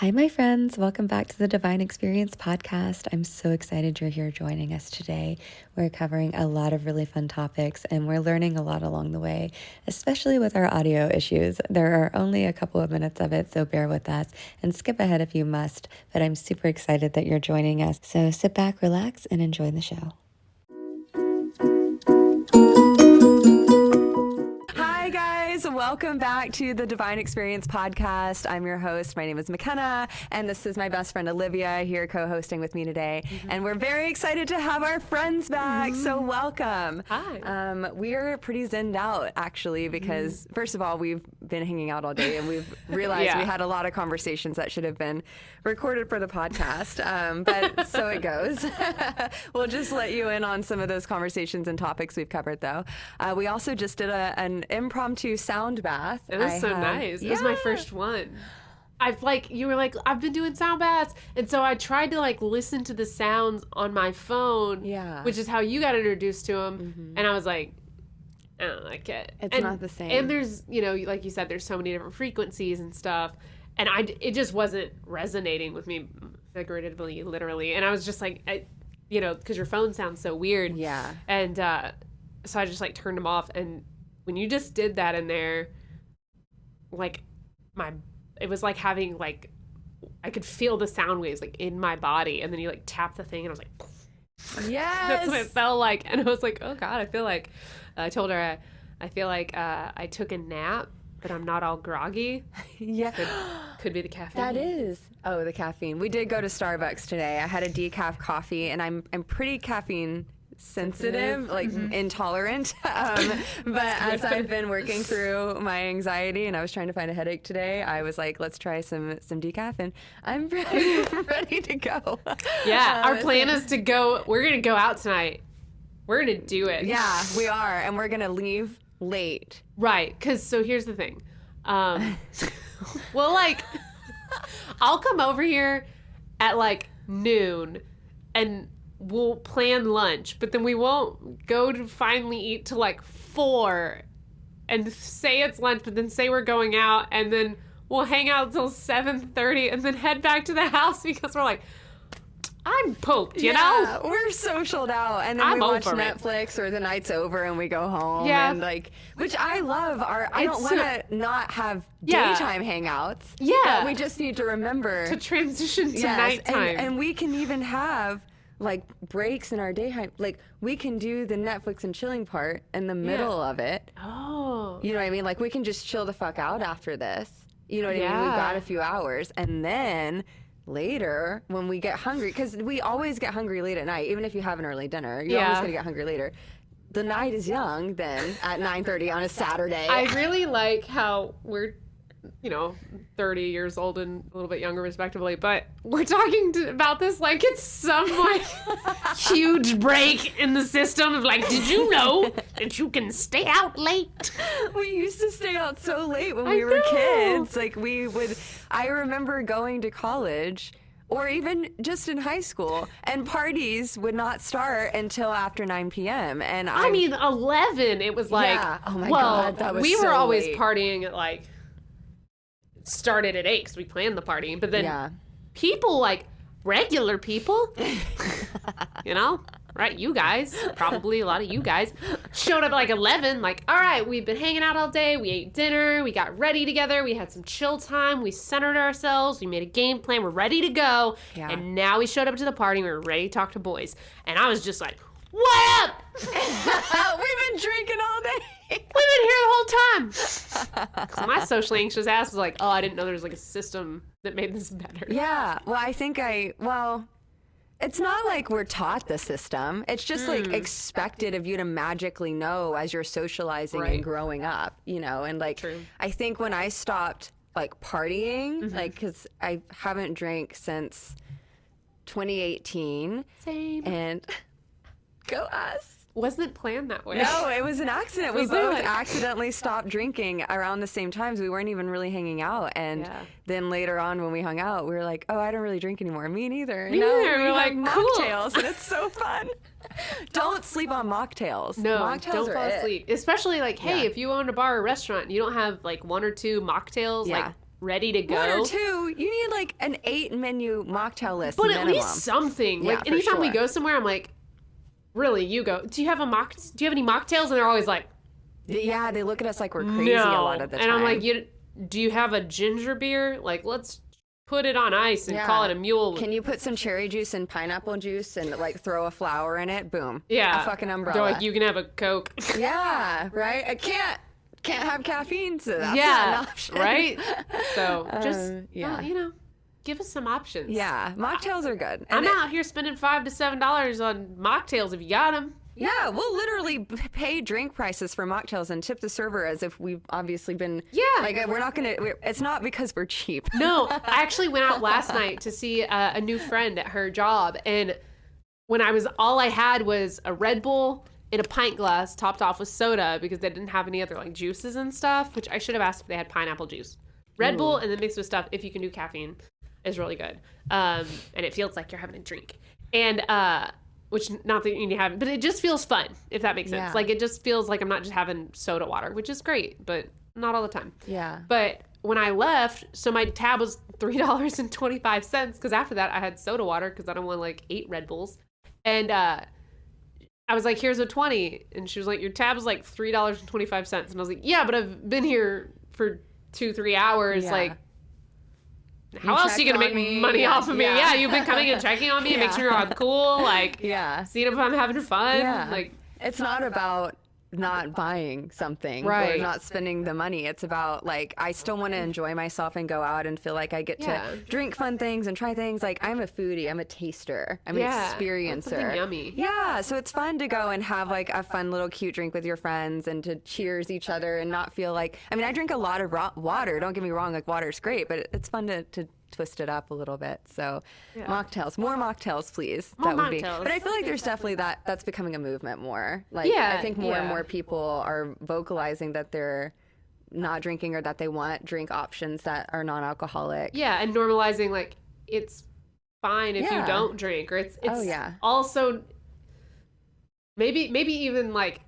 Hi, my friends. Welcome back to the Divine Experience podcast. I'm so excited you're here joining us today. We're covering a lot of really fun topics and we're learning a lot along the way, especially with our audio issues. There are only a couple of minutes of it, so bear with us and skip ahead if you must. But I'm super excited that you're joining us. So sit back, relax, and enjoy the show. Welcome back to the Divine Experience podcast. I'm your host. My name is Makenna, and this is my best friend Olivia here co hosting with me today. Mm-hmm. And we're very excited to have our friends back. Mm-hmm. So, welcome. Hi. Um, we're pretty zenned out, actually, because mm-hmm. first of all, we've been hanging out all day and we've realized yeah. we had a lot of conversations that should have been recorded for the podcast. Um, but so it goes. we'll just let you in on some of those conversations and topics we've covered, though. Uh, we also just did a, an impromptu sound bath. It was I so have, nice. Yeah. It was my first one. I've like you were like I've been doing sound baths, and so I tried to like listen to the sounds on my phone. Yeah, which is how you got introduced to them, mm-hmm. and I was like, I don't like it. It's and, not the same. And there's you know like you said, there's so many different frequencies and stuff, and I it just wasn't resonating with me figuratively, literally, and I was just like, I, you know, because your phone sounds so weird. Yeah, and uh, so I just like turned them off, and when you just did that in there like my it was like having like I could feel the sound waves like in my body and then you like tap the thing and I was like Yes. That's what it felt like and I was like, "Oh god, I feel like uh, I told her I, I feel like uh, I took a nap, but I'm not all groggy." yeah. Could, could be the caffeine. That is. Oh, the caffeine. We did go to Starbucks today. I had a decaf coffee and I'm I'm pretty caffeine sensitive, like mm-hmm. intolerant. Um, but as I've been working through my anxiety and I was trying to find a headache today, I was like, let's try some some decaf, and I'm ready, ready to go. Yeah, uh, our plan is to go. We're gonna go out tonight. We're gonna do it. Yeah, we are, and we're gonna leave late. Right, because so here's the thing. Um, well, like, I'll come over here at like noon, and we'll plan lunch, but then we won't go to finally eat till like four and say it's lunch, but then say we're going out and then we'll hang out till seven thirty and then head back to the house because we're like I'm pooped, you yeah, know? We're socialed out and then I'm we watch Netflix it. or the night's over and we go home yeah. and like which I love our I it's don't want to not have yeah. daytime hangouts. Yeah. we just need to remember to transition to yes, nighttime. And, and we can even have like breaks in our day like we can do the netflix and chilling part in the middle yeah. of it. Oh. You know what i mean? Like we can just chill the fuck out after this. You know what yeah. i mean? We've got a few hours. And then later when we get hungry because we always get hungry late at night. Even if you have an early dinner you're yeah. always going to get hungry later. The night is young then at 9.30 on a saturday. I really like how we're you know, 30 years old and a little bit younger, respectively. But we're talking to, about this like it's some like huge break in the system of like, did you know that you can stay out late? We used to stay out so late when we I were know. kids. Like, we would, I remember going to college or even just in high school, and parties would not start until after 9 p.m. And I, I mean, 11. It was like, yeah. oh my well, god, we were always late. partying at like started at eight because we planned the party. But then yeah. people like regular people, you know, right? You guys, probably a lot of you guys, showed up at like 11. Like, all right, we've been hanging out all day. We ate dinner. We got ready together. We had some chill time. We centered ourselves. We made a game plan. We're ready to go. Yeah. And now we showed up to the party. We were ready to talk to boys. And I was just like, what up? We've been drinking all day. We've been here the whole time. my socially anxious ass was like, oh, I didn't know there was like a system that made this better. Yeah. Well, I think I, well, it's not like we're taught the system. It's just like hmm. expected of you to magically know as you're socializing right. and growing up, you know? And like, True. I think when I stopped like partying, mm-hmm. like, cause I haven't drank since 2018. Same. And go us wasn't planned that way. No, it was an accident. we both like... accidentally stopped drinking around the same times. We weren't even really hanging out. And yeah. then later on, when we hung out, we were like, "Oh, I don't really drink anymore." Me neither. Me no, neither. We, we like mocktails, cool. and it's so fun. don't sleep on mocktails. No, mocktails don't fall it. asleep. Especially like, hey, yeah. if you own a bar or restaurant, and you don't have like one or two mocktails, yeah. like ready to go. One or two. You need like an eight menu mocktail list. But minimum. at least something. Yeah, like anytime sure. we go somewhere, I'm like, really, you go. Do you have a mock? Do you have any mocktails? And they're always like, yeah, they look at us like we're crazy no. a lot of the time. And I'm like, you do you have a ginger beer? Like, let's put it on ice and yeah. call it a mule. Can you put some cherry juice and pineapple juice and like throw a flower in it? Boom. Yeah. A fucking umbrella. They're like, you can have a Coke. yeah, right? I can't can't have caffeine, so that's yeah, not an option. Right? So just um, yeah. Well, you know, give us some options. Yeah, mocktails are good. And I'm it, out here spending five to seven dollars on mocktails if you got them. Yeah, we'll literally pay drink prices for mocktails and tip the server as if we've obviously been. Yeah. Like, we're not going to, it's not because we're cheap. No, I actually went out last night to see a, a new friend at her job. And when I was, all I had was a Red Bull in a pint glass topped off with soda because they didn't have any other like juices and stuff, which I should have asked if they had pineapple juice. Red Ooh. Bull and then mixed with stuff, if you can do caffeine, is really good. Um, and it feels like you're having a drink. And, uh, which not that you need to have, but it just feels fun if that makes sense. Yeah. Like it just feels like I'm not just having soda water, which is great, but not all the time. Yeah. But when I left, so my tab was three dollars and twenty five cents because after that I had soda water because I don't want like eight Red Bulls, and uh, I was like, "Here's a 20. and she was like, "Your tab is like three dollars and twenty five cents," and I was like, "Yeah, but I've been here for two three hours, yeah. like." How else are you gonna make me. money yeah. off of me? Yeah. yeah. you've been coming and checking on me and make sure I'm cool, like yeah, seeing if I'm having fun. Yeah. Like it's not about not buying something right. or not spending the money. It's about like I still want to mm. enjoy myself and go out and feel like I get yeah. to drink fun things and try things. Like I'm a foodie, I'm a taster, I'm yeah, an experiencer. yummy. Yeah, so it's fun to go and have like a fun little cute drink with your friends and to cheers each other and not feel like. I mean, I drink a lot of water. Don't get me wrong, like water's great, but it's fun to to twist it up a little bit. So yeah. mocktails, more mocktails, please. More that would mocktails. be. But I feel like there's definitely that. That's becoming a movement more. Like yeah, I think more yeah. and more people are vocalizing that they're not drinking or that they want drink options that are non-alcoholic. Yeah, and normalizing like it's fine if you don't drink or it's oh, it's oh, yeah. also maybe maybe even like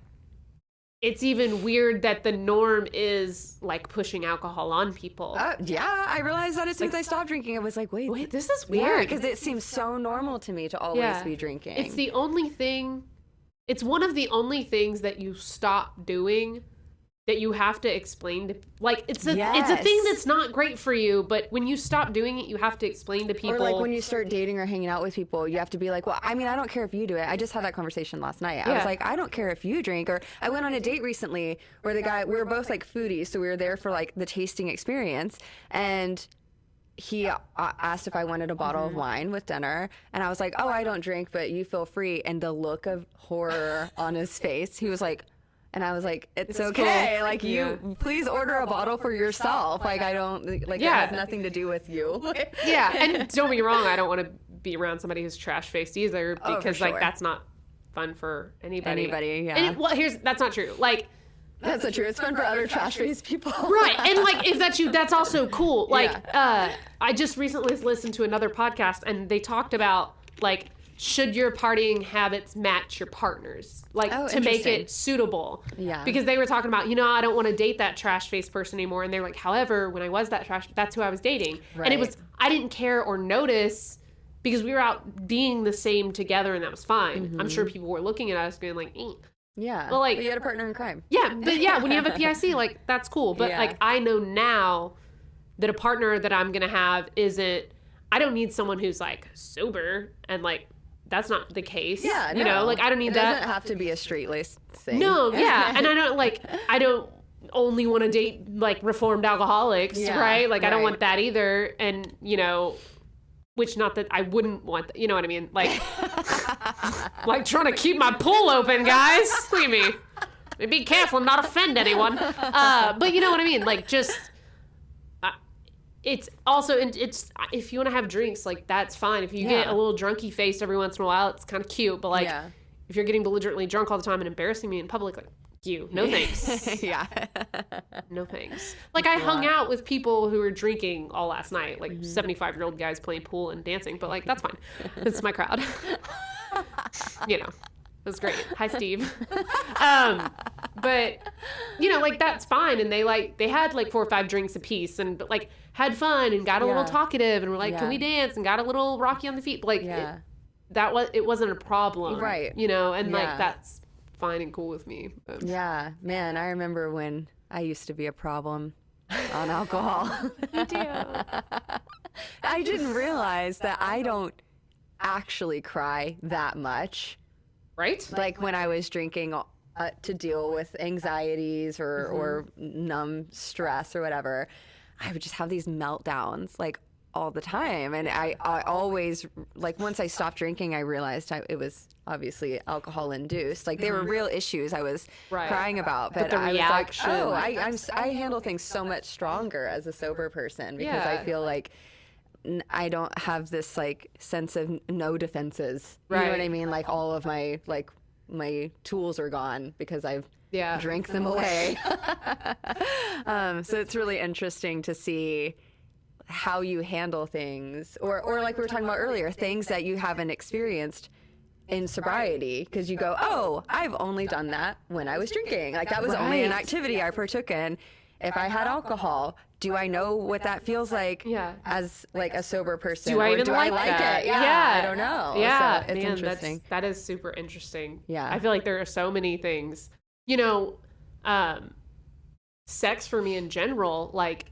it's even weird that the norm is like pushing alcohol on people. Uh, yeah, I realized that as soon like, as I stopped drinking, I was like, wait, wait, this is weird because yeah, it seems so normal to me to always yeah. be drinking. It's the only thing. It's one of the only things that you stop doing that you have to explain to like it's a yes. it's a thing that's not great for you but when you stop doing it you have to explain to people or like when you start dating or hanging out with people you have to be like well i mean i don't care if you do it i just had that conversation last night yeah. i was like i don't care if you drink or i went on a date recently where the guy we were both like foodies so we were there for like the tasting experience and he uh, asked if I wanted a bottle mm-hmm. of wine with dinner, and I was like, "Oh, I don't drink, but you feel free." And the look of horror on his face, he was like, and I was like, it's, it's okay. Cool. Like you, please order a bottle for yourself. Like I don't, like yeah. it has nothing to do with you. yeah. And don't be wrong. I don't want to be around somebody who's trash faced either oh, because oh, sure. like that's not fun for anybody. Anybody. Yeah. And well, here's, that's not true. Like, that's not true. It's fun for other trash faced people. right. And like if that's you, that's also cool. Like yeah. uh I just recently listened to another podcast and they talked about like should your partying habits match your partner's? Like oh, to make it suitable. Yeah. Because they were talking about you know i don't want to date that trash face person anymore and they're like however when i was that trash that's who i was dating. Right. and it was i didn't care or notice because we were out being the same together and that was fine. Mm-hmm. i'm sure people were looking at us being like eh. yeah. Well like you had a partner in crime. yeah but yeah when you have a pic like that's cool. But yeah. like i know now that a partner that i'm gonna have isn't I don't need someone who's like sober and like that's not the case. Yeah, you know, like I don't need it that. Doesn't have to be a straight laced thing. No, yeah, and I don't like I don't only want to date like reformed alcoholics, yeah, right? Like right. I don't want that either, and you know, which not that I wouldn't want. You know what I mean? Like, like trying to keep my pool open, guys. Look at me. Be careful, and not offend anyone. Uh, but you know what I mean? Like just it's also and it's if you want to have drinks like that's fine. If you yeah. get a little drunky face every once in a while it's kind of cute but like yeah. if you're getting belligerently drunk all the time and embarrassing me in public like you. No thanks. Yeah. No thanks. Like i hung out with people who were drinking all last night like mm-hmm. 75 year old guys playing pool and dancing but like that's fine. It's my crowd. You know it was great. Hi, Steve. um, but you know, like that's fine. And they like they had like four or five drinks apiece, and but like had fun and got a yeah. little talkative, and were like, yeah. "Can we dance?" and got a little rocky on the feet. But, like yeah. it, that was it wasn't a problem, right? You know, and like that's fine and cool with me. But. Yeah, man, I remember when I used to be a problem on alcohol. you do. I didn't realize that I don't actually cry that much. Right? Like when I was drinking uh, to deal with anxieties or, mm-hmm. or numb stress or whatever, I would just have these meltdowns like all the time. And I, I always, like, once I stopped drinking, I realized I, it was obviously alcohol induced. Like, there were mm-hmm. real issues I was right. crying about. But, but I reaction, was like, oh, I, I'm, I handle things so much stronger as a sober person because yeah. I feel like I don't have this like sense of no defenses. Right. You know what I mean? Like all of my like my tools are gone because I've yeah. drank them away. um, so it's really interesting to see how you handle things or or like we were talking about earlier, things that you haven't experienced in sobriety because you go, "Oh, I've only done that when I was drinking." Like that was only an activity I partook in if I had alcohol, do I know what that feels like yeah. as like a sober person? Do I even do like, I like that? it? Yeah, yeah, I don't know. Yeah, so it's Man, interesting. That's, that is super interesting. Yeah, I feel like there are so many things. You know, um, sex for me in general, like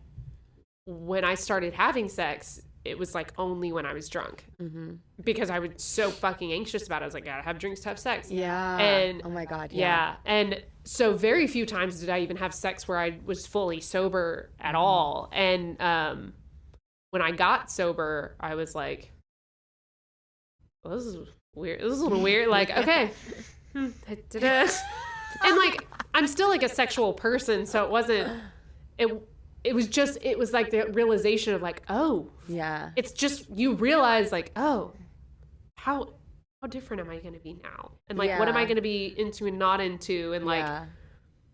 when I started having sex, it was like only when I was drunk mm-hmm. because I was so fucking anxious about it. I was like, gotta have drinks to have sex. Yeah. And oh my god. Yeah. yeah. And so very few times did I even have sex where I was fully sober at mm-hmm. all. And um, when I got sober, I was like, well, this is weird. This is a little weird. Like, okay. And like, I'm still like a sexual person, so it wasn't. It it was just it was like the realization of like oh yeah it's just you realize like oh how how different am i going to be now and like yeah. what am i going to be into and not into and like yeah.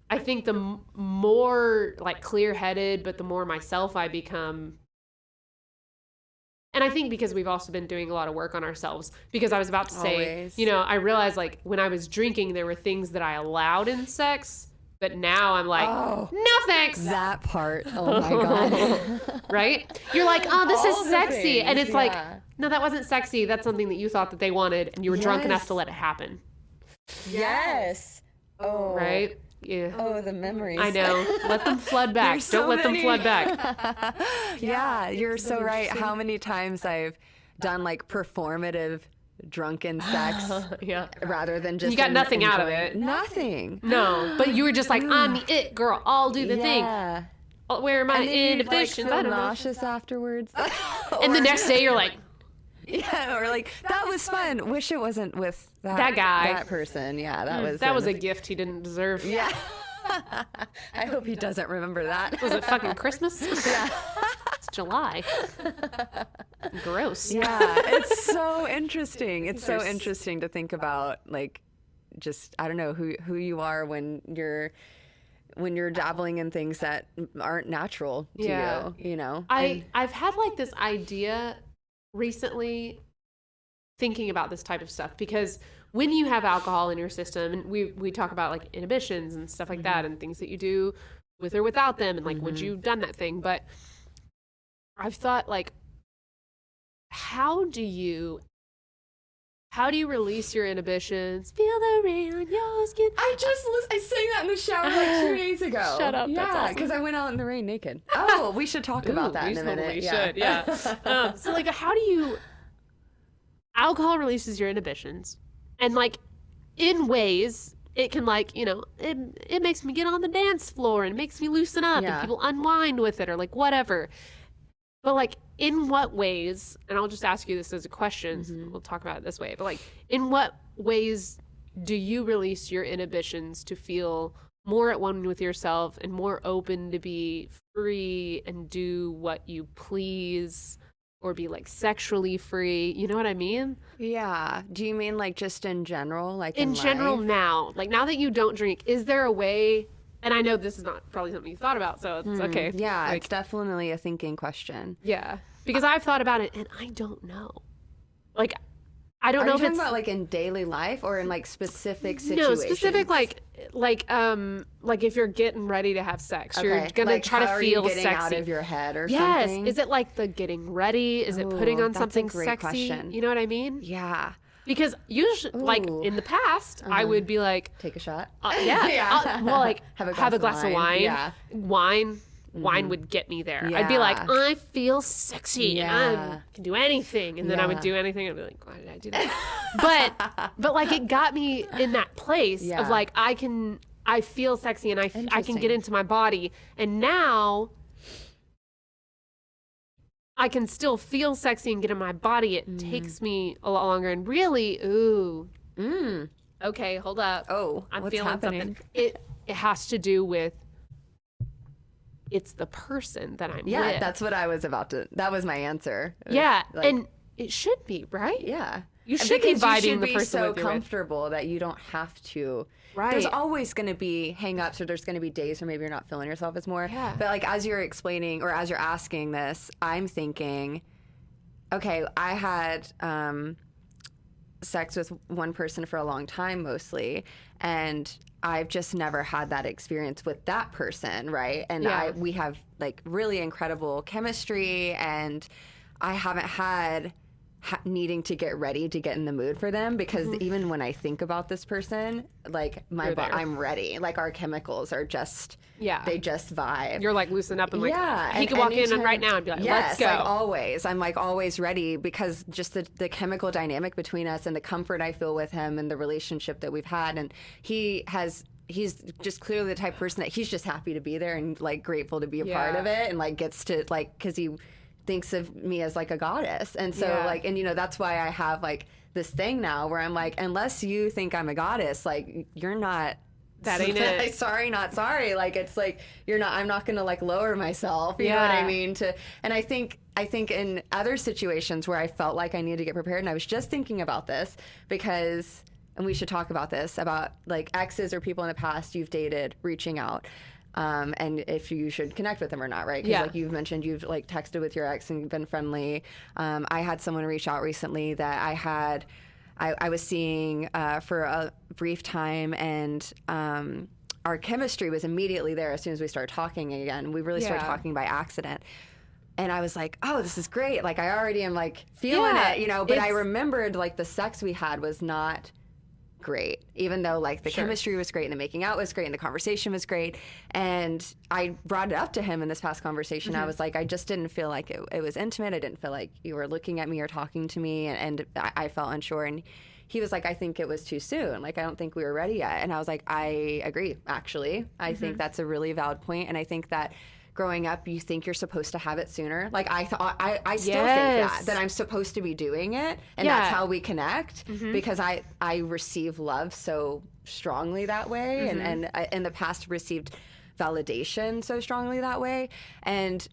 i think the m- more like clear-headed but the more myself i become and i think because we've also been doing a lot of work on ourselves because i was about to say Always. you know i realized like when i was drinking there were things that i allowed in sex but now I'm like, oh, no thanks. That part. Oh my god. right? You're like, oh, this All is sexy. Things, and it's yeah. like, no, that wasn't sexy. That's something that you thought that they wanted and you were yes. drunk enough to let it happen. Yes. Oh. Right? Yeah. Oh, the memories. I know. Let them flood back. So Don't let many. them flood back. yeah, you're so right. How many times I've done like performative drunken sex yeah. rather than just you got nothing out of it. Nothing. No but you were just like i'm the it girl. I'll do the yeah. thing I'll wear my inhibitions like, feel nauseous afterwards. And the next day you're like yeah or like that was fun. wish it wasn't with that, that guy. that person. Yeah that mm, was that was a gift he didn't deserve. Yeah. I hope he doesn't remember that. Was it fucking Christmas? Yeah. It's July. Gross. Yeah. It's so interesting. It's so interesting to think about like just I don't know who who you are when you're when you're dabbling in things that aren't natural to yeah. you, you know. I and, I've had like this idea recently thinking about this type of stuff because when you have alcohol in your system and we we talk about like inhibitions and stuff like mm-hmm. that and things that you do with or without them and like mm-hmm. would you done that thing but i've thought like how do you how do you release your inhibitions? Feel the rain on your skin. I just I sang that in the shower like two days ago. Shut up. Yeah, because awesome. I went out in the rain naked. Oh, we should talk Ooh, about that in a totally minute. Should. Yeah. yeah. um, so like, how do you? Alcohol releases your inhibitions and like in ways it can like you know it, it makes me get on the dance floor and makes me loosen up yeah. and people unwind with it or like whatever but like in what ways and i'll just ask you this as a question mm-hmm. we'll talk about it this way but like in what ways do you release your inhibitions to feel more at one with yourself and more open to be free and do what you please or be like sexually free. You know what I mean? Yeah. Do you mean like just in general? Like in, in general life? now. Like now that you don't drink, is there a way and I know this is not probably something you thought about, so it's mm, okay. Yeah, like, it's definitely a thinking question. Yeah. Because I've thought about it and I don't know. Like I don't Are know if it's about like in daily life or in like specific situations. no specific like like um like if you're getting ready to have sex, you're gonna like, try to feel sexy. out of your head or yes, something. is it like the getting ready? Is it putting on something great sexy? question. You know what I mean? Yeah. Because usually, like in the past, I would be like, Take a shot. uh, yeah, Yeah. uh, well, like Have have a a, glass glass of of wine. wine. Yeah. Wine, wine would get me there. I'd be like, I feel sexy. and Yeah. I can do anything, and then I would do anything. I'd be like, why did I do that? but, but like it got me in that place Yeah. of like I can, I feel sexy, and i i can get into my body, and now. I can still feel sexy and get in my body. It Mm. takes me a lot longer. And really, ooh, Mm. okay, hold up. Oh, I'm what's feeling happening? something. It it has to do with it's the person that I'm Yeah, with. that's what I was about to. That was my answer. Was yeah, like- and it should be right. yeah, You should be inviting you should the be person so you with. comfortable that you don't have to. Right. There's always going to be hang-ups or there's going to be days where maybe you're not feeling yourself as more. Yeah. But like as you're explaining or as you're asking this, I'm thinking, okay, I had um, sex with one person for a long time mostly, and I've just never had that experience with that person, right? And Yeah. I we have like really incredible chemistry, and I haven't had ha- needing to get ready to get in the mood for them because even when I think about this person, like my Mm-hmm. Bo- I'm ready. Like our chemicals are just Yeah. they just vibe. You're like loosen up and like yeah, he and could walk in and right now and be like, yes, let's go. like always. I'm like always ready because just the, the chemical dynamic between us and the comfort I feel with him and the relationship that we've had. And he has, he's just clearly the type of person that he's just happy to be there and like grateful to be a part of it and like gets to like, cause he thinks of me as like a goddess. And so Yeah. like, and you know, that's why I have like this thing now where I'm like, unless you think I'm a goddess, like you're not That ain't it. sorry, not sorry. Like it's like you're not. I'm not going to like lower myself. You know what I mean? To and I think I think in other situations where I felt like I needed to get prepared, and I was just thinking about this because, and we should talk about this about like exes or people in the past you've dated reaching out. Um, and if you should connect with them or not, right? Because Yeah. like you've mentioned, you've like texted with your ex and you've been friendly. Um, I had someone reach out recently that I had I, I was seeing uh, for a brief time, and um, our chemistry was immediately there as soon as we started talking again. We really started talking by accident. And I was like, oh, this is great. Like, I already am like feeling Yeah, it, you know. But I remembered like the sex we had was not great, even though like the Sure. chemistry was great and the making out was great and the conversation was great. And I brought it up to him in this past conversation. Mm-hmm. I was like, I just didn't feel like it, it was intimate. I didn't feel like you were looking at me or talking to me, and, and I, I felt unsure. And he was like, I think it was too soon. Like, I don't think we were ready yet. And I was like, I agree, actually. I Mm-hmm. think that's a really valid point. And I think that growing up, you think you're supposed to have it sooner. Like, I thought, I, I still think that, that I'm supposed to be doing it. And Yeah. that's how we connect mm-hmm. because I, I receive love so strongly that way. And, mm-hmm. and I, in the past, received validation so strongly that way. And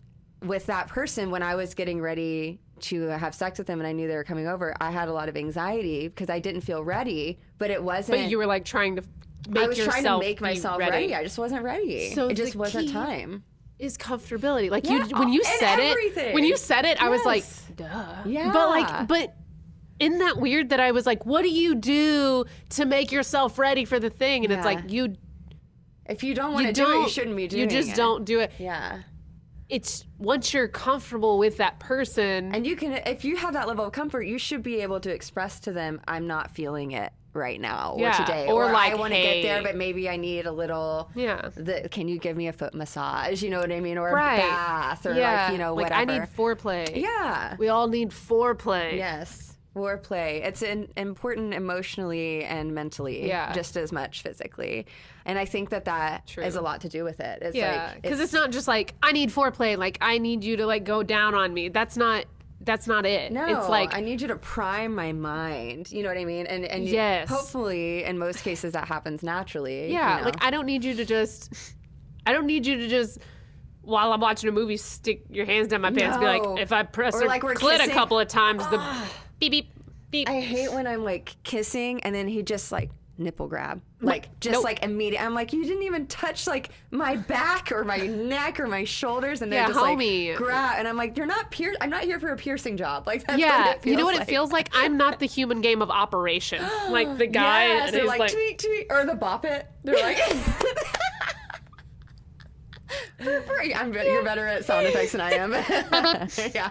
with that person, when I was getting ready to have sex with them and I knew they were coming over, I had a lot of anxiety because I didn't feel ready, but it wasn't. but you were like trying to make I was trying to make myself ready. ready. I just wasn't ready. So it just wasn't key- time. Is comfortability like Yeah, you when you said everything. it when you said it I was like duh Yeah. but like but isn't that weird that I was like what do you do to make yourself ready for the thing and it's like you If you don't want to do it, you shouldn't be doing it. you just it. don't do it Yeah. it's once you're comfortable with that person And you can, if you have that level of comfort, you should be able to express to them, "I'm not feeling it right now Yeah, or today," or I like, want to "Hey." get there, but maybe I need a little. Yeah. The, can you give me a foot massage? You know what I mean, or right a bath, or yeah like you know like whatever. I need foreplay yeah. we all need foreplay Yes. Foreplay. It's in, important emotionally and mentally, Yeah. just as much physically. And I think that that True. has a lot to do with it. It's yeah like, because it's, not just like I need foreplay like I need you to like go down on me that's not that's not it No, it's like I need you to prime my mind. You know what I mean? And and you- Yes. hopefully, in most cases, that happens naturally. Yeah, you know? like I don't need you to just I don't need you to just while I'm watching a movie stick your hands down my pants and be like if I press Or like clit a couple of times the beep beep beep I hate when I'm like kissing and then he just like nipple grab like just nope. like immediate i'm like you didn't even touch like my back or my neck or my shoulders and they're yeah, just homie. like grab and i'm like you're not pierce i'm not here for a piercing job like that's yeah you know what like. it feels like i'm not the human game of operation like the guy yes, they're like, like tweet tweet or the bop it they're like I'm you're better at sound effects than I am. yeah.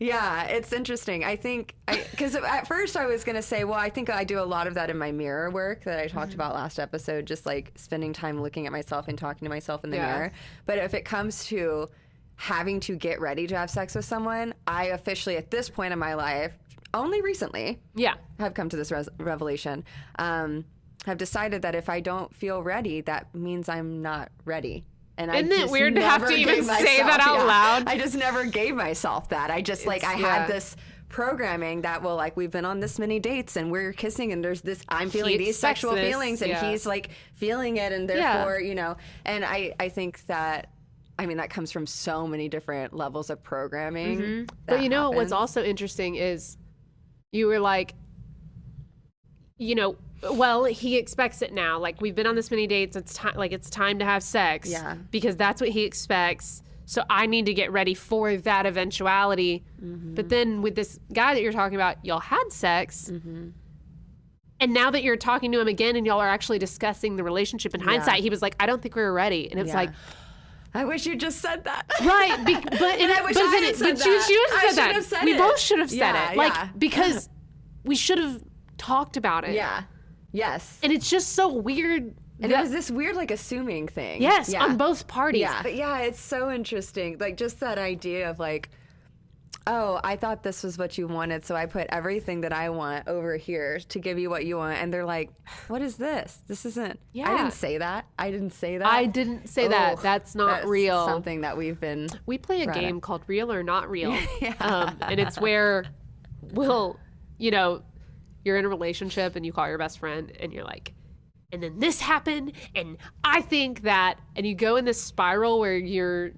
yeah, it's interesting. I think because at first I was going to say, well, I think I do a lot of that in my mirror work that I talked mm-hmm. about last episode, just like spending time looking at myself and talking to myself in the yeah. mirror. But if it comes to having to get ready to have sex with someone, I officially at this point in my life, only recently, yeah, have come to this res- revelation. Um, have decided that if I don't feel ready, that means I'm not ready. And Isn't I it weird to have to even myself, say that out yeah, loud? I just never gave myself that. I just it's, like I yeah. had this programming that well like we've been on this many dates and we're kissing and there's this I'm feeling he these sexual this, feelings and yeah. he's like feeling it and therefore, you know, and I I think that I mean that comes from so many different levels of programming. Mm-hmm. But you know happens. what's also interesting is you were like you know well, he expects it now. Like we've been on this many dates. It's time. Like it's time to have sex. Yeah. Because that's what he expects. So I need to get ready for that eventuality. Mm-hmm. But then with this guy that you're talking about, y'all had sex. Mm-hmm. And now that you're talking to him again and y'all are actually discussing the relationship in yeah. hindsight, he was like, I don't think we were ready. And it's yeah. like, I wish you just said that. Right. Be- but and I wish but I had said but that. You, should have said that. Said we it. both should have said yeah, it. Like, because we should have talked about it. Yeah. Yes. And it's just so weird. And that, it was this weird, like, assuming thing. Yes, yeah. on both parties. Yeah. But yeah, it's so interesting. Like, just that idea of, like, oh, I thought this was what you wanted, so I put everything that I want over here to give you what you want. And they're like, what is this? This isn't. Yeah. I didn't say that. I didn't say that. I didn't say oh, that. That's not that's real. Something that we've been. We play a game called Real or Not Real. yeah. Um, and it's where we'll, you know, you're in a relationship and you call your best friend and you're like, and then this happened and I think that and you go in this spiral where you're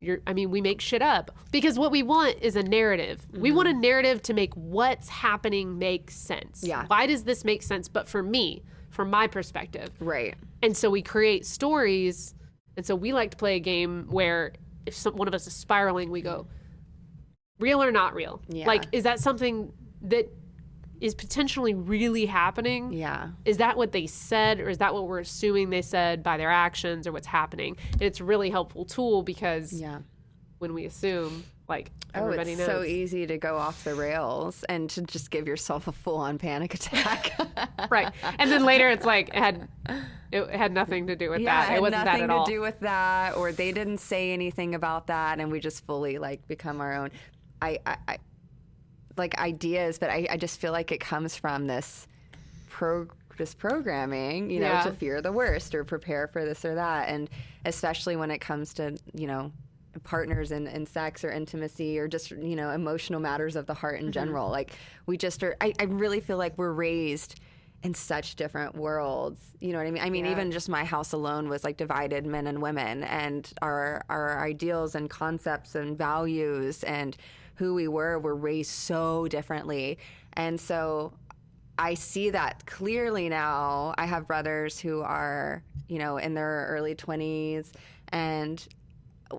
you're I mean, we make shit up because what we want is a narrative. Mm-hmm. We want a narrative to make what's happening make sense. Yeah. Why does this make sense? But for me, from my perspective. Right. And so we create stories. And so we like to play a game where if some, one of us is spiraling, we go, real or not real? Yeah. Like, is that something that is potentially really happening. Yeah. Is that what they said, or is that what we're assuming they said by their actions, or what's happening? And it's a really helpful tool because yeah. when we assume, like oh, everybody it's knows. so easy to go off the rails and to just give yourself a full-on panic attack. right, and then later it's like it had it had nothing to do with yeah, that. It, it wasn't nothing that at all. to do with that, or they didn't say anything about that, and we just fully like become our own. I, I, like ideas, but I, I just feel like it comes from this pro this programming, you know, yeah. to fear the worst or prepare for this or that. And especially when it comes to, you know, partners and, and sex or intimacy or just, you know, emotional matters of the heart in mm-hmm. general. Like we just are I, I really feel like we're raised in such different worlds. You know what I mean? I mean, yeah. even just my house alone was like divided men and women and our our ideals and concepts and values and who we were were raised so differently. And so I see that clearly now. I have brothers who are, you know, in their early 20s and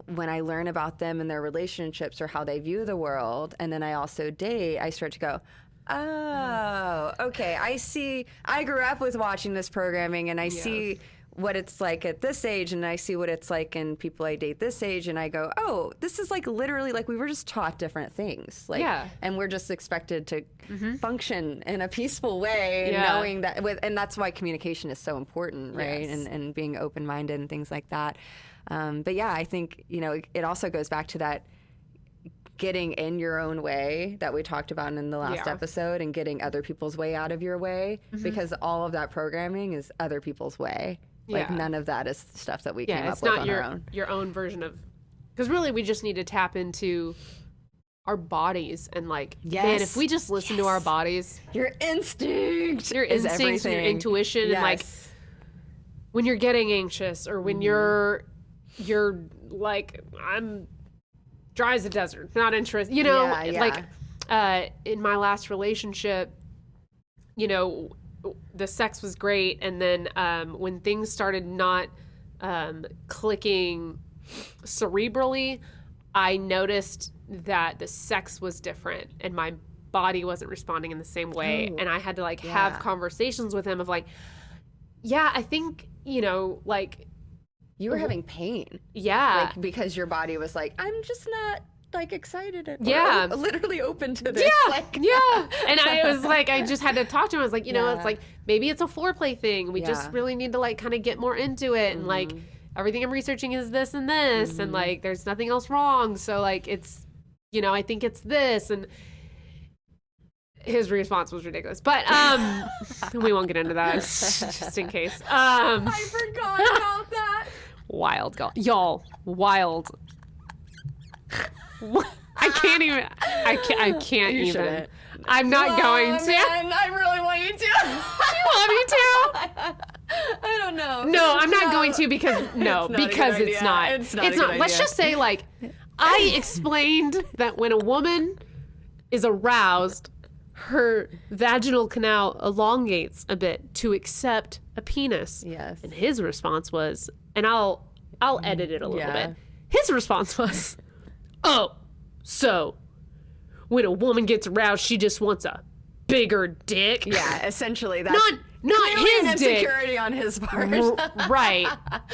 when I learn about them and their relationships or how they view the world, and then I also date, I start to go, oh, okay, I see. I grew up with watching this programming, and I yeah. see what it's like at this age and I see what it's like in people I date this age and I go, "Oh, this is like literally like we were just taught different things." Like yeah. and we're just expected to mm-hmm. function in a peaceful way yeah. knowing that with and that's why communication is so important, right? Yes. And and being open-minded and things like that. Um, but yeah, I think, you know, it also goes back to that getting in your own way that we talked about in the last yeah. episode and getting other people's way out of your way mm-hmm. because all of that programming is other people's way. Like yeah. none of that is stuff that we yeah, came up with on your, our own. Your own version of because really we just need to tap into our bodies and like yes. man, if we just listen yes. to our bodies, your instinct, your instincts, your intuition, yes. and like when you're getting anxious or when mm. you're you're like I'm dry as a desert, not interested. You know, yeah, yeah. like uh, in my last relationship, you know, the sex was great, and then um, when things started not um, clicking cerebrally, I noticed that the sex was different, and my body wasn't responding in the same way, Ooh, and I had to like yeah. have conversations with him of like, yeah, I think you know, like you were having pain. Yeah. Like because your body was like, I'm just not like excited and yeah literally open to this yeah like yeah and i was like i just had to talk to him i was like you know yeah. it's like maybe it's a foreplay thing we yeah. just really need to like kind of get more into it and mm-hmm. like everything i'm researching is this and this mm-hmm. and like there's nothing else wrong so like it's you know i think it's this and his response was ridiculous. But um we won't get into that just in case. Um I forgot about that. Wild y'all, wild. I can't even I can't I can't you even. Shouldn't. I'm not oh, going to. Man, I really want you to. you want me to? I don't know. No, I'm not no. going to because no, it's because it's not. It's not. It's not. Let's just say like I explained that when a woman is aroused her vaginal canal elongates a bit to accept a penis. Yes. And his response was, and I'll I'll edit it a little yeah. bit. His response was, "Oh, so when a woman gets aroused, she just wants a bigger dick." Yeah, essentially that's not not his insecurity dick. on his part. right.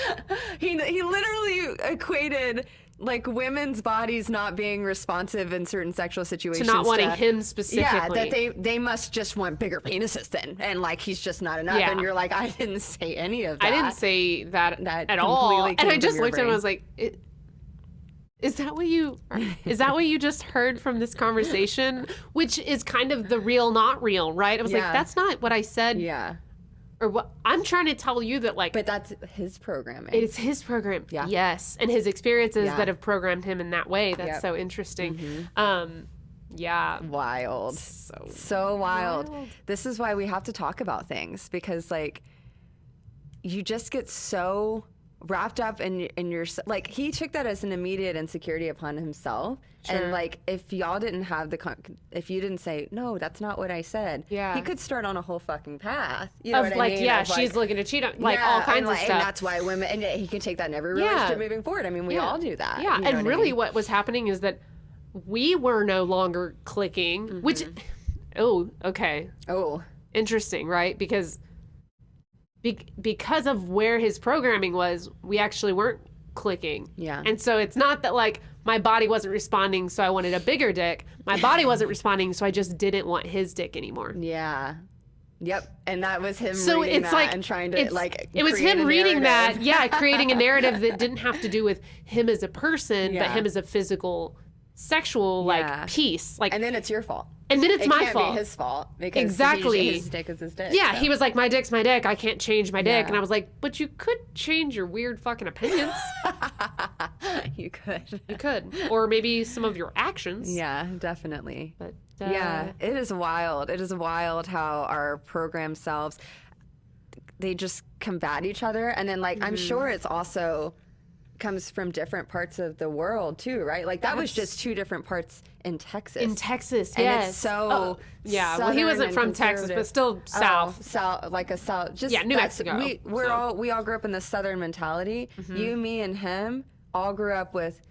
he he literally equated like women's bodies not being responsive in certain sexual situations to not wanting to, him specifically. Yeah, that they they must just want bigger penises then, and like he's just not enough. Yeah. And you're like, I didn't say any of that. I didn't say that, that at all. And I just looked brain. at him. and was like. It, is that what you is that what you just heard from this conversation which is kind of the real not real right i was yeah. like that's not what i said yeah or what I'm trying to tell you that like But that's his programming. It's his program. Yeah. Yes. And his experiences yeah. that have programmed him in that way. That's yep. so interesting. Mm-hmm. Um yeah. Wild. So, so wild. wild. This is why we have to talk about things because like you just get so wrapped up in in your like he took that as an immediate insecurity upon himself sure. and like if y'all didn't have the con- if you didn't say no that's not what i said yeah he could start on a whole fucking path you know of like I mean? yeah of she's like, looking to cheat on like yeah, all kinds like, of stuff and that's why women and he can take that in every relationship yeah. moving forward i mean we yeah. all do that yeah you know and what really I mean? what was happening is that we were no longer clicking mm-hmm. which oh okay oh interesting right because be- because of where his programming was, we actually weren't clicking. Yeah. And so it's not that like my body wasn't responding, so I wanted a bigger dick. My body wasn't responding, so I just didn't want his dick anymore. Yeah. Yep, and that was him. So it's like and trying to like. It was him reading that, yeah, creating a narrative that didn't have to do with him as a person, yeah. but him as a physical, sexual like yeah. piece. Like, and then it's your fault and then it's it my can't fault. Be his fault because exactly his dick is his dick. Yeah, so. he was like, "My dick's my dick. I can't change my dick," yeah. and I was like, "But you could change your weird fucking opinions. you could. You could, or maybe some of your actions. Yeah, definitely. But uh, yeah, it is wild. It is wild how our program selves they just combat each other, and then like mm-hmm. I'm sure it's also comes from different parts of the world too, right? Like that That's, was just two different parts in Texas. In Texas, and yes. It's so oh, yeah. Well, he wasn't from Texas, but still south, oh, south, like a south. Just yeah, New Mexico. We we're so. all we all grew up in the southern mentality. Mm-hmm. You, me, and him all grew up with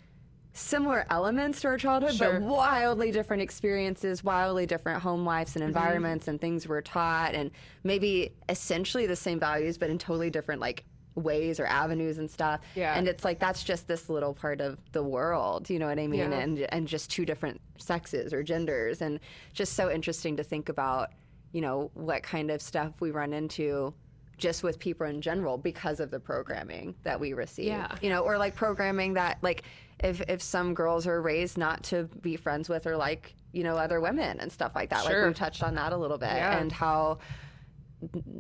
similar elements to our childhood, sure. but wildly different experiences, wildly different home lives and mm-hmm. environments, mm-hmm. and things we're taught, and maybe essentially the same values, but in totally different like ways or avenues and stuff. Yeah. And it's like that's just this little part of the world, you know what I mean? Yeah. And and just two different sexes or genders and just so interesting to think about, you know, what kind of stuff we run into just with people in general because of the programming that we receive. Yeah. You know, or like programming that like if if some girls are raised not to be friends with or like, you know, other women and stuff like that. Sure. Like we've touched on that a little bit yeah. and how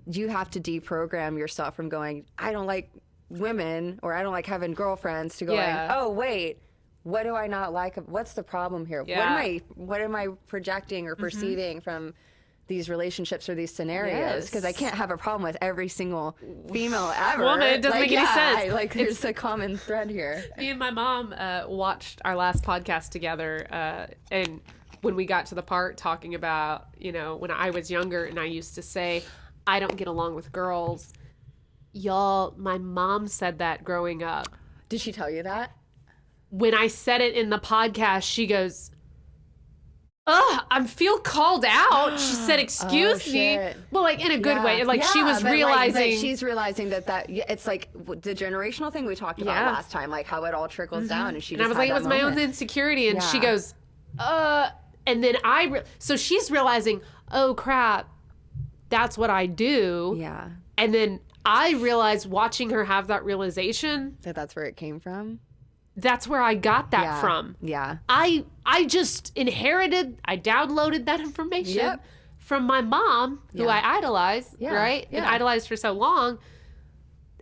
you have to deprogram yourself from going, I don't like women or I don't like having girlfriends to going, yeah. oh, wait, what do I not like? What's the problem here? Yeah. What am I what am I projecting or mm-hmm. perceiving mm-hmm. from these relationships or these scenarios because yes. I can't have a problem with every single female ever. Woman, it doesn't like, make yeah, any sense. I, like there's a common thread here. Me and my mom uh, watched our last podcast together, uh, and when we got to the part talking about you know when I was younger and I used to say I don't get along with girls. Y'all, my mom said that growing up. Did she tell you that? When I said it in the podcast, she goes, Ugh, I feel called out. She said, "Excuse oh, me." Well, like in a good yeah. way. Like yeah, she was realizing. Like, she's realizing that that it's like the generational thing we talked about yeah. last time, like how it all trickles mm-hmm. down. And she. And I was like, it was moment. my own insecurity, and she goes, "Uh," and then I. Re- so she's realizing, oh crap, that's what I do. Yeah. And then I realized watching her have that realization that that's where it came from that's where I got that yeah. from. Yeah. I I just inherited, I downloaded that information yep. from my mom, who yeah. I idolized, yeah. right? And idolized for so long.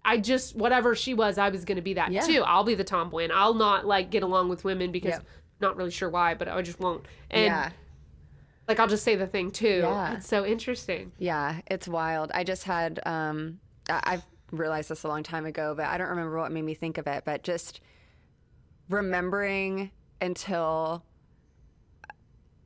I just whatever she was, I was going to be that too. I'll be the tomboy and I'll not like get along with women because yep. not really sure why, but I just won't. And yeah. Like I'll just say the thing too. Yeah. It's so interesting. Yeah, it's wild. I just had um I've realized this a long time ago, but I don't remember what made me think of it, but just remembering until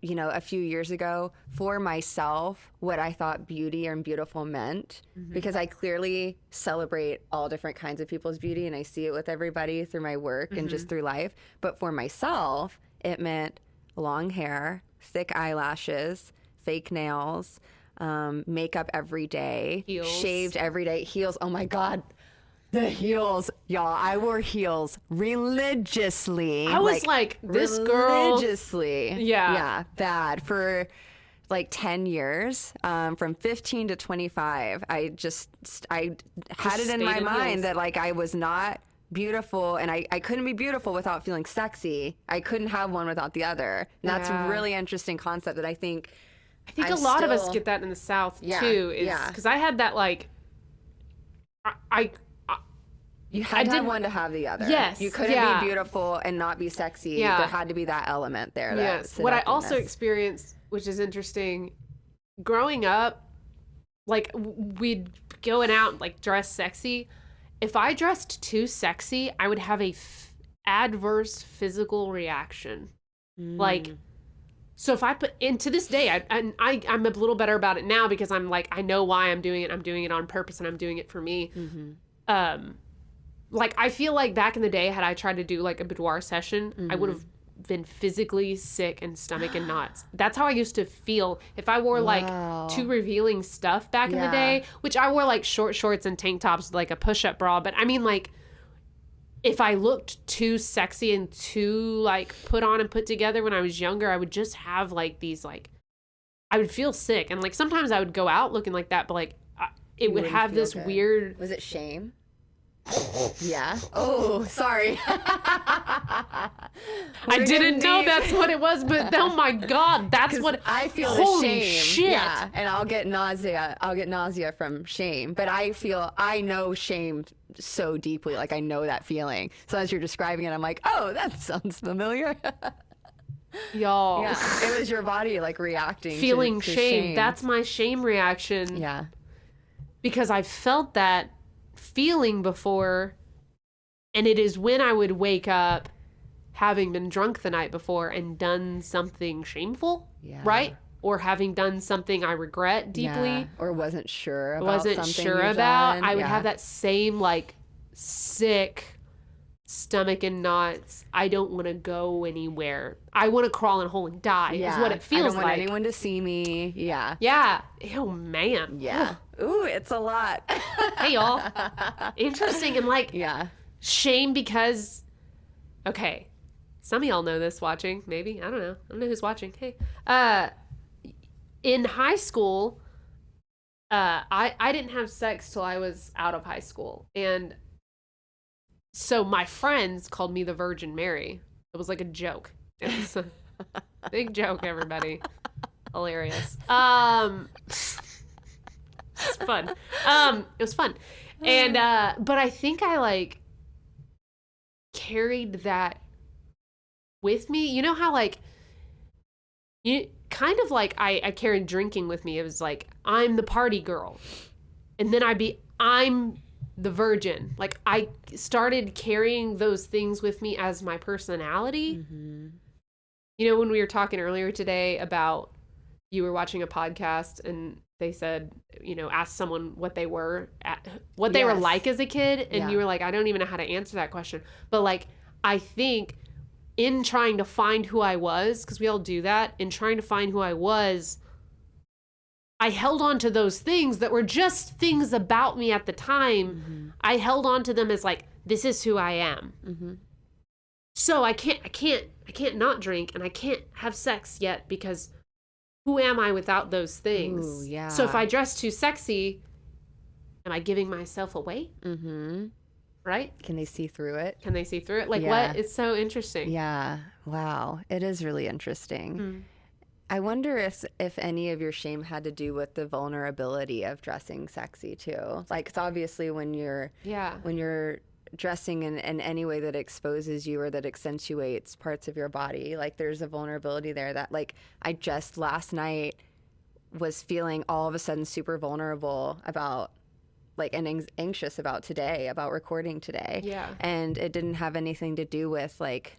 you know a few years ago for myself what i thought beauty and beautiful meant mm-hmm. because i clearly celebrate all different kinds of people's beauty and i see it with everybody through my work mm-hmm. and just mm-hmm. through life but for myself it meant long hair thick eyelashes fake nails um, makeup every day heels. shaved every day heels oh my god the heels, y'all. I wore heels religiously. I was like, like this girl religiously. Yeah, yeah, bad for like 10 years um, from 15 to 25 i just i had just it in my in mind heels. that like i was not beautiful and I, I couldn't be beautiful without feeling sexy i couldn't have one without the other and that's yeah. a really interesting concept that i think i think I'm a lot still, of us get that in the south yeah, too is because yeah. i had that like I, I you had I to have one to have the other. Yes. You couldn't yeah. be beautiful and not be sexy. Yeah. There had to be that element there. Yes. What I also experienced, which is interesting, growing up, like we'd going out like dress sexy. If I dressed too sexy, I would have a f- adverse physical reaction. Mm. Like, so if I put, and to this day, I, I, I, am a little better about it now because I'm like, I know why I'm doing it. I'm doing it on purpose and I'm doing it for me. Mm-hmm. Um, like I feel like back in the day, had I tried to do like a boudoir session, mm-hmm. I would have been physically sick and stomach and knots. That's how I used to feel if I wore wow. like too revealing stuff back yeah. in the day, which I wore like short shorts and tank tops with like a push-up bra, but I mean like if I looked too sexy and too like put on and put together when I was younger, I would just have like these like I would feel sick and like sometimes I would go out looking like that, but like I, it you would have this good. weird Was it shame? Yeah. Oh, sorry. I didn't know that's what it was, but oh my god, that's what I feel. Holy shame. shit! Yeah, and I'll get nausea. I'll get nausea from shame, but I feel I know shame so deeply. Like I know that feeling. So as you're describing it, I'm like, oh, that sounds familiar. Y'all, yeah, it was your body like reacting, feeling to, to shame. shame. That's my shame reaction. Yeah, because I felt that feeling before. And it is when I would wake up having been drunk the night before and done something shameful, yeah. right? Or having done something I regret deeply, yeah. or wasn't sure about wasn't sure about. Done. I would yeah. have that same like sick stomach and knots. I don't want to go anywhere. I want to crawl in a hole and die. Is what it feels I don't want like. anyone to see me. Yeah. Yeah. Oh man. Yeah. Ooh, it's a lot. hey y'all. Interesting and like yeah. Shame because okay. Some of y'all know this watching, maybe. I don't know. I don't know who's watching. Hey. Uh in high school, uh I I didn't have sex till I was out of high school. And so my friends called me the Virgin Mary. It was like a joke. It was a big joke, everybody. Hilarious. Um, it's fun. Um, it was fun, and uh, but I think I like carried that with me. You know how like you kind of like I I carried drinking with me. It was like I'm the party girl, and then I'd be I'm the virgin. Like I started carrying those things with me as my personality. Mm-hmm. You know, when we were talking earlier today about you were watching a podcast and they said, you know, ask someone what they were, at, what they yes. were like as a kid, and yeah. you were like, I don't even know how to answer that question. But like, I think in trying to find who I was, because we all do that, in trying to find who I was, I held on to those things that were just things about me at the time. Mm-hmm. I held on to them as like, this is who I am. Mm-hmm. So I can't, I can't, I can't not drink, and I can't have sex yet because who am I without those things? Ooh, yeah. So if I dress too sexy, am I giving myself away? Mm-hmm. Right? Can they see through it? Can they see through it? Like yeah. what? It's so interesting. Yeah. Wow. It is really interesting. Mm. I wonder if if any of your shame had to do with the vulnerability of dressing sexy too. Like it's obviously when you're yeah when you're dressing in, in any way that exposes you or that accentuates parts of your body. Like there's a vulnerability there that like I just last night was feeling all of a sudden super vulnerable about like and anxious about today, about recording today. Yeah. And it didn't have anything to do with like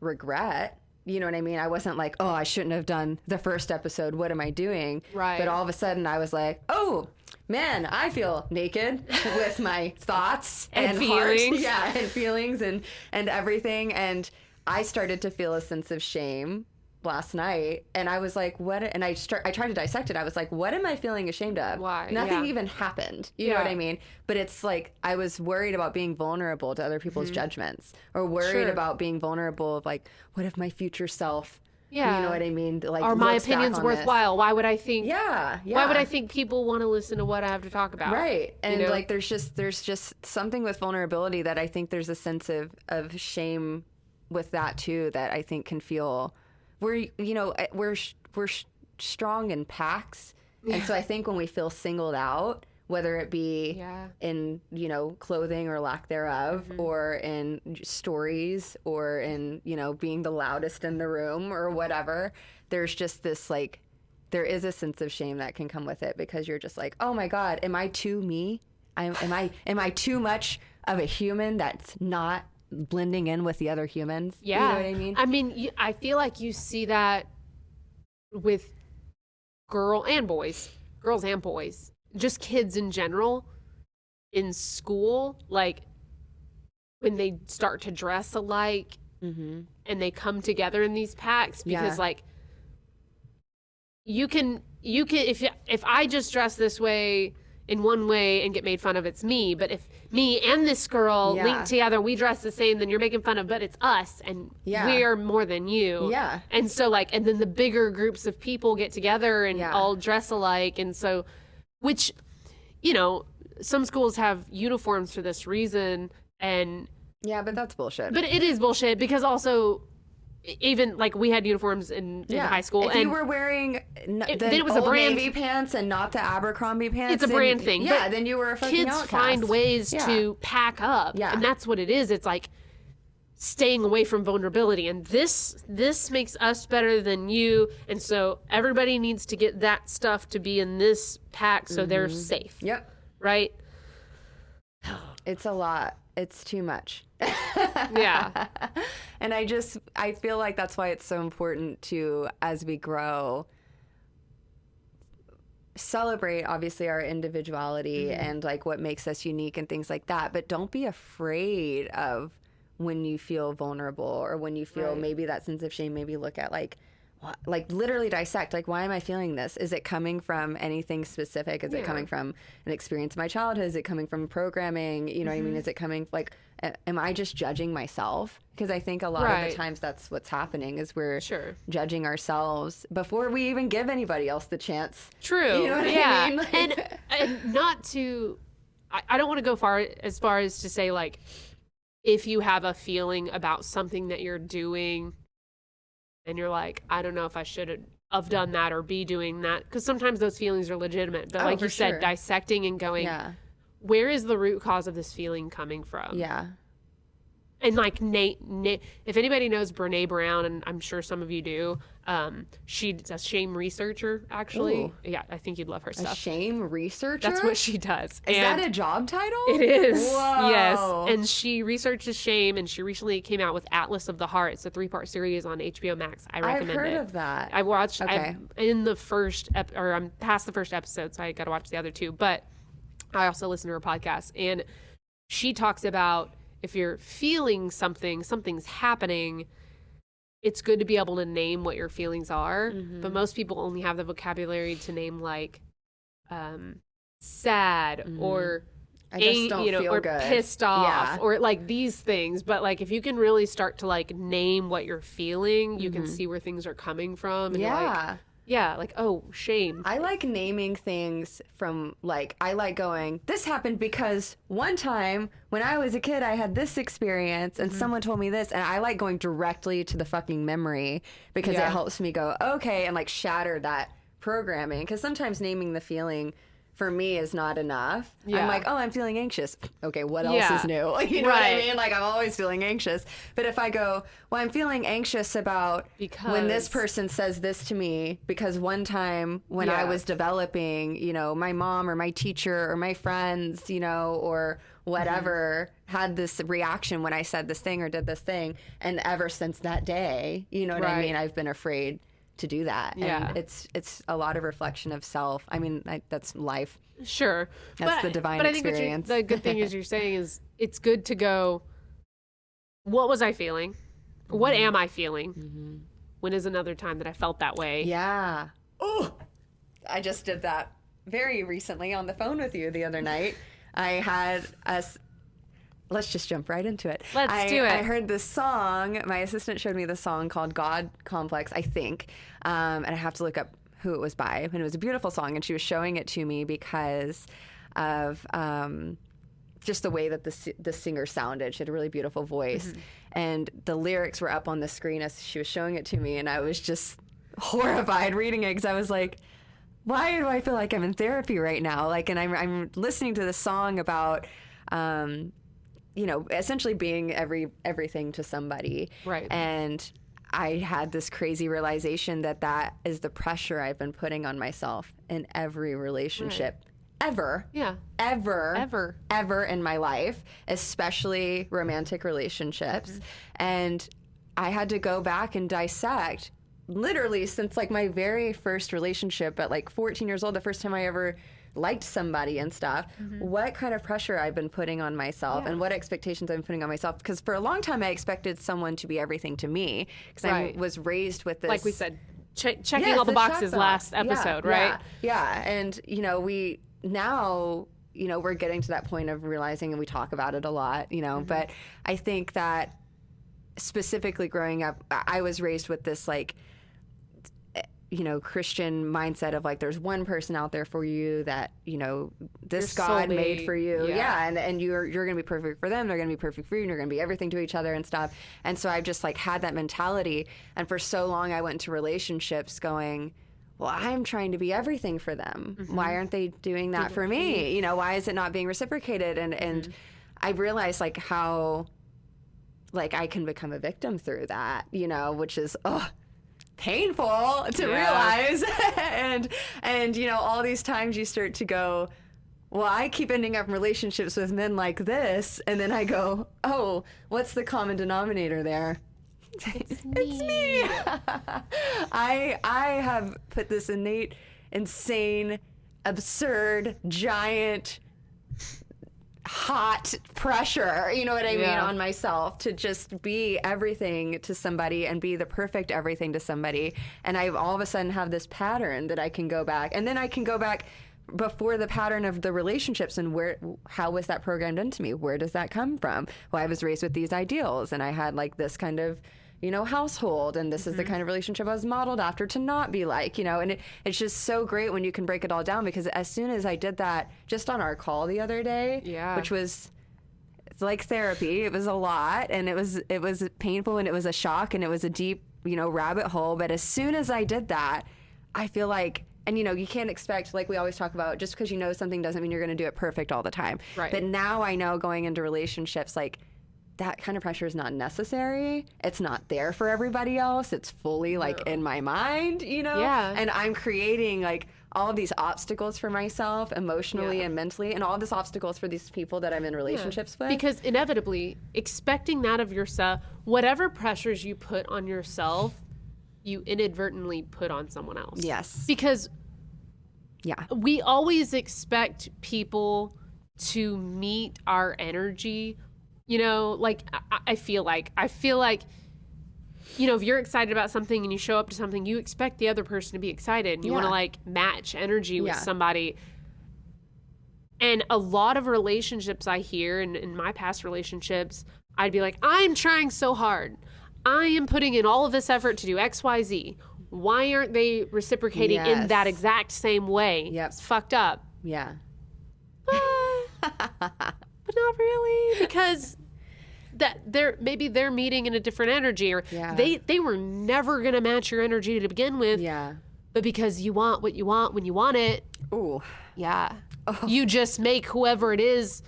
regret. You know what I mean? I wasn't like, oh, I shouldn't have done the first episode. What am I doing? Right. But all of a sudden I was like, oh, man, I feel naked with my thoughts and, and feelings. Heart. Yeah, and feelings and and everything. And I started to feel a sense of shame last night and I was like what and I start I tried to dissect it I was like what am I feeling ashamed of why nothing yeah. even happened you yeah. know what I mean but it's like I was worried about being vulnerable to other people's mm-hmm. judgments or worried sure. about being vulnerable of like what if my future self yeah. You know what I mean? Like, are my opinions worthwhile? This. Why would I think? Yeah, yeah. Why would I think people want to listen to what I have to talk about? Right. And you know? like, there's just there's just something with vulnerability that I think there's a sense of of shame with that too. That I think can feel we're you know eh, we're we're strong in packs, yeah. and so I think when we feel singled out whether it be yeah. in you know clothing or lack thereof mm-hmm. or in stories or in you know being the loudest in the room or whatever there's just this like there is a sense of shame that can come with it because you're just like oh my god am i too me? I'm, am i am i too much of a human that's not blending in with the other humans? Yeah you know what i mean? I mean i feel like you see that with girl and boys girls and boys just kids in general in school, like when they start to dress alike mm-hmm. and they come together in these packs because yeah. like you can you can if if I just dress this way in one way and get made fun of, it's me. But if me and this girl yeah. link together, we dress the same, then you're making fun of, but it's us and yeah. we're more than you. Yeah. And so like, and then the bigger groups of people get together and yeah. all dress alike. And so which you know some schools have uniforms for this reason and yeah but that's bullshit but it is bullshit because also even like we had uniforms in, in yeah. high school if and you were wearing n- it, the it was a brand Navy pants and not the Abercrombie pants it's a brand thing yeah then you were a kids outcast. find ways yeah. to pack up yeah and that's what it is it's like staying away from vulnerability and this this makes us better than you and so everybody needs to get that stuff to be in this pack so mm-hmm. they're safe. Yep. Right? It's a lot. It's too much. Yeah. And i just i feel like that's why it's so important to as we grow celebrate obviously our individuality mm-hmm. and like what makes us unique and things like that but don't be afraid of when you feel vulnerable or when you feel right. maybe that sense of shame maybe look at like like literally dissect like why am i feeling this is it coming from anything specific is yeah. it coming from an experience in my childhood is it coming from programming you know mm-hmm. what i mean mm-hmm. is it coming like am i just judging myself because i think a lot right. of the times that's what's happening is we're sure. judging ourselves before we even give anybody else the chance true you know yeah I mean? like, and, and not to I, I don't want to go far as far as to say like if you have a feeling about something that you're doing and you're like, I don't know if I should have done that or be doing that. Because sometimes those feelings are legitimate. But oh, like you said, sure. dissecting and going, yeah. where is the root cause of this feeling coming from? Yeah. And like Nate, Nate, if anybody knows Brene Brown, and I'm sure some of you do, um, she's a shame researcher. Actually, Ooh. yeah, I think you'd love her stuff. A shame researcher. That's what she does. Is and that a job title? It is. Whoa. Yes, and she researches shame, and she recently came out with Atlas of the Heart. It's a three part series on HBO Max. I recommend it. I've heard it. of that. I watched. Okay. I'm in the first ep- or I'm past the first episode, so I got to watch the other two. But I also listen to her podcast, and she talks about if you're feeling something, something's happening, it's good to be able to name what your feelings are. Mm-hmm. But most people only have the vocabulary to name like um, sad mm-hmm. or you know, or good. pissed off yeah. or like these things. But like if you can really start to like name what you're feeling, you mm-hmm. can see where things are coming from. yeah. Like, yeah, like oh, shame. I like naming things from like I like going, this happened because one time when I was a kid I had this experience and mm-hmm. someone told me this and I like going directly to the fucking memory because yeah. it helps me go, okay, and like shatter that programming because sometimes naming the feeling for me is not enough. Yeah. I'm like, oh, I'm feeling anxious. Okay, what else yeah. is new? You know right. what I mean? Like I'm always feeling anxious. But if I go, well, I'm feeling anxious about because... when this person says this to me because one time when yeah. I was developing, you know, my mom or my teacher or my friends, you know, or whatever mm-hmm. had this reaction when I said this thing or did this thing, and ever since that day, you know what right. I mean? I've been afraid to do that. Yeah. And it's it's a lot of reflection of self. I mean, I, that's life. Sure. That's but, the divine but experience. I think the good thing is you're saying is it's good to go. What was I feeling? Mm-hmm. What am I feeling? Mm-hmm. When is another time that I felt that way? Yeah. Oh, I just did that very recently on the phone with you the other night. I had us let's just jump right into it. Let's I, do it. I heard this song. My assistant showed me the song called God Complex, I think. Um, and I have to look up who it was by. And it was a beautiful song. And she was showing it to me because of um, just the way that the, the singer sounded. She had a really beautiful voice. Mm-hmm. And the lyrics were up on the screen as she was showing it to me. And I was just horrified reading it because I was like, why do I feel like I'm in therapy right now? Like, and I'm, I'm listening to this song about um, you know, essentially being every everything to somebody. Right. And I had this crazy realization that that is the pressure I've been putting on myself in every relationship. Right. Ever. Yeah. Ever. Ever. Ever in my life, especially romantic relationships. Mm-hmm. And I had to go back and dissect literally since like my very first relationship at like 14 years old, the first time I ever liked somebody and stuff, mm-hmm. what kind of pressure I've been putting on myself yeah. and what expectations I've been putting on myself. Because for a long time, I expected someone to be everything to me because right. I was raised with this. Like we said, ch- checking yes, all the, the boxes last episode, yeah, right? Yeah. yeah. And, you know, we now you know we're getting to that point of realizing and we talk about it a lot you know mm-hmm. but i think that specifically growing up i was raised with this like you know Christian mindset of like there's one person out there for you that you know this God made for you. Yeah. yeah, and and you're you're gonna be perfect for them they're gonna be perfect for you and you're gonna be everything to each other and stuff. And so I've just like had that mentality and for so long I went into relationships going well I'm trying to be everything for them. Mm-hmm. why aren't they doing that for me? You know why is it not being reciprocated? And and mm-hmm. I realized like how like I can become a victim through that you know which is oh painful to yeah. realize and and you know all these times you start to go well i keep ending up in relationships with men like this and then i go oh what's the common denominator there it's me, it's me. i i have put this innate insane absurd giant hot pressure, you know what I mean, on myself to just be everything to somebody and be the perfect everything to somebody. And I all of a sudden have this pattern that I can go back. And then I can go back before the pattern of the relationships and where how was that programmed into me? Where does that come from? Well, I was raised with these ideals and I had like this kind of you know, household. And this mm-hmm. is the mm-hmm. kind of relationship I was modeled after to not be like, you know, and it, it's just so great when you can break it all down because as soon as I did that just on our call the other day, yeah. which was it's like therapy. It was a lot and it was it was painful and it was a shock and it was a deep, you know, rabbit hole. But as soon as I did that, I feel like and you know you can't expect like we always talk about just because you know something doesn't mean you're going to do it perfect all the time right but now i know going into relationships like that kind of pressure is not necessary. It's not there for everybody else. It's fully like in my mind, you know? Yeah. And I'm creating like all of these obstacles for myself emotionally yeah. and mentally, and all of these obstacles for these people that I'm in relationships yeah. with. Because inevitably, expecting that of yourself, whatever pressures you put on yourself, you inadvertently put on someone else. Yes. Because yeah. We always expect people to meet our energy. You know, like I, I feel like I feel like you know, if you're excited about something and you show up to something, you expect the other person to be excited and you yeah. want to like match energy with yeah. somebody. And a lot of relationships I hear in, in my past relationships, I'd be like, I'm trying so hard. I am putting in all of this effort to do XYZ. Why aren't they reciprocating yes. in that exact same way? Yep. It's fucked up. Yeah. but not really because that they're maybe they're meeting in a different energy or yeah. they they were never going to match your energy to begin with. Yeah. But because you want what you want when you want it. Ooh. Yeah. Oh. You just make whoever it is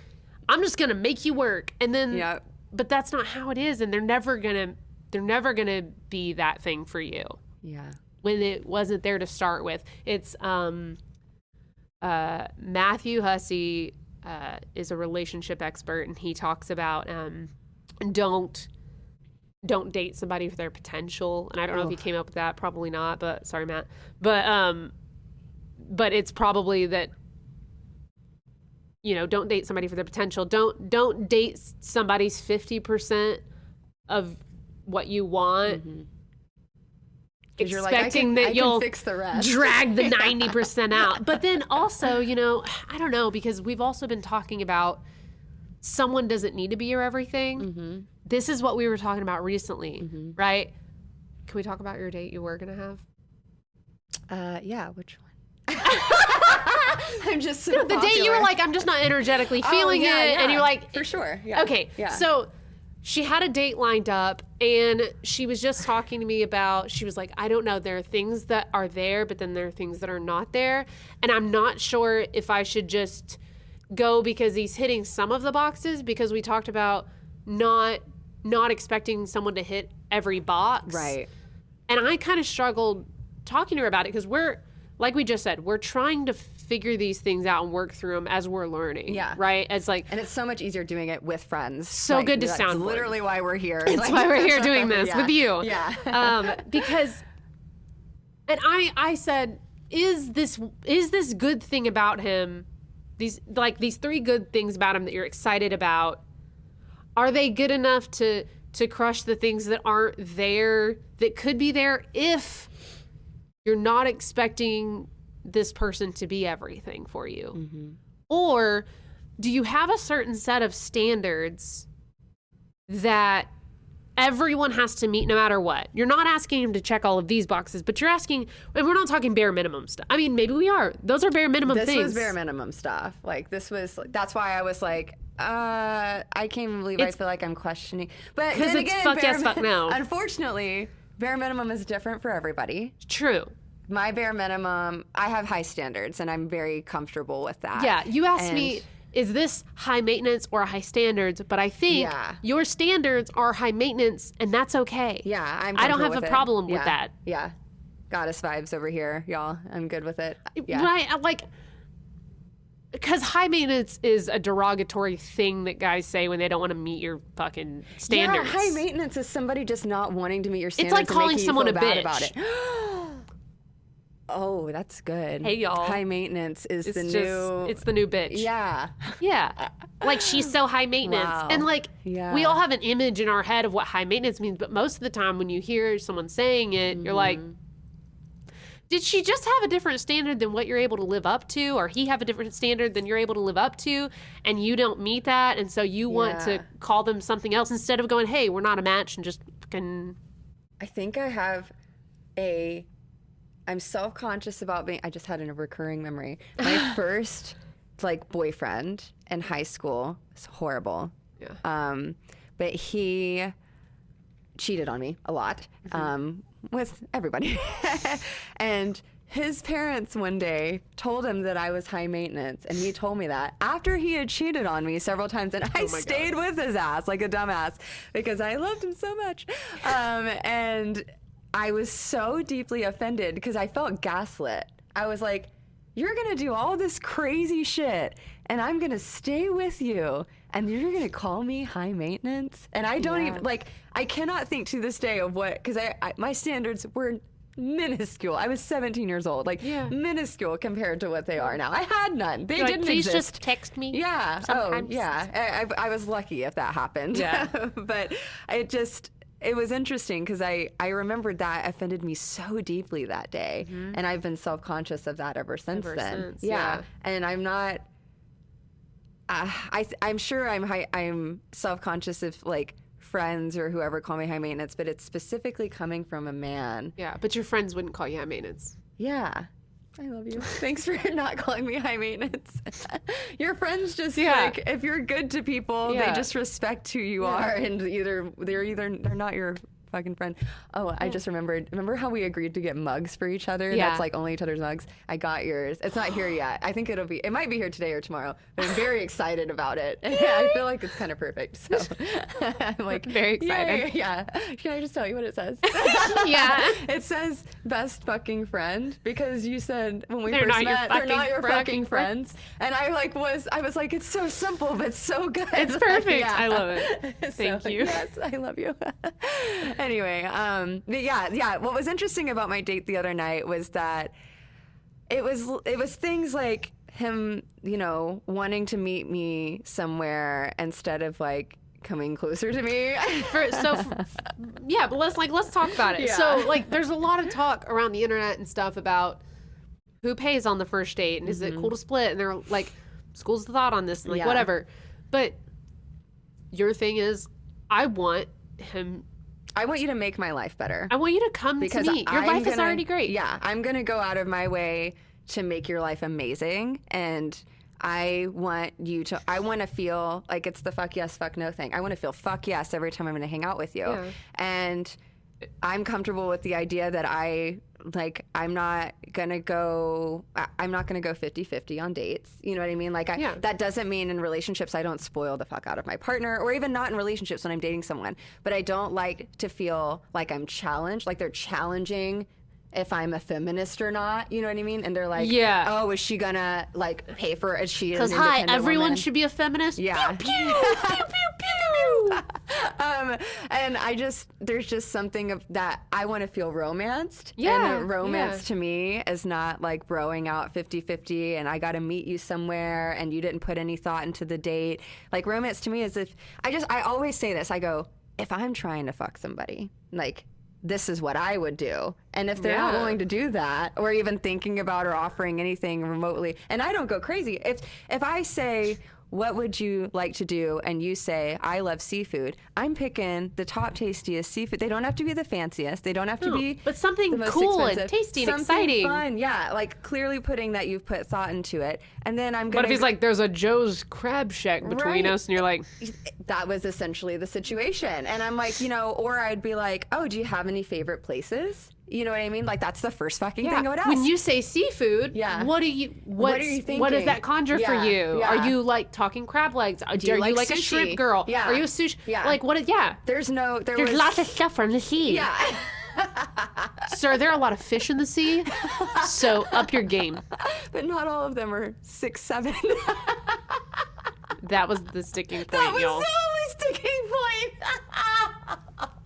I'm just going to make you work and then Yeah. But that's not how it is and they're never going to they're never going to be that thing for you. Yeah. When it wasn't there to start with. It's um uh Matthew Hussey uh, is a relationship expert and he talks about um don't don't date somebody for their potential. And I don't know if he came up with that, probably not, but sorry, Matt. But um but it's probably that you know, don't date somebody for their potential. Don't don't date somebody's 50% of what you want. Mm-hmm. Expecting like, that you'll fix the rest. drag the 90% out. But then also, you know, I don't know, because we've also been talking about someone doesn't need to be your everything. Mm-hmm. This is what we were talking about recently, mm-hmm. right? Can we talk about your date you were going to have? Uh, yeah, which one? I'm just so no, the date you were like, I'm just not energetically oh, feeling oh, yeah, it, yeah. and you're like, for sure, yeah. Okay, yeah. So she had a date lined up, and she was just talking to me about. She was like, I don't know. There are things that are there, but then there are things that are not there, and I'm not sure if I should just go because he's hitting some of the boxes because we talked about not not expecting someone to hit every box. Right. And I kind of struggled talking to her about it because we're like we just said, we're trying to figure these things out and work through them as we're learning. Yeah. Right. It's like, and it's so much easier doing it with friends. So like, good to sound. That's literally, why we're here. It's like, why we're here doing this yeah. with you. Yeah. um, because, and I, I said, is this is this good thing about him these like these three good things about him that you're excited about are they good enough to to crush the things that aren't there that could be there if you're not expecting this person to be everything for you mm-hmm. or do you have a certain set of standards that everyone has to meet no matter what. You're not asking him to check all of these boxes, but you're asking, and we're not talking bare minimum stuff. I mean, maybe we are. Those are bare minimum this things. This was bare minimum stuff. Like, this was, that's why I was like, uh, I can't believe it's, I feel like I'm questioning. But because it's again, fuck yes, fuck no. Unfortunately, bare minimum is different for everybody. True. My bare minimum, I have high standards and I'm very comfortable with that. Yeah. You asked and me is this high maintenance or high standards? But I think yeah. your standards are high maintenance, and that's okay. Yeah, I'm. I don't have a it. problem yeah. with that. Yeah, goddess vibes over here, y'all. I'm good with it. Yeah. Right, like. Because high maintenance is a derogatory thing that guys say when they don't want to meet your fucking standards. Yeah, high maintenance is somebody just not wanting to meet your standards. It's like calling someone a bitch about it. Oh, that's good. Hey y'all. High maintenance is it's the just, new It's the new bitch. Yeah. Yeah. like she's so high maintenance. Wow. And like yeah. we all have an image in our head of what high maintenance means, but most of the time when you hear someone saying it, mm-hmm. you're like did she just have a different standard than what you're able to live up to or he have a different standard than you're able to live up to and you don't meet that and so you want to call them something else instead of going hey we're not a match and just fucking i think i have a I'm self conscious about being. I just had a recurring memory. My first like boyfriend in high school was horrible. Yeah. Um, but he cheated on me a lot mm-hmm. um, with everybody, and his parents one day told him that I was high maintenance, and he told me that after he had cheated on me several times, and I oh stayed God. with his ass like a dumbass because I loved him so much. Um, and I was so deeply offended because I felt gaslit. I was like, "You're gonna do all this crazy shit, and I'm gonna stay with you." and you're gonna call me high maintenance and i don't yeah. even like i cannot think to this day of what because I, I, my standards were minuscule. I was 17 years old, like yeah. minuscule compared to what they are now. I had none. They You're didn't like, Please exist. just text me. Yeah. Oh, sometimes. Oh, yeah. I, I, I, was lucky if that happened. Yeah. but it just it was interesting because I I remembered that offended me so deeply that day, mm-hmm. and I've been self conscious of that ever since ever then. Since, yeah. yeah. And I'm not. Uh, I I'm sure I'm high, I'm self conscious of like friends or whoever call me high maintenance, but it's specifically coming from a man. Yeah, but your friends wouldn't call you high maintenance. Yeah. I love you. Thanks for not calling me high maintenance. your friends just yeah. like if you're good to people, yeah. they just respect who you yeah. are and either they're either they're not your fucking friend. Oh, I just remembered. Remember how we agreed to get mugs for each other? Yeah. That's like only each other's mugs. I got yours. It's not here yet. I think it'll be. It might be here today or tomorrow. But I'm very excited about it. I feel like it's kind of perfect. So I'm like very excited. Yeah, yeah. Can I just tell you what it says? yeah. It says best fucking friend because you said when we they're first met they're not your fucking friends. friends. And I like was I was like it's so simple but so good. It's perfect. yeah. I love it. Thank so, you. Yes, I love you. anyway, um, yeah, yeah. What was interesting about my date the other night was that it was it was things like him, you know, wanting to meet me somewhere instead of like coming closer to me. For, so, yeah, but let's like let's talk about it. Yeah. So, like, there's a lot of talk around the internet and stuff about who pays on the first date and mm-hmm. is it mm-hmm. cool to split? And they're like, school's the thought on this, and like yeah. whatever. But your thing is, I want him I want you to make my life better. I want you to come because to me. Your I'm life gonna, is already great. Yeah, I'm going to go out of my way to make your life amazing and I want you to I want to feel like it's the fuck yes fuck no thing. I want to feel fuck yes every time I'm going to hang out with you. Yeah. And I'm comfortable with the idea that I like I'm not gonna go I'm not gonna go 50-50 on dates. You know what I mean? Like I, yeah. that doesn't mean in relationships I don't spoil the fuck out of my partner or even not in relationships when I'm dating someone. But I don't like to feel like I'm challenged, like they're challenging if I'm a feminist or not. You know what I mean? And they're like, yeah. Oh, is she gonna like pay for? Is she? Because hi, everyone woman? should be a feminist. Yeah. Pew pew pew pew pew. um, and I just there's just something of that I want to feel romanced. Yeah. And romance yeah. to me is not like broing out 50-50 and I got to meet you somewhere and you didn't put any thought into the date. Like romance to me is if I just I always say this. I go if I'm trying to fuck somebody like this is what I would do. And if they're yeah. not willing to do that or even thinking about or offering anything remotely, and I don't go crazy. If if I say what would you like to do? And you say, I love seafood. I'm picking the top tastiest seafood. They don't have to be the fanciest. They don't have to no, be, but something cool expensive. and tasty and something exciting. Fun, yeah. Like clearly putting that you've put thought into it. And then I'm gonna. What if he's like, there's a Joe's Crab Shack between right. us, and you're like, that was essentially the situation. And I'm like, you know, or I'd be like, oh, do you have any favorite places? You know what I mean? Like that's the first fucking yeah. thing I would ask. When you say seafood, yeah. what do you what are you thinking? What does that conjure yeah. for you? Yeah. Are you like talking crab legs? Do you are like you like a shrimp girl? Yeah. Are you a sushi? Yeah. Like what? Is, yeah. There's no. There There's was... lots of stuff from the sea. Yeah. Sir, there are a lot of fish in the sea, so up your game. But not all of them are six seven. that was the sticking point, that was y'all. the only sticking point.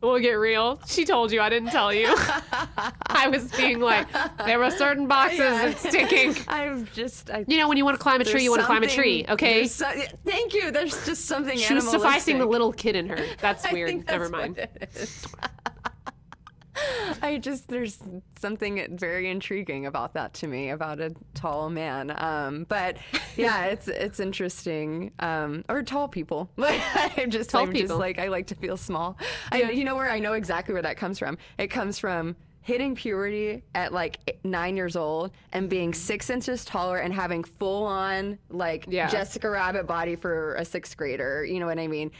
We'll get real. She told you I didn't tell you. I was being like, there were certain boxes yeah. and sticking. I'm just, I, you know, when you want to climb a tree, you want to climb a tree. Okay. So, thank you. There's just something. She was sufficing the little kid in her. That's weird. That's Never mind. I just there's something very intriguing about that to me about a tall man. Um, but yeah, it's it's interesting. Um, or tall people. I'm just tall I'm people. just like I like to feel small. Yeah. I, you know where I know exactly where that comes from. It comes from hitting puberty at like nine years old and being six inches taller and having full on like yeah. Jessica Rabbit body for a sixth grader. You know what I mean?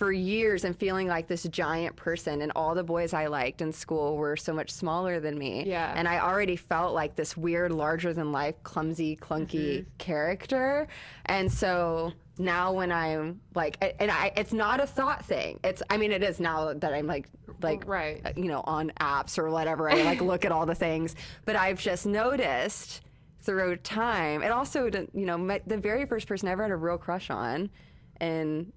For years and feeling like this giant person and all the boys I liked in school were so much smaller than me. Yeah. And I already felt like this weird larger than life clumsy clunky mm-hmm. character. And so now when I'm like and I it's not a thought thing. It's I mean it is now that I'm like like right. you know on apps or whatever I like look at all the things, but I've just noticed through time. It also you know my, the very first person I ever had a real crush on and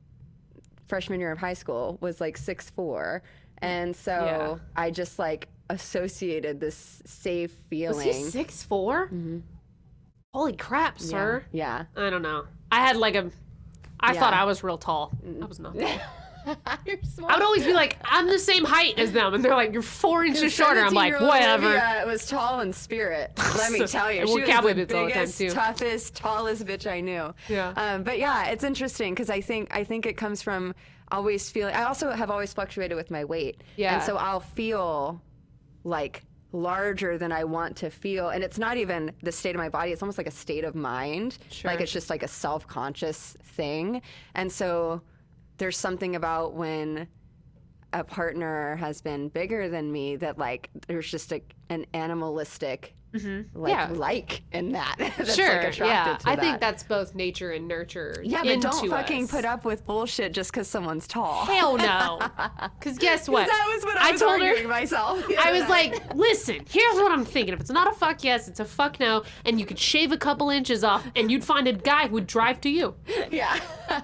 freshman year of high school was like six four, and so yeah. I just like associated this safe feeling. Was he six four? Mm-hmm. Holy crap, sir! Yeah. yeah. I don't know. I had like a. I yeah. thought I was real tall. I was not. Tall. I would always be like, I'm the same height as them, and they're like, you're four inches shorter. I'm like, whatever. It was tall in spirit. Let me tell you, she was the biggest, the toughest, tallest bitch I knew. Yeah. Um, but yeah, it's interesting because I think I think it comes from always feeling. I also have always fluctuated with my weight. Yeah. And so I'll feel like larger than I want to feel. And it's not even the state of my body, it's almost like a state of mind. Sure. Like it's just like a self conscious thing. And so there's something about when a partner has been bigger than me that like there's just a, an animalistic mm-hmm. like yeah. like in that. sure, like yeah. I that. think that's both nature and nurture. Yeah, but don't fucking us. put up with bullshit just because someone's tall. Hell no. Because guess what? that was what I, I was told her myself. I was like, listen, here's what I'm thinking. If it's not a fuck yes, it's a fuck no, and you could shave a couple inches off, and you'd find a guy who would drive to you. Yeah.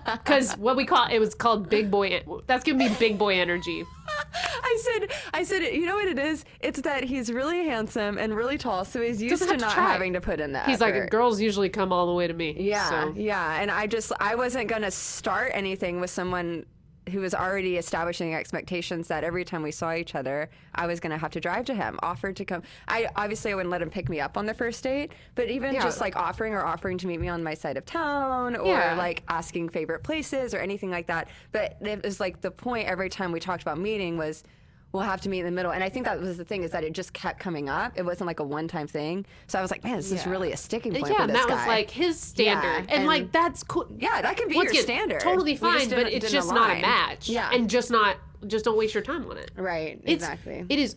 Because what we call it was called big boy. That's gonna be big boy energy. I said, I said, you know what it is? It's that he's really handsome and really tall, so he's used to not try. having to put in that. He's effort. like, girls usually come all the way to me. Yeah, so. yeah. And I just, I wasn't gonna start anything with someone who was already establishing expectations that every time we saw each other, I was going to have to drive to him, offered to come. I obviously I wouldn't let him pick me up on the first date, but even yeah. just like offering or offering to meet me on my side of town or yeah. like asking favorite places or anything like that. But it was like the point every time we talked about meeting was we'll have to meet in the middle. And I think that was the thing is that it just kept coming up. It wasn't like a one time thing. So I was like, man, this yeah. is really a sticking point. Yeah, and that guy. was like his standard. Yeah, and, and, like that's cool. Yeah, that can be your standard. Totally fine, but it's just align. not a match. Yeah. And just not just don't waste your time on it. Right. It's, exactly. It is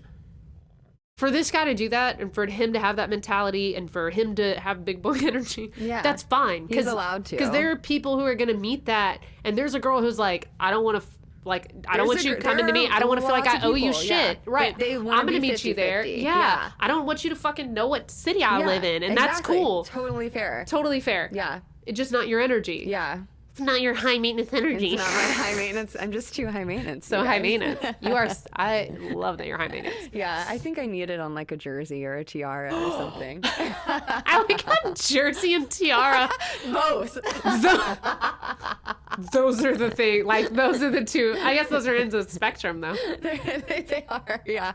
for this guy to do that and for him to have that mentality and for him to have big boy energy, yeah. that's fine. He's allowed to. Because there are people who are going to meet that, and there's a girl who's like, I don't want to. F- like I don't want you coming to me. I don't want to feel like I owe you shit. Yeah. Right. They, they I'm gonna meet you there. Yeah. yeah. I don't want you to fucking know what city I yeah, live in, and exactly. that's cool. Totally fair. Totally fair. Yeah. It's just not your energy. Yeah. It's not your high maintenance energy. It's not my high maintenance. I'm just too high maintenance. So high maintenance. You are. I love that you're high maintenance. Yeah, I think I need it on like a jersey or a tiara or something. I like a jersey and tiara. Both. those are the thing. Like those are the two. I guess those are ends of the spectrum, though. they, they are. Yeah.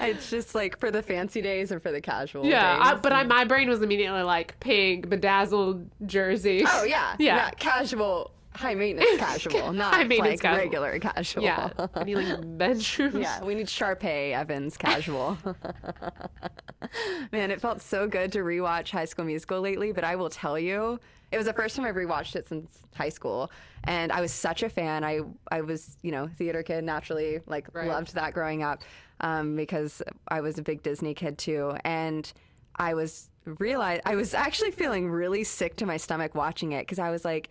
It's just like for the fancy days or for the casual. Yeah, I, but I, my brain was immediately like pink, bedazzled jersey. Oh yeah. Yeah. yeah casual high maintenance casual, not high maintenance like casual. regular casual. Yeah, I need like bedroom. Yeah, we need Sharpay Evans casual. Man, it felt so good to rewatch High School Musical lately, but I will tell you, it was the first time I've rewatched it since high school, and I was such a fan. I I was you know theater kid naturally, like right. loved that growing up um, because I was a big Disney kid too, and I was realized I was actually feeling really sick to my stomach watching it because I was like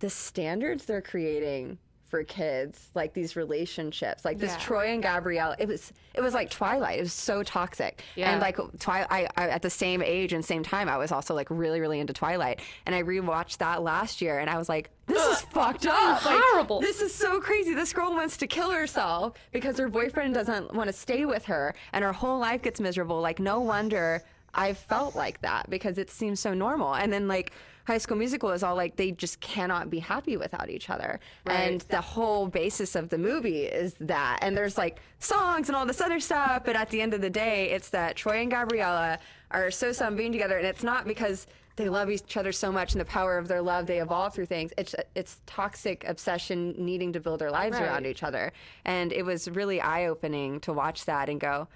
the standards they're creating for kids like these relationships like this yeah. troy and gabriella it was it was like twilight it was so toxic. Yeah. and like twilight I, I, at the same age and same time i was also like really really into twilight. And i rewatched that last year and i was like this is fucked up. Like, horrible. this is so crazy. This girl wants to kill herself because her boyfriend doesn't want to stay with her and her whole life gets miserable. Like no wonder i felt like that because it seems so normal. And then like High School Musical is all like they just cannot be happy without each other. Right. And the whole basis of the movie is that. And there's like songs and all this other stuff, but at the end of the day, it's that Troy and Gabriella are so some being together, and it's not because they love each other so much and the power of their love they evolve through things it's it's toxic obsession needing to build their lives right. around each other and it was really eye-opening to watch that and go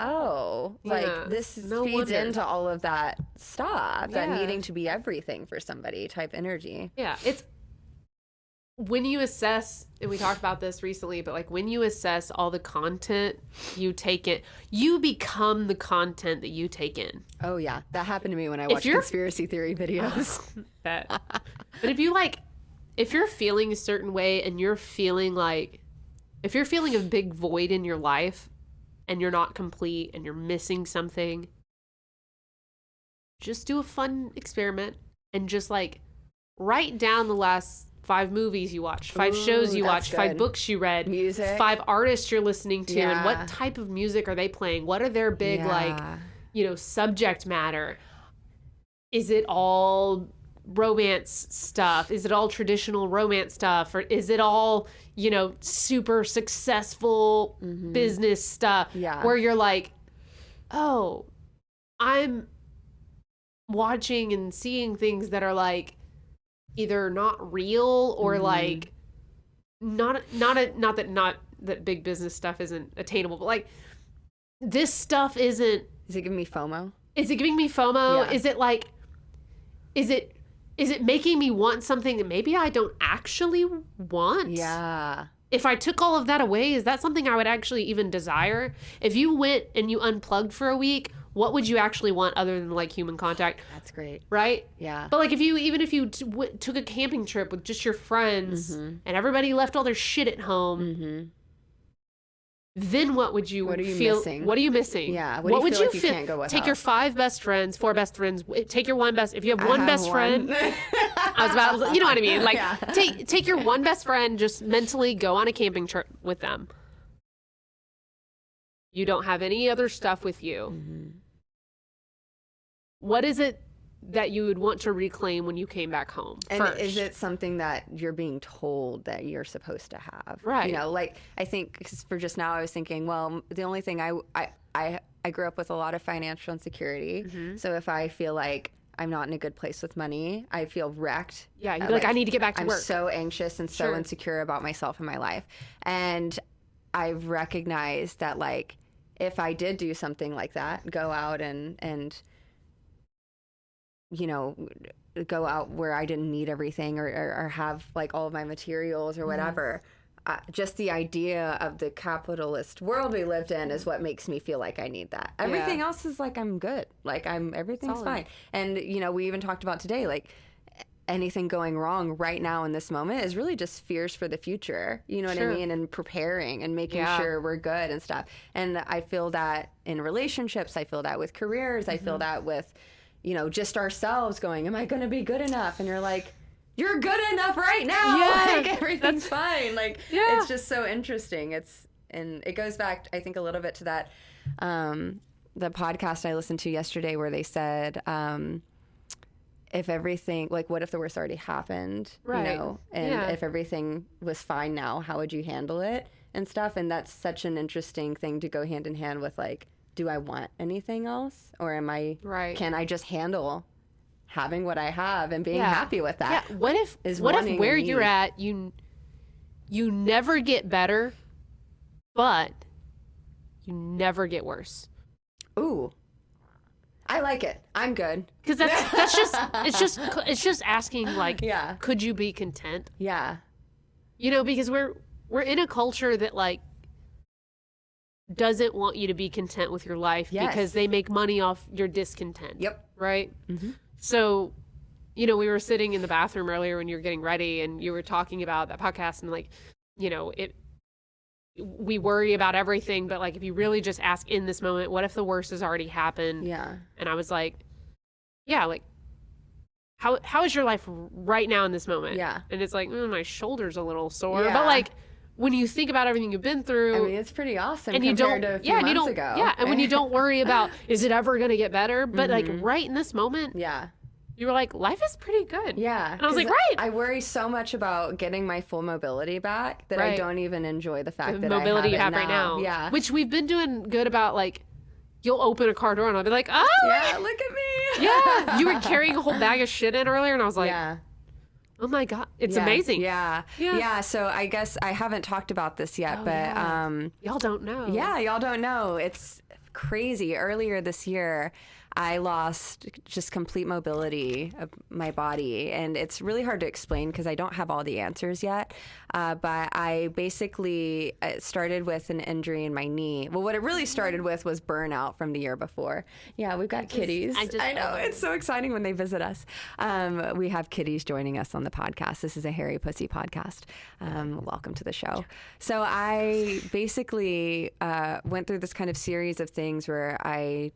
oh, like yeah, this no feeds wonder. into all of that stuff, yeah. that needing to be everything for somebody type energy. Yeah, it's when you assess and we talked about this recently but like when you assess all the content you take in you become the content that you take in oh yeah that happened to me when i watched conspiracy theory videos oh, that but if you like if you're feeling a certain way and you're feeling like if you're feeling a big void in your life and you're not complete and you're missing something just do a fun experiment and just like write down the last five movies you watched, five Ooh, shows you watched, good. five books you read, music, five artists you're listening to, yeah. and what type of music are they playing? What are their big yeah. like, you know, subject matter? Is it all romance stuff? Is it all traditional romance stuff, or is it all you know super successful mm-hmm. business stuff? Yeah, where you're like, oh, I'm watching and seeing things that are like either not real or mm-hmm. like not not a not that not that big business stuff isn't attainable, but like this stuff isn't. Is it giving me FOMO? Is it giving me FOMO? Yeah. Is it like? Is it? Is it making me want something that maybe I don't actually want? Yeah. If I took all of that away, is that something I would actually even desire? If you went and you unplugged for a week, what would you actually want other than like human contact? That's great. Right? Yeah. But like if you even if you t- w- took a camping trip with just your friends mm-hmm. and everybody left all their shit at home. Mm-hmm. Then what would you, what are you feel? Missing? What are you missing? Yeah. What, what would you, feel? Like you take your five best friends, four best friends. Take your one best. If you have one best one. friend, I was about. You know what I mean? Like yeah. take take your one best friend. Just mentally go on a camping trip with them. You don't have any other stuff with you. Mm-hmm what is it that you would want to reclaim when you came back home? And first? is it something that you're being told that you're supposed to have? Right. You know, like I think for just now, I was thinking, well, the only thing I I I, I grew up with a lot of financial insecurity. Mm-hmm. So if I feel like I'm not in a good place with money. I feel wrecked. Yeah, you're like, like, I need to get back to I'm work. I'm so anxious and so sure. insecure about myself and my life. And I've recognized that like if I did do something like that, go out and and you know, go out where I didn't need everything or, or, or have like all of my materials or mm-hmm. whatever. Uh, just the idea of the capitalist world we lived in is what makes me feel like I need that. Everything yeah. else is like I'm good. Like I'm everything's Solid. fine. And you know, we even talked about today like anything going wrong right now in this moment is really just fears for the future. You know what sure. I mean? And preparing and making yeah. sure we're good and stuff. And I feel that in relationships, I feel that with careers, mm-hmm. I feel mm-hmm. that with you know, just ourselves going, Am I going to be good enough? And you're like, You're good enough right now. Yeah, like, everything's fine. Like, yeah. it's just so interesting. It's, and it goes back, I think, a little bit to that, um, the podcast I listened to yesterday where they said, um, if everything like what if the worst already happened right. you know and yeah. if everything was fine now how would you handle it and stuff and that's such an interesting thing to go hand in hand with like do I want anything else or am I right? Can I just handle having what I have and being yeah. happy with that? Yeah. What if is what if where you're at you you never get better, but you never get worse? Ooh. I like it. I'm good. Because that's that's just it's just it's just asking like yeah. could you be content? Yeah. You know, because we're we're in a culture that like doesn't want you to be content with your life yes. because they make money off your discontent. Yep. Right? Mm-hmm. So, you know, we were sitting in the bathroom earlier when you were getting ready and you were talking about that podcast and like, you know, it we worry about everything, but like if you really just ask in this moment, what if the worst has already happened? Yeah. And I was like, yeah, like how how is your life right now in this moment? Yeah. And it's like, mm, my shoulder's a little sore, yeah. but like when you think about everything you've been through, I mean, it's pretty awesome. And you don't, yeah, and you don't, ago. yeah, and when you don't worry about is it ever going to get better, but mm-hmm. like right in this moment, yeah, you were like, life is pretty good. Yeah, and I was like, right. I worry so much about getting my full mobility back that right. I don't even enjoy the fact the that mobility have you have now. right now. Yeah, which we've been doing good about, like. You'll open a car door and I'll be like, oh, yeah, look at me. yeah, you were carrying a whole bag of shit in earlier, and I was like, yeah, Oh my god, it's yeah, amazing. Yeah. yeah. Yeah, so I guess I haven't talked about this yet, oh, but yeah. um y'all don't know. Yeah, y'all don't know. It's crazy. Earlier this year, I lost just complete mobility of my body. And it's really hard to explain because I don't have all the answers yet. Uh, but I basically started with an injury in my knee. Well, what it really started with was burnout from the year before. Yeah, we've got kitties. I, just, I know. It's so exciting when they visit us. Um, we have kitties joining us on the podcast. This is a Hairy Pussy podcast. Um, welcome to the show. So I basically uh, went through this kind of series of things where I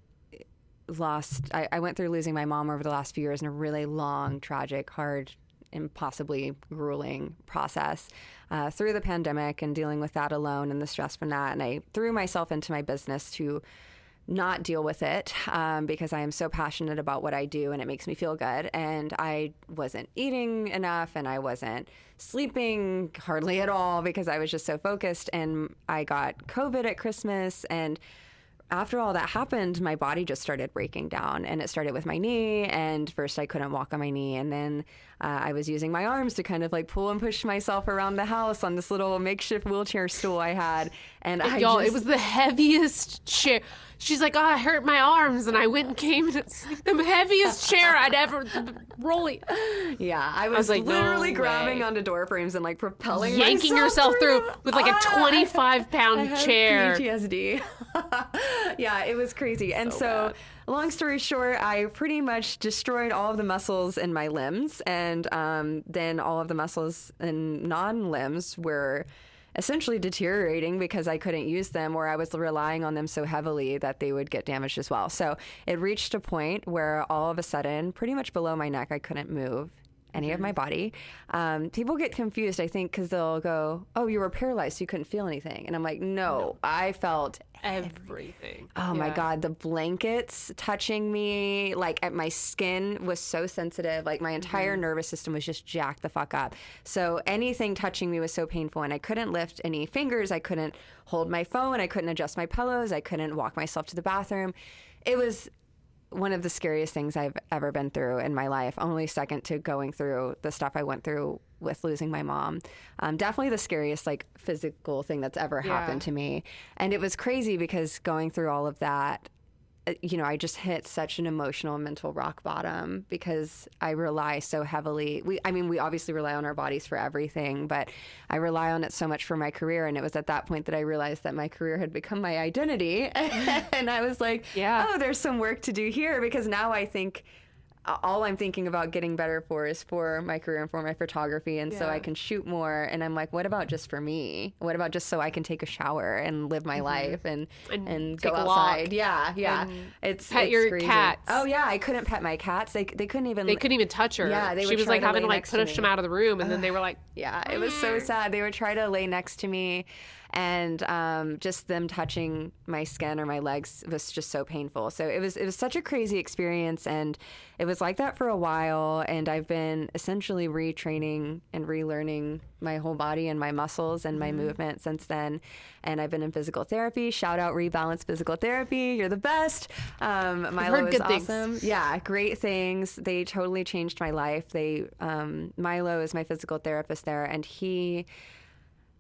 lost I, I, went through losing my mom over the last few years in a really long tragic hard impossibly grueling process uh, through the pandemic and dealing with that alone and the stress from that and i threw myself into my business to not deal with it um, because I am so passionate about what I do and it makes me feel good. And I wasn't eating enough and I wasn't sleeping hardly at all because I was just so focused. And I got COVID at Christmas and after all that happened, my body just started breaking down. And it started with my knee. And first, I couldn't walk on my knee. And then uh, I was using my arms to kind of like pull and push myself around the house on this little makeshift wheelchair stool I had. And I y'all, just... it was the heaviest chair. She's like, "Oh, I hurt my arms," and I went and came, and it's like the heaviest chair I'd ever rolling. Yeah, I was, I was like literally no grabbing onto door frames and like propelling, yanking yourself through, through with like a ah, twenty-five pound chair. PTSD. yeah, it was crazy, and so. so long story short, I pretty much destroyed all of the muscles in my limbs, and um, then all of the muscles in non limbs were essentially deteriorating because I couldn't use them or I was relying on them so heavily that they would get damaged as well. So it reached a point where all of a sudden, pretty much below my neck, I couldn't move any of my mm-hmm. body. Um, people get confused, I think, because they'll go, "Oh, you were paralyzed, so you couldn't feel anything," and I'm like, "No, no. I felt everything. Oh yeah. my god, the blankets touching me, like at my skin was so sensitive. Like my entire mm-hmm. nervous system was just jacked the fuck up. So anything touching me was so painful, and I couldn't lift any fingers. I couldn't hold my phone. I couldn't adjust my pillows. I couldn't walk myself to the bathroom. It was one of the scariest things I've ever been through in my life, only second to going through the stuff I went through with losing my mom. Um, definitely the scariest, like, physical thing that's ever yeah. happened to me. And it was crazy because going through all of that, Uh, you know, I just hit such an emotional mental rock bottom because I rely so heavily. We, I mean, we obviously rely on our bodies for everything, but I rely on it so much for my career. And it was at that point that I realized that my career had become my identity. and I was like, yeah. oh, there's some work to do here because now I think all I'm thinking about getting better for is for my career and for my photography, and yeah. so I can shoot more. And I'm like, what about just for me? What about just so I can take a shower and live my mm-hmm. life and and, and go outside? Yeah, yeah. it's pet it's your crazy. cats. Oh yeah, I couldn't pet my cats. They they couldn't even. They couldn't even touch her. Yeah, they she was like having to like push them out of the room, and then they were like, yeah, it was so sad. They would try to lay next to me and um, just them touching my skin or my legs was just so painful. So it was it was such a crazy experience, and it was like that for a while. And I've been essentially retraining and relearning my whole body and my muscles and my mm-hmm. movement since then. And I've been in physical therapy. Shout out Rebalance Physical Therapy. You're the best. Um, Milo is awesome. Things. Yeah, great things. They totally changed my life. They um, Milo is my physical therapist there, and he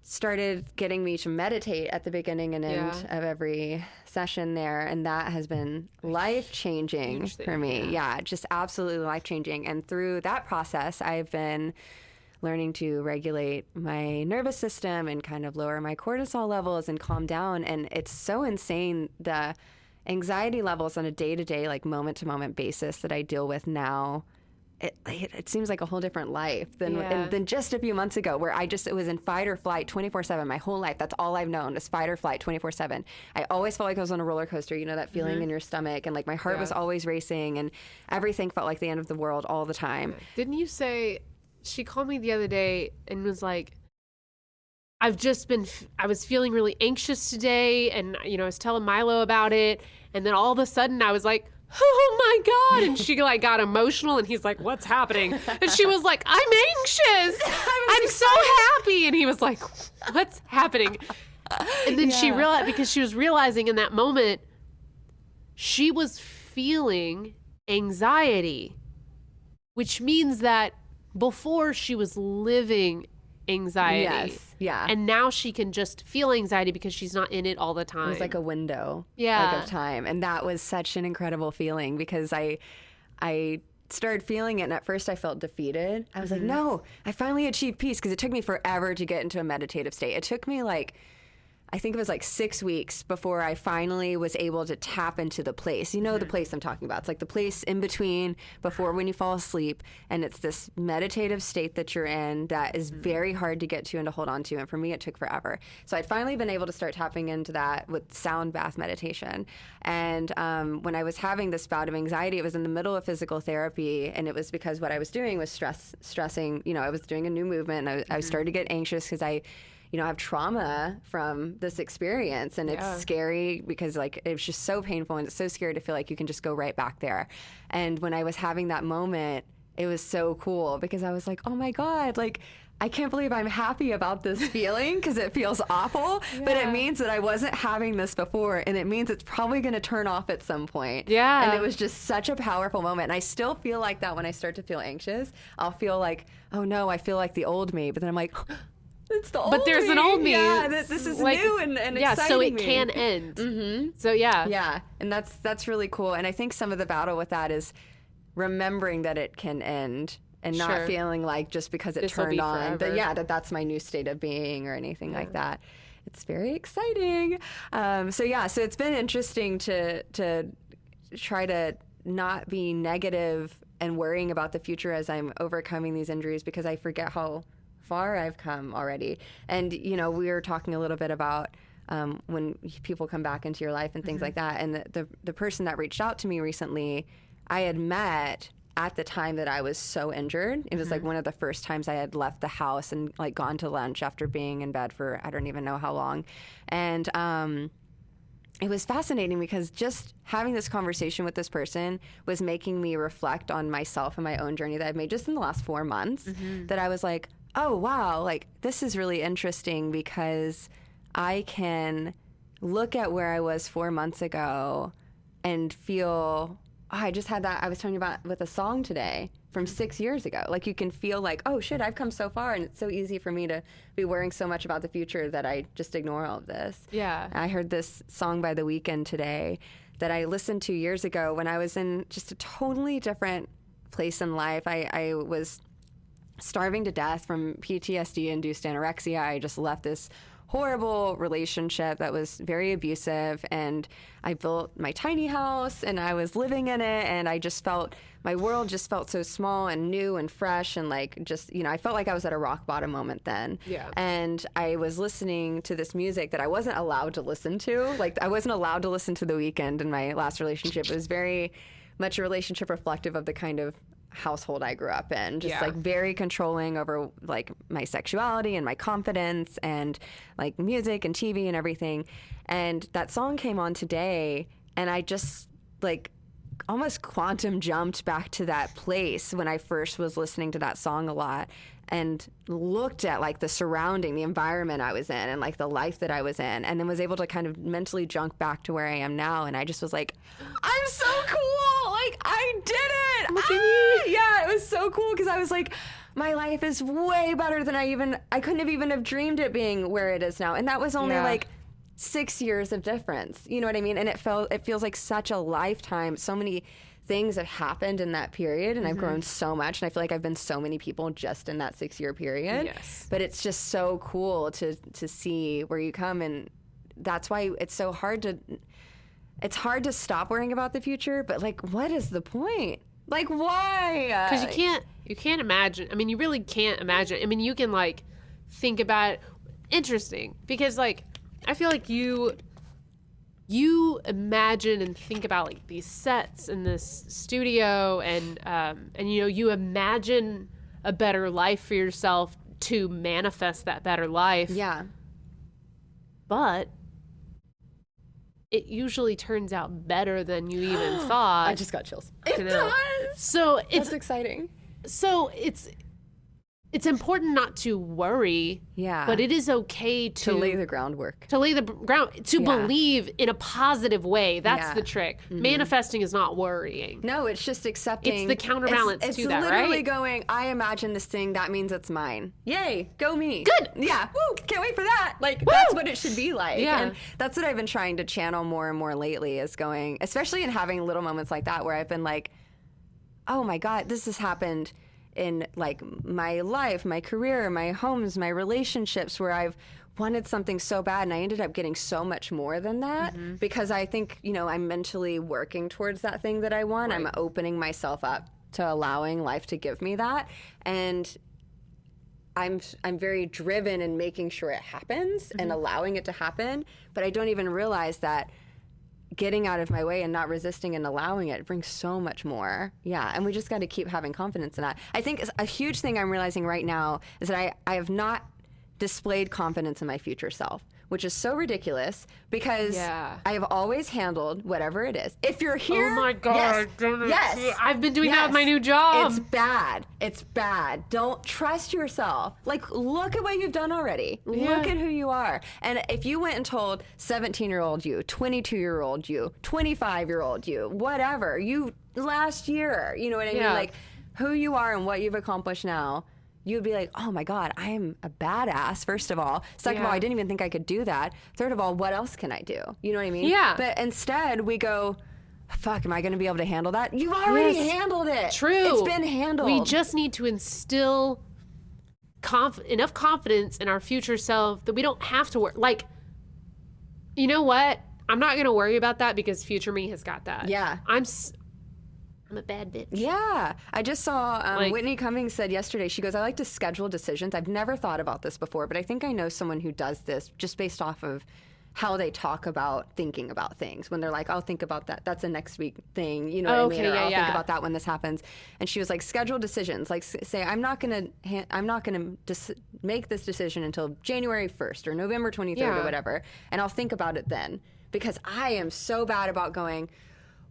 started getting me to meditate at the beginning and end yeah. of every session there and that has been life changing for me yeah. yeah just absolutely life changing and through that process i've been learning to regulate my nervous system and kind of lower my cortisol levels and calm down and it's so insane the anxiety levels on a day-to-day like moment-to-moment basis that i deal with now it, it, seems like a whole different life than yeah. than just a few months ago, where I just it was in fight or flight 24 seven. My whole life, that's all I've known is fight or flight 24 seven. I always felt like I was on a roller coaster. You know that feeling mm-hmm. in your stomach, and like my heart yeah. was always racing, and everything felt like the end of the world all the time. Didn't you say? She called me the other day and was like, I've just been, I was feeling really anxious today. And, you know, I was telling Milo about it. And then all of a sudden I was like, oh my god. And she like got emotional and he's like what's happening? And she was like i'm anxious. I'm so happy. And he was like what's happening? And then yeah. she realized because she was realizing in that moment she was feeling anxiety which means that before she was living anxiety. Yes. Yeah. And now she can just feel anxiety because she's not in it all the time. It was like a window yeah. like, of time. And that was such an incredible feeling because I I started feeling it and at first I felt defeated. I was mm-hmm. like, no, I finally achieved peace because it took me forever to get into a meditative state. It took me like I think it was like six weeks before I finally was able to tap into the place. You know, mm-hmm. the place I'm talking about. It's like the place in between before when you fall asleep. And it's this meditative state that you're in that is mm-hmm. very hard to get to and to hold on to. And for me, it took forever. So I'd finally been able to start tapping into that with sound bath meditation. And um, when I was having this bout of anxiety, it was in the middle of physical therapy. And it was because what I was doing was stress, stressing. You know, I was doing a new movement and I, mm-hmm. I started to get anxious because I, you know, I have trauma from this experience. And it's yeah. scary because, like, it was just so painful and it's so scary to feel like you can just go right back there. And when I was having that moment, it was so cool because I was like, oh my God, like, I can't believe I'm happy about this feeling because it feels awful, yeah. but it means that I wasn't having this before and it means it's probably going to turn off at some point. Yeah. And it was just such a powerful moment. And I still feel like that when I start to feel anxious. I'll feel like, oh no, I feel like the old me. But then I'm like, it's the old but there's an old me. Yeah, this, this is like, new and, and yeah, so it me. can end. Mm-hmm. So yeah, yeah, and that's that's really cool. And I think some of the battle with that is remembering that it can end and not sure. feeling like just because it this turned on that yeah that that's my new state of being or anything yeah. like that. It's very exciting. Um, so yeah, so it's been interesting to to try to not be negative and worrying about the future as I'm overcoming these injuries because I forget how far I've come already. And, you know, we were talking a little bit about um, when people come back into your life and things mm-hmm. like that. And the, the, the person that reached out to me recently, I had met at the time that I was so injured. It was mm-hmm. like one of the first times I had left the house and like gone to lunch after being in bed for I don't even know how long. And um, it was fascinating because just having this conversation with this person was making me reflect on myself and my own journey that I've made just in the last four months. Mm-hmm. That I was like, oh, wow, like this is really interesting because I can look at where I was four months ago and feel, oh, I just had that. I was talking about with a song today from six years ago. Like you can feel like, oh shit, I've come so far, and it's so easy for me to be worrying so much about the future that I just ignore all of this. Yeah. I heard this song by The Weeknd today that I listened to years ago when I was in just a totally different place in life. I, I was starving to death from PTSD induced anorexia. I just left this horrible relationship that was very abusive and I built my tiny house and I was living in it and I just felt my world just felt so small and new and fresh and like just you know I felt like I was at a rock bottom moment then. Yeah. And I was listening to this music that I wasn't allowed to listen to. Like I wasn't allowed to listen to The Weeknd in my last relationship. It was very much a relationship reflective of the kind of household I grew up in. Just yeah. like very controlling over like my sexuality and my confidence and like music and TV and everything. And that song came on today and I just like almost quantum jumped back to that place when I first was listening to that song a lot and looked at like the surrounding, the environment I was in and like the life that I was in and then was able to kind of mentally jump back to where I am now and I just was like I'm so cool. Like I did it. Ah! Yeah, it was so cool because I was like my life is way better than I even I couldn't have even have dreamed it being where it is now. And that was only yeah. like six years of difference. You know what I mean? And it felt it feels like such a lifetime. So many things have happened in that period and mm-hmm. I've grown so much and I feel like I've been so many people just in that six year period. Yes. But it's just so cool to to see where you come and that's why it's so hard to it's hard to stop worrying about the future, but like what is the point? Like why? Because you can't you can't imagine. I mean, you really can't imagine. I mean, you can like think about it. interesting because like I feel like you you imagine and think about like these sets and this studio and um, and you know you imagine a better life for yourself to manifest that better life. Yeah. But it usually turns out better than you even thought. I just got chills. It does. So it's That's exciting. So it's it's important not to worry. Yeah. But it is okay to, to lay the groundwork. To lay the ground to yeah. believe in a positive way. That's yeah. the trick. Mm-hmm. Manifesting is not worrying. No, it's just accepting. It's the counterbalance it's, to that, right? It's literally going, I imagine this thing, that means it's mine. Yay, go me. Good. Yeah. Woo, can't wait for that. Like Woo! that's what it should be like. Yeah. And that's what I've been trying to channel more and more lately is going, especially in having little moments like that where I've been like, oh my God, this has happened in like my life, my career, my homes, my relationships where I've wanted something so bad and I ended up getting so much more than that mm-hmm. because I think, you know, I'm mentally working towards that thing that I want. Right. I'm opening myself up to allowing life to give me that and I'm I'm very driven in making sure it happens mm-hmm. and allowing it to happen, but I don't even realize that getting out of my way and not resisting and allowing it brings so much more. Yeah, and we just got to keep having confidence in that. I think a huge thing I'm realizing right now is that I, I have not displayed confidence in my future self which is so ridiculous because yeah. I have always handled whatever it is. If you're oh here, oh my god, yes, yes I've been doing yes. that with my new job. It's bad. It's bad. Don't trust yourself. Like, look at what you've done already. Yeah. Look at who you are. And if you went and told 17 year old you, 22 year old you, 25 year old you, whatever, you last year, you know what I yeah. mean? Like, who you are and what you've accomplished now you would be like, oh my God, I am a badass, first of all. Second yeah. of all, I didn't even think I could do that. Third of all, what else can I do? You know what I mean? Yeah. But instead, we go, fuck, am I going to be able to handle that? You've already yes. handled it. True. It's been handled. We just need to instill conf- enough confidence in our future self that we don't have to work. Like, you know what? I'm not going to worry about that because future me has got that. Yeah. I'm. S- I'm a bad bitch. Yeah. I just saw um, like, Whitney Cummings said yesterday, she goes, I like to schedule decisions. I've never thought about this before, but I think I know someone who does this just based off of how they talk about thinking about things when they're like, I'll think about that. That's a next week thing. You know what okay, I mean? Or yeah, I'll yeah. think about that when this happens. And she was like, schedule decisions. Like say, I'm not going to, ha- I'm not going to dis- make this decision until January 1st or November 23rd yeah. or whatever. And I'll think about it then because I am so bad about going,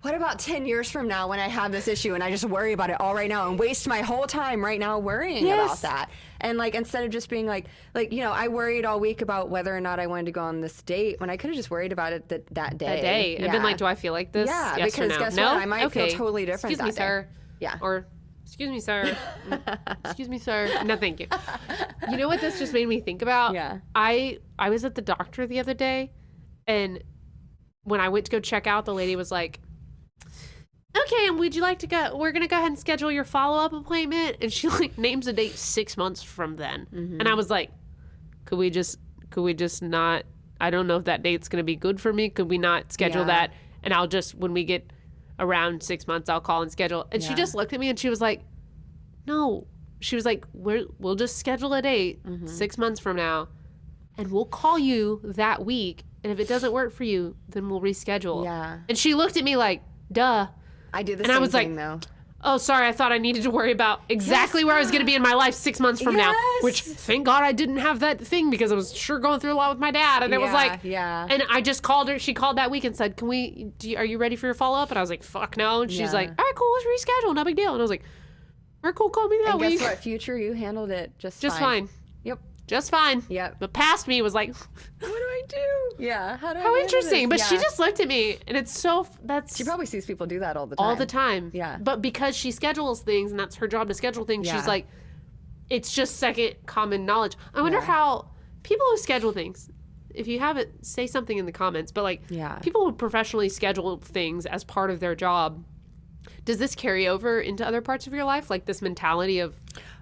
what about 10 years from now when I have this issue and I just worry about it all right now and waste my whole time right now worrying yes. about that? And like instead of just being like like you know, I worried all week about whether or not I wanted to go on this date when I could have just worried about it that, that day. That day. Yeah. And been like, do I feel like this? Yeah, yes because no? guess no? what? I might okay. feel totally different. Excuse me, day. sir. Yeah. Or excuse me, sir. excuse me, sir. No, thank you. You know what this just made me think about? Yeah. I I was at the doctor the other day and when I went to go check out, the lady was like, okay, and would you like to go? We're gonna go ahead and schedule your follow up appointment. And she like names a date six months from then, mm-hmm. and I was like, could we just, could we just not? I don't know if that date's gonna be good for me. Could we not schedule yeah. that? And I'll just when we get around six months, I'll call and schedule. And yeah. she just looked at me and she was like, no. She was like, we're, we'll just schedule a date mm-hmm. six months from now, and we'll call you that week. And if it doesn't work for you, then we'll reschedule. Yeah. And she looked at me like, duh. I do the and same I was thing like, though. Oh, sorry. I thought I needed to worry about exactly yes. where I was going to be in my life six months from yes. now. Which, thank God, I didn't have that thing because I was sure going through a lot with my dad, and it was like, yeah. And I just called her. She called that week and said, "Can we? You, are you ready for your follow up?" And I was like, "Fuck no." And she's yeah. like, "All right, cool. Let's reschedule. No big deal." And I was like, "All right, cool. Call me that and week." Guess what? Future, you handled it just just fine. Yep just fine. Yep. The past me was like, what do I do? Yeah. How do How interesting. But yeah. she just looked at me, and it's so that's. She probably sees people do that all the time. All the time. Yeah. But because she schedules things, and that's her job to schedule things, yeah. she's like, it's just second common knowledge. I wonder yeah. how people who schedule things. If you have it, say something in the comments. But like, yeah. people who professionally schedule things as part of their job, does this carry over into other parts of your life? Like this mentality of,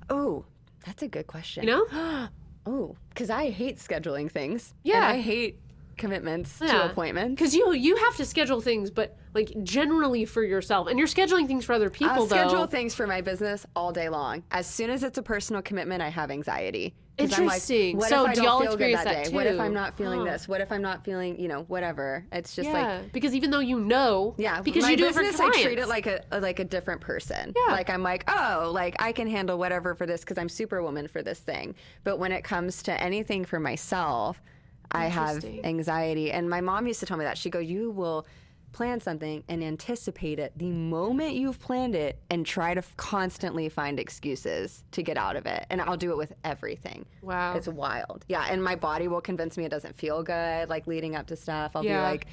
oh, that's a good question. You know? Oh, because I hate scheduling things. Yeah, I hate commitments yeah. to appointments. Because you you have to schedule things, but like generally for yourself, and you're scheduling things for other people. Though. I'll schedule things for my business all day long. As soon as it's a personal commitment, I have anxiety. Interesting. Like, what so do y'all good that, that? Too? What if I'm not feeling this? What if I'm not feeling, you know, whatever? It's just yeah, like because even though you know, yeah, because you do business, it for clients. I treat it like a, uh, like a different person. Yeah, like I'm like, oh, like I can handle whatever for this because I'm superwoman for this thing. But when it comes to anything for myself, I have anxiety. And my mom used to tell me that. She go, you will plan something and anticipate it the moment you've planned it and try to f- constantly find excuses to get out of it. And I'll do it with everything. Wow. It's wild. Yeah. And my body will convince me it doesn't feel good, like leading up to stuff. I'll yeah. be like,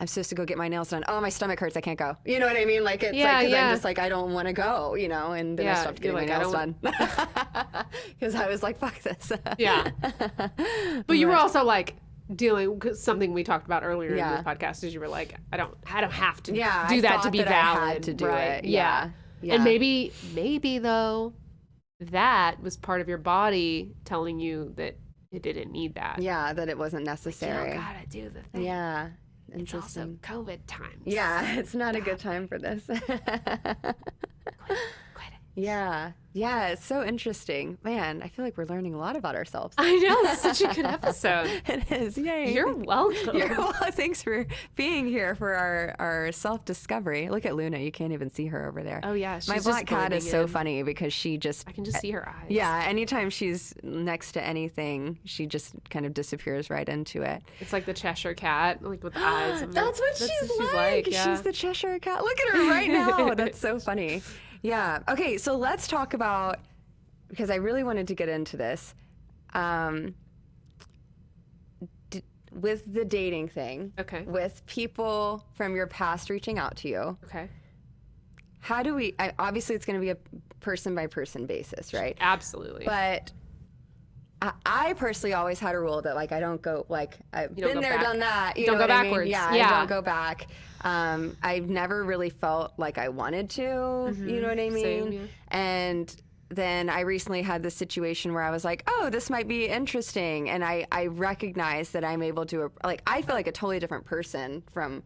I'm supposed to go get my nails done. Oh, my stomach hurts. I can't go. You know what I mean? Like it's yeah, like yeah. I'm just like I don't want to go. You know, and then yeah, I stopped getting like, my nails done because I was like, fuck this. yeah. But you were also like dealing cause something we talked about earlier yeah. in the podcast is you were like, I don't, I don't have to yeah, do I that to be that valid. to do right? it. Yeah. yeah. And maybe, maybe though, that was part of your body telling you that it didn't need that. Yeah, that it wasn't necessary. you gotta do the thing. Yeah. And it's also COVID times. Yeah, it's not a good time for this. Yeah. Yeah. It's so interesting. Man, I feel like we're learning a lot about ourselves. I know. It's such a good episode. it is. Yay. You're welcome. You're, well, thanks for being here for our, our self discovery. Look at Luna. You can't even see her over there. Oh, yeah. My black cat is in. so funny because she just. I can just see her eyes. Yeah. Anytime she's next to anything, she just kind of disappears right into it. It's like the Cheshire cat, like with the eyes. That's what, That's she's, what she's like. like. Yeah. She's the Cheshire cat. Look at her right now. That's so funny. Yeah. Okay. So let's talk about because I really wanted to get into this. Um, d- with the dating thing. Okay. With people from your past reaching out to you. Okay. How do we? I, obviously, it's going to be a person by person basis, right? Absolutely. But I, I, personally always had a rule that like I don't go like I've been there, back. done that. You don't go backwards. I mean? Yeah, yeah, I don't go back. Um, I've never really felt like I wanted to. Mm-hmm. You know what I mean? Same, yeah. And then I recently had this situation where I was like, oh, this might be interesting, and I I recognize that I'm able to like I feel like a totally different person from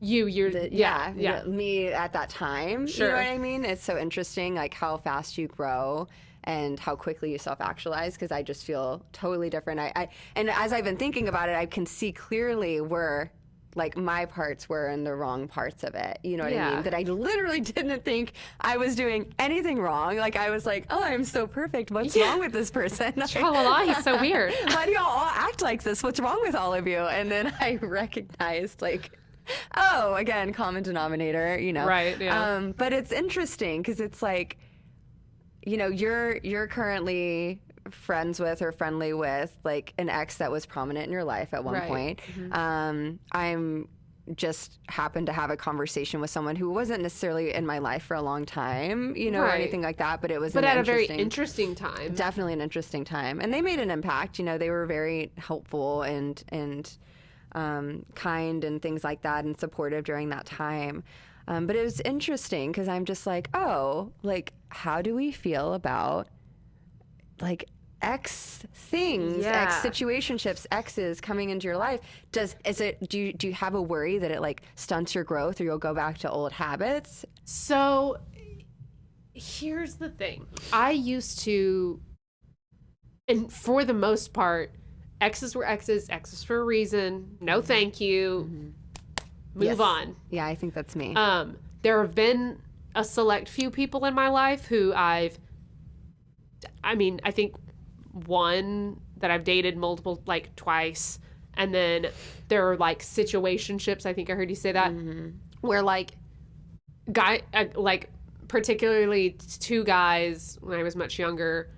you you're the, yeah, yeah, the, me at that time sure. you know what i mean it's so interesting like how fast you grow and how quickly you self actualize because I just feel totally different. I, I and as I've been thinking about it, I can see clearly where like my parts were in the wrong parts of it. You know what yeah. I mean? That I literally didn't think I was doing anything wrong. Like I was like, oh, I'm so perfect. What's yeah. wrong with this person? Tra he's so weird. Why do y'all all act like this? What's wrong with all of you? And then I recognized like. Oh, again, common denominator, you know. Right. Yeah. Um, but it's interesting because it's like you know, you're you're currently friends with or friendly with like an ex that was prominent in your life at one right. point. Mm-hmm. Um, I'm just happened to have a conversation with someone who wasn't necessarily in my life for a long time, you know, right. or anything like that. But it was, but at a very interesting time, definitely an interesting time, and they made an impact. You know, they were very helpful and and um, kind and things like that, and supportive during that time. Um, but it was interesting because I'm just like, oh, like, how do we feel about like X things, yeah. X situationships, X's coming into your life? Does is it do you do you have a worry that it like stunts your growth or you'll go back to old habits? So here's the thing. I used to and for the most part, X's were X's, X's for a reason. No thank you. Mm-hmm move yes. on. Yeah, I think that's me. Um, there have been a select few people in my life who I've, I mean, I think one that I've dated multiple, like twice. And then there are like situationships. I think I heard you say that, mm-hmm. where like, guy, uh, like, particularly two guys when I was much younger,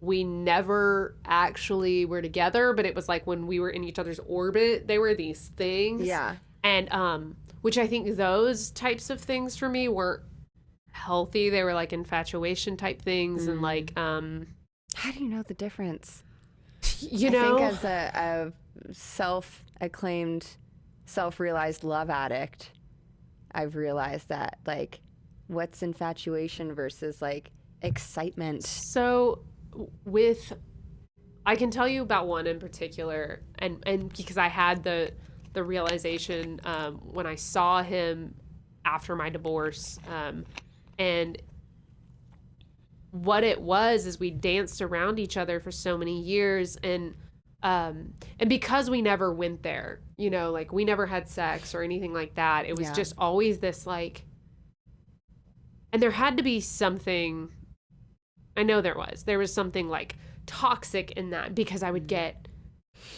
we never actually were together, but it was like when we were in each other's orbit, they were these things. Yeah and um which i think those types of things for me weren't healthy they were like infatuation type things mm. and like um how do you know the difference you I know think as a, a self-acclaimed self-realized love addict i've realized that like what's infatuation versus like excitement so with i can tell you about one in particular and and because i had the the realization um, when I saw him after my divorce. Um, and what it was is we danced around each other for so many years and um and because we never went there you know like we never had sex or anything like that it was yeah. just always this like and there had to be something i know there was there was something like toxic in that because i would get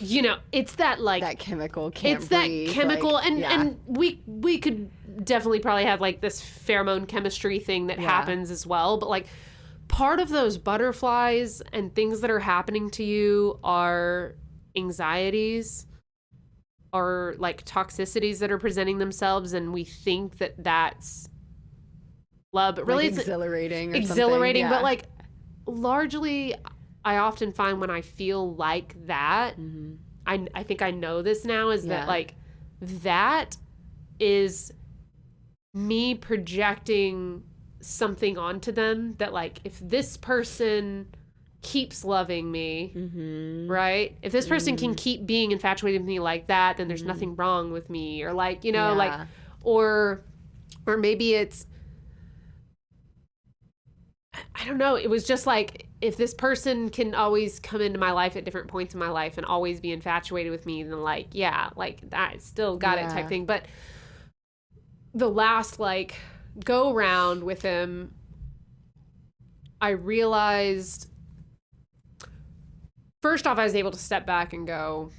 you know, it's that like that chemical. it's breathe, that chemical, like, and yeah. and we we could definitely probably have like this pheromone chemistry thing that Yeah. happens as well. But like part of those butterflies and things that are happening to you are anxieties are like toxicities that are presenting themselves, and we think that that's love, but really like exhilarating. Or exhilarating, something. but like largely, I often find when I feel like that, mm-hmm. I, I think I know this now is Yeah. that like that is me projecting something onto them that like if this person keeps loving me Mm-hmm. right if this person can keep being infatuated with me like that then there's nothing wrong with me or like you know like or or maybe it's I don't know. It was just like if this person can always come into my life at different points in my life and always be infatuated with me, then like, yeah, like that still got it type thing. But the last like go round with him, I realized first off, I was able to step back and go,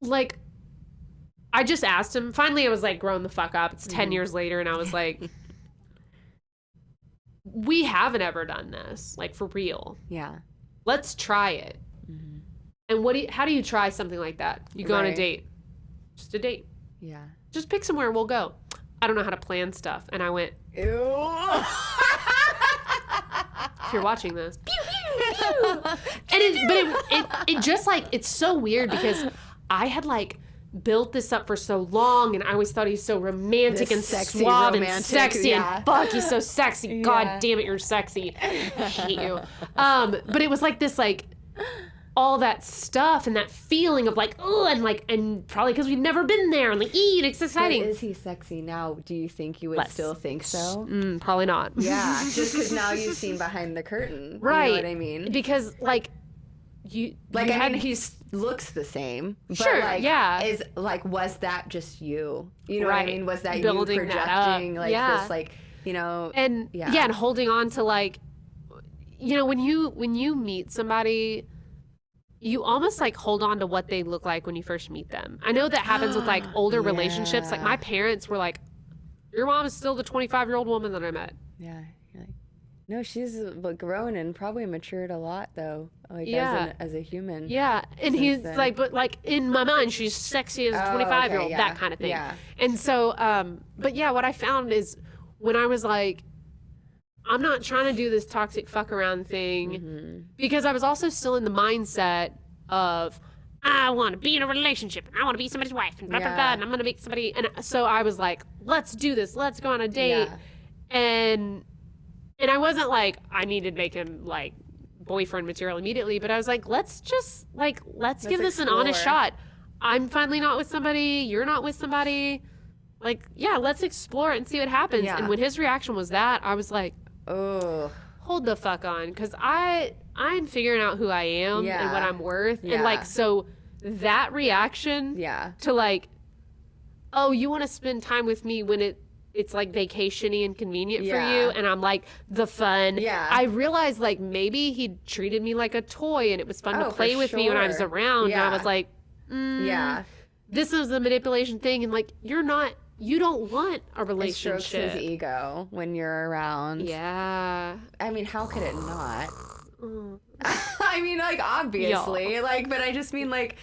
like, I just asked him. Finally, I was like, grown the fuck up. It's 10 mm-hmm. years later, and I was like, we haven't ever done this, like, for real. yeah. Let's try it. Mm-hmm. And what do you, how do you try something like that? You go on a date, just a date. Yeah. Just pick somewhere and we'll go. I don't know how to plan stuff. And I went, Ew. if you're watching this, pew, pew, pew. and it, but it, it, it just like, it's so weird because I had like, built this up for so long and I always thought he's so romantic This and sexy suave and romantic, sexy yeah. and fuck he's so sexy Yeah. god damn it you're sexy I hate you um but it was like this like all that stuff and that feeling of like oh and like and probably because we've never been there and like ee it's But exciting is he sexy now? Do you think you would Less. still think so? mm, probably not Yeah, just because now you've seen behind the curtain. right You know what I mean? because like you Like you I had- mean, he looks the same. But Sure, like, yeah. Is like, was that just you? You know what I mean? Was that Building you that projecting like Yeah. this, like you know? and Yeah. yeah. and holding on to like you know when you when you meet somebody you almost like hold on to what they look like when you first meet them i know that happens with like older relationships like my parents were like your mom is still the 25 year old woman that i met yeah. like, no, she's uh, grown and probably matured a lot though. Like Yeah. as, an, as a human. yeah and he's then. like but like in my mind she's sexy as a Oh, 25 year okay, old yeah, that kind of thing yeah. and so um but yeah what i found is when i was like i'm not trying to do this toxic fuck around thing Mm-hmm. because I was also still in the mindset of I want to be in a relationship and I want to be somebody's wife and blah blah blah and I'm gonna make somebody and so I was like, let's do this, let's go on a date, Yeah. and and I wasn't like I needed to make him like boyfriend material immediately, but I was like, let's just like let's, give this an honest shot. I'm finally not with somebody, you're not with somebody. Like, yeah, let's explore it and see what happens. Yeah. And when his reaction was that, I was like, Oh. hold the fuck on because i i'm figuring out who i am and what i'm worth Yeah. and like so that reaction Yeah. to like oh you want to spend time with me when it it's like vacationy and convenient for you and i'm like the fun Yeah. i realized like maybe he treated me like a toy and it was fun Oh, to play with me when i was sure. around and Yeah. i was like mm, Yeah. this is a manipulation thing and like you're not you don't want a It strokes his ego when you're around. yeah I mean, how could it not? I mean, like obviously, like, but I just mean like,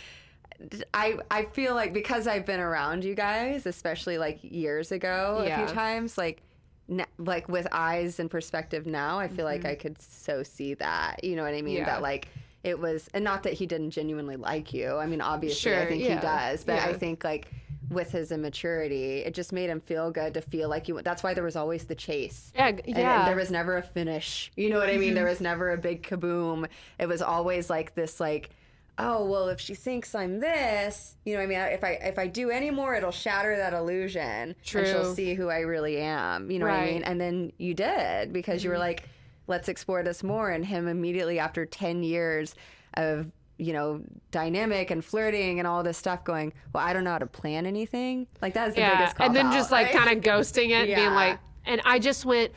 I I feel like because I've been around you guys, especially like years ago, a few times, like. n- Like with eyes and perspective now, I feel like I could so see that. You know what I mean? Mm-hmm. Yeah. That like it was, and not that he didn't genuinely like you. I mean, obviously, I think yeah. he does, but I think like with his immaturity, it just made him feel good to feel like you. That's why there was always the chase. yeah yeah Mm-hmm. And there was never a finish. You know what I mean? There was never a big kaboom. It was always like this like oh well if she thinks I'm this, you know what I mean? If I if I do any more it'll shatter that illusion and True. she'll see who I really am. You know what I mean? Mm-hmm. And then you did because you were like let's explore this more and him immediately after 10 years of you know, dynamic and flirting and all this stuff going, well, I don't know how to plan anything. Like that's the yeah, biggest and then just like kind of ghosting it, and being like, and I just went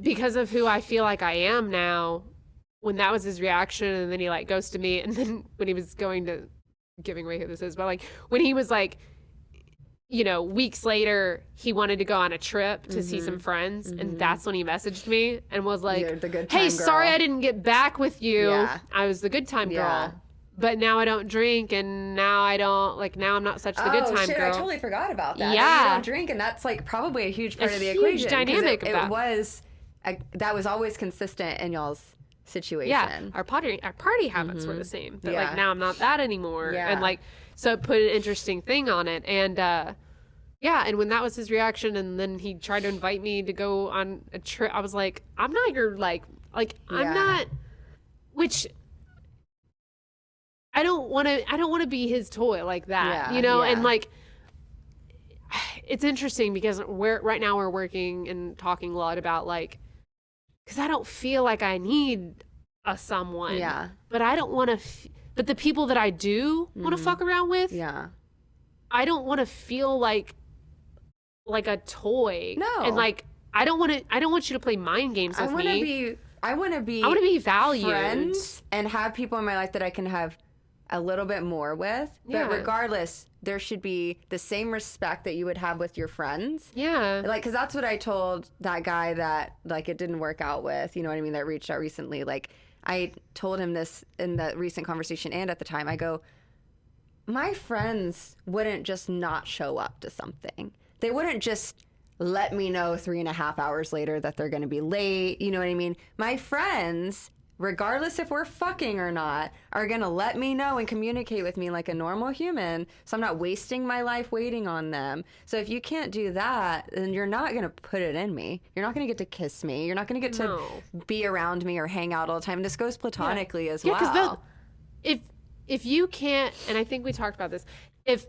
because of who I feel like I am now. when that was his reaction, and then he like goes to me, and then when he was going to giving away who this is, but like when he was like, you know, weeks later, he wanted to go on a trip to mm-hmm. see some mm-hmm. friends, mm-hmm. and that's when he messaged me and was like, "Hey, girl. sorry I didn't get back with you. Yeah. I was the good time girl." Yeah. But now I don't drink, and now I don't like. Now I'm not such the oh, good time shit, girl. I totally forgot about that. Yeah, you don't drink, and that's like probably a huge part a of the equation. Dynamic. It, it was a, that was always consistent in y'all's situation. Yeah, our party our party habits mm-hmm. were the same, but yeah. like now I'm not that anymore. Yeah. and like so it put an interesting thing on it, and uh, yeah, and when that was his reaction, and then he tried to invite me to go on a trip, I was like, I'm not your like like yeah. I'm not, which I don't want to I don't want to be his toy like that, yeah, you know, yeah. and like it's interesting because we're right now we're working and talking a lot about like because I don't feel like I need a someone. Yeah. But I don't want to. F- but the people that I do mm-hmm. want to fuck around with. Yeah. I don't want to feel like like a toy. No. And like I don't want to. I don't want you to play mind games with I wanna me. Be, I want to be. I want to be valued. Friends and have people in my life that I can have a little bit more with. Yeah. But regardless, there should be the same respect that you would have with your friends. Yeah. Like, cause that's what I told that guy that, like, it didn't work out with, you know what I mean, that reached out recently. Like, I told him this in the recent conversation and at the time. I go, my friends wouldn't just not show up to something. They wouldn't just let me know three and a half hours later that they're going to be late. You know what I mean? My friends regardless if we're fucking or not, are going to let me know and communicate with me like a normal human. So I'm not wasting my life waiting on them. So if you can't do that, then you're not going to put it in me. You're not going to get to kiss me. You're not going to get to no. be around me or hang out all the time. This goes platonically yeah. as yeah, well. if if you can't, and I think we talked about this, if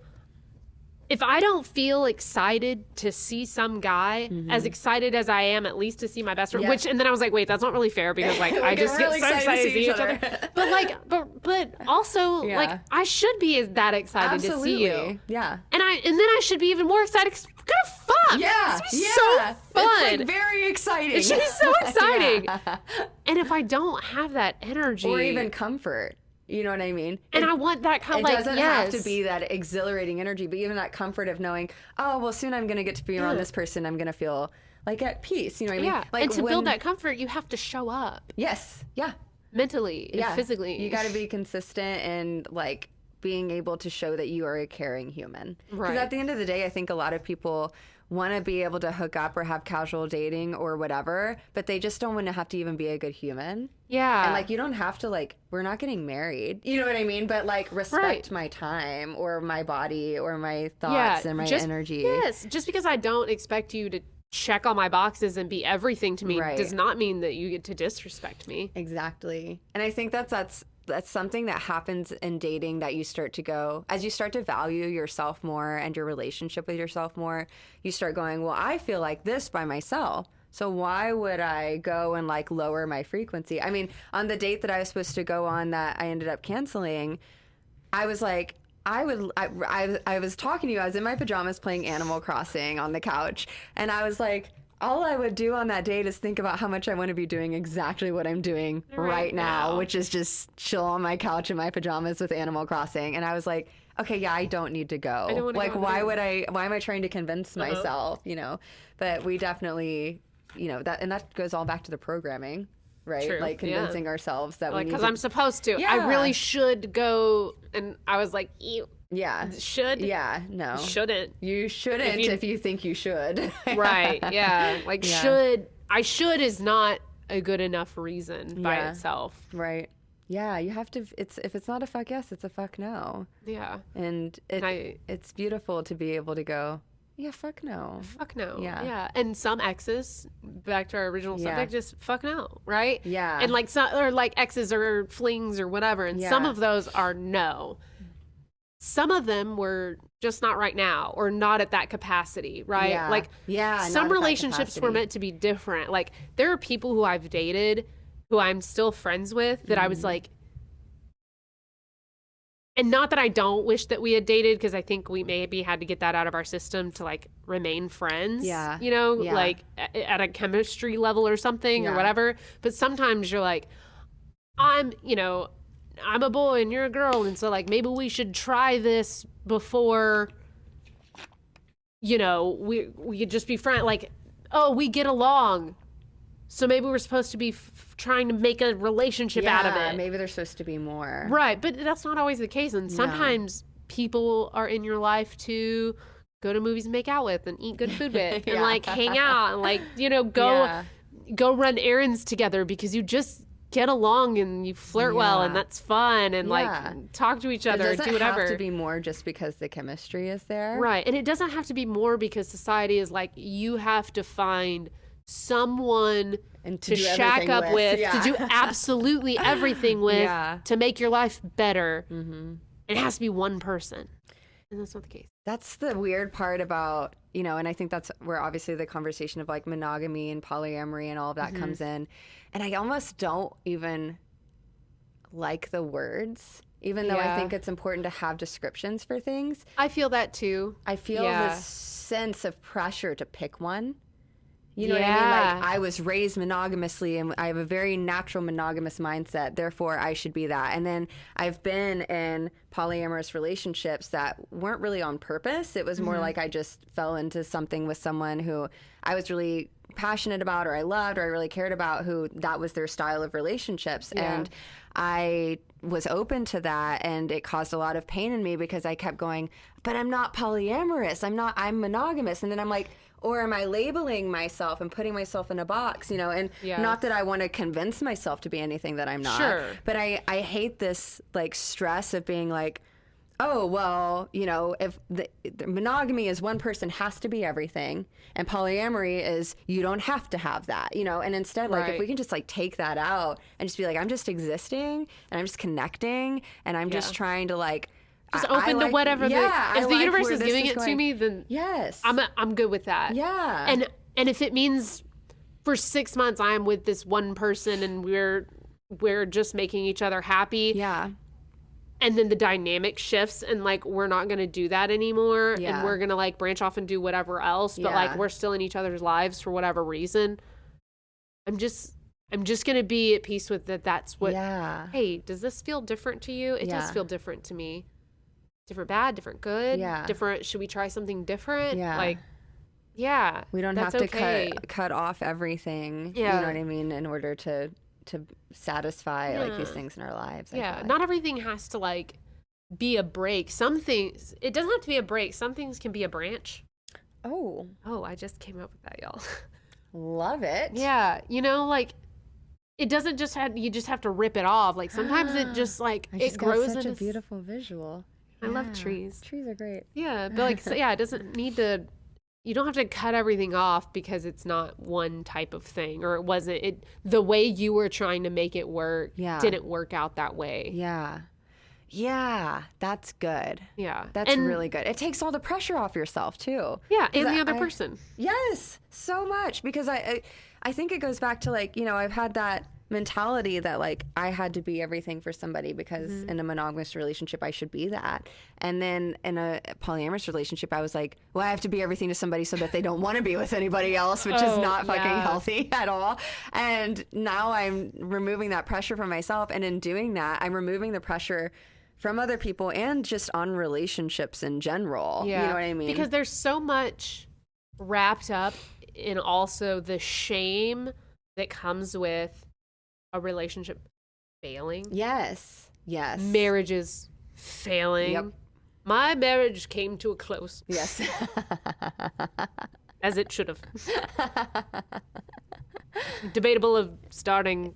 if I don't feel excited to see some guy mm-hmm. as excited as I am at least to see my best friend, which and then I was like, wait, that's not really fair because like I just really get so excited, to see, each other. other. but like, but but also yeah. like I should be that excited Absolutely. to see you. Yeah. And I and then I should be even more excited. Gonna fuck. Yeah. yeah. so fun. It's like very exciting. It should be so exciting. yeah. And if I don't have that energy or even comfort. You know what I mean? And it, I want that kind of like. It doesn't yes. have to be that exhilarating energy, but even that comfort of knowing, oh, well, soon I'm going to get to be around yeah. this person. I'm going to feel like at peace. You know what I mean? Yeah. Like and to when, build that comfort, you have to show up. Yes. Yeah. Mentally. Yeah. physically. You got to be consistent and like being able to show that you are a caring human. Right. Because at the end of the day, I think a lot of people want to be able to hook up or have casual dating or whatever, but they just don't want to have to even be a good human. Yeah. And like you don't have to like we're not getting married. You know what I mean? But like respect right. my time or my body or my thoughts yeah, and my just, energy. Yes. Just because I don't expect you to check all my boxes and be everything to me right. does not mean that you get to disrespect me. Exactly. And I think that's that's that's something that happens in dating that you start to go as you start to value yourself more and your relationship with yourself more you start going well i feel like this by myself. So why would i go and like lower my frequency? I mean on the date that i was supposed to go on that i ended up canceling i was like I would I, I, I was talking to you I was in my pajamas playing Animal Crossing on the couch and I was like all I would do on that date is think about how much I want to be doing exactly what I'm doing right, right now, now, which is just chill on my couch in my pajamas with Animal Crossing. And I was like, okay, yeah, I don't need to go. like, go why would I? Why am I trying to convince uh-huh. myself? You know, but we definitely, you know, that and that goes all back to the programming. Right, True. like convincing yeah. ourselves that like, because I'm supposed to. Yeah. I really should go, and I was like, ew yeah. Should. Yeah. No. Shouldn't. You shouldn't if you, if you think you should. right. Yeah. Like yeah. should. I should is not a good enough reason by yeah. itself. Right. Yeah. You have to. It's if it's not a fuck yes, it's a fuck no. Yeah. And it, I, it's beautiful to be able to go. Yeah, fuck no. Fuck no. Yeah. Yeah. And some exes, back to our original yeah. subject, just fuck no, right? Yeah. And like some or like exes or flings or whatever. And yeah. some of those are no some of them were just not right now or not at that capacity, right? Yeah. Like yeah, some relationships were meant to be different. Like there are people who I've dated who I'm still friends with that mm. I was mm-hmm. like and not that I don't wish that we had dated because I think we maybe had to get that out of our system to like remain friends. Yeah. You know, yeah. like at a chemistry level or something yeah. or whatever. But sometimes you're like, I'm, you know, I'm a boy and you're a girl, and so like maybe we should try this before, you know, we we could just be friends. Like, oh, we get along, so maybe we're supposed to be f- trying to make a relationship yeah, out of it. Maybe there's supposed to be more. Right, but that's not always the case, and sometimes no. people are in your life to go to movies and make out with and eat good food with yeah. and like hang out and like you know go yeah. go run errands together because you just get along and you flirt yeah. well and that's fun and yeah. like talk to each other do whatever. It have to be more just because the chemistry is there. Right. And it doesn't have to be more because society is like you have to find someone and to, to shack up with, with yeah. to do absolutely everything with to make your life better. Mm-hmm. It has to be one person. And that's not the case. That's the weird part about, you know, and I think that's where obviously the conversation of like monogamy and polyamory and all of that mm-hmm. comes in. And I almost don't even like the words, even though yeah. I think it's important to have descriptions for things. I feel that too. I feel yeah. this sense of pressure to pick one. You know yeah. what I mean? Like I was raised monogamously and I have a very natural monogamous mindset. Therefore, I should be that. And then I've been in polyamorous relationships that weren't really on purpose. It was more mm-hmm. like I just fell into something with someone who I was really passionate about or I loved or I really cared about who that was their style of relationships. Yeah. And I was open to that and it caused a lot of pain in me because I kept going, but I'm not polyamorous. I'm not I'm monogamous. And then I'm like, or am I labeling myself and putting myself in a box, you know? And yeah. not that I want to convince myself to be anything that I'm not. Sure. But I, I hate this like stress of being like, oh, well, you know, if the, the, monogamy is one person has to be everything and polyamory is you don't have to have that, you know? And instead, like, right. if we can just like take that out and just be like, I'm just existing and I'm just connecting and I'm yeah. just trying to like, just open to whatever. Yeah, the, if I the like universe is giving is it going. to me, then yes, I'm a, I'm good with that. Yeah, and and if it means for six months I'm with this one person and we're we're just making each other happy. Yeah. And then the dynamic shifts and like we're not gonna do that anymore yeah. and we're gonna like branch off and do whatever else, but yeah. like we're still in each other's lives for whatever reason. I'm just I'm just gonna be at peace with that. That's what. Yeah. Hey, does this feel different to you? It yeah. does feel different to me different bad, different good, yeah. different. Should we try something different? Yeah. Like, yeah. We don't have to okay. cut cut off everything. Yeah. You know what I mean? In order to to satisfy yeah. like these things in our lives. yeah. Not everything has to like be a break. Some things it doesn't have to be a break. Some things can be a branch. Oh. Oh, I just came up with that, y'all. Love it. Yeah. You know, like it doesn't just have you just have to rip it off. Like sometimes it just like I just it grows such a beautiful visual. I yeah, love trees. Trees are great. Yeah, but like, so yeah, it doesn't need to. You don't have to cut everything off because it's not one type of thing, or it wasn't. It the way you were trying to make it work. Yeah. didn't work out that way. Yeah. Yeah, that's good. Yeah. That's and, really good. It takes all the pressure off yourself too. Yeah, and the I, other person. yes, so much because I, I I think it goes back to like, you know, I've had that mentality that like I had to be everything for somebody because mm-hmm. in a monogamous relationship I should be that. And then in a polyamorous relationship I was like, well I have to be everything to somebody so that they don't want to be with anybody else, which oh, is not fucking yeah. healthy at all. And now I'm removing that pressure from myself and in doing that I'm removing the pressure from other people and just on relationships in general. Yeah. You know what I mean? Because there's so much wrapped up in also the shame that comes with a relationship failing. Yes. Yes. Marriages failing. Yep. My marriage came to a close. Yes. As it should have. Debatable of starting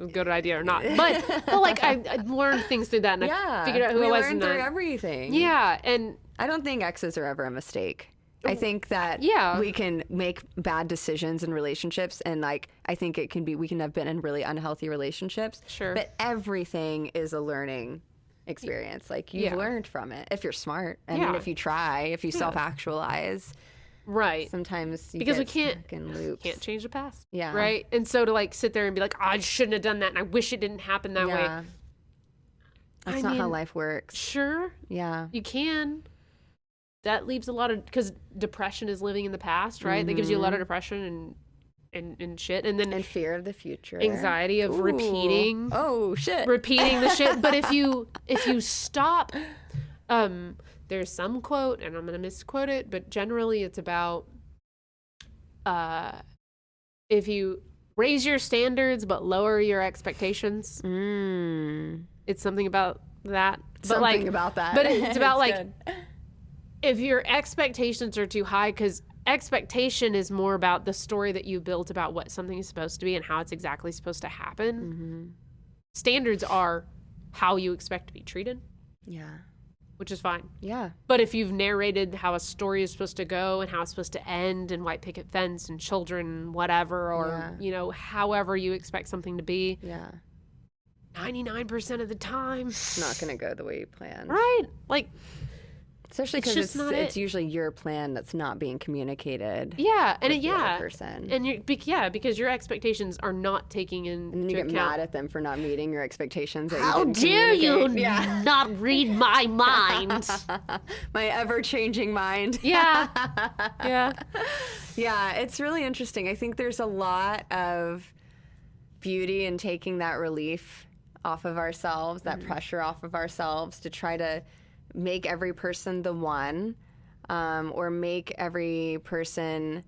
a good idea or not. But, but like I, I learned things through that and yeah, I figured out who I was. We learned through everything. Yeah. And I don't think exes are ever a mistake. I think that yeah. we can make bad decisions in relationships and like I think it can be we can have been in really unhealthy relationships. Sure. But everything is a learning experience. Like you've yeah. learned from it if you're smart. I yeah. if you try, if you yeah. self actualize. Right. Sometimes because we can't can't change the past. Yeah. Right. And so to like sit there and be like, oh, I shouldn't have done that, and I wish it didn't happen that way. That's I not mean, how life works. Sure. Yeah. You can that leaves a lot of because depression is living in the past, right? Mm-hmm. That gives you a lot of mm-hmm. depression, and and, and shit and then and fear of the future anxiety of Ooh. repeating oh shit repeating the shit but if you if you stop um there's some quote and i'm gonna misquote it but generally it's about uh if you raise your standards but lower your expectations mm. it's something about that but something like about that but it's about it's like good. If your expectations are too high because expectation is more about the story that you built about what something is supposed to be and how it's exactly supposed to happen. Mm-hmm. Standards are how you expect to be treated. Yeah. Which is fine. Yeah. But if you've narrated how a story is supposed to go and how it's supposed to end and white picket fence and children, whatever, or, yeah. you know, however you expect something to be. Yeah. 99% of the time. It's not going to go the way you planned. Right. Like, Especially because it's, it's, it's, usually your plan that's not being communicated. Yeah, and it, yeah, person. and you yeah because your expectations are not taking in. And you get account. mad at them for not meeting your expectations. How you dare you yeah. not read my mind? my ever changing mind. Yeah, yeah, yeah. It's really interesting. I think there's a lot of beauty in taking that relief off of ourselves, that mm-hmm. pressure off of ourselves to try to make every person the one um, or make every person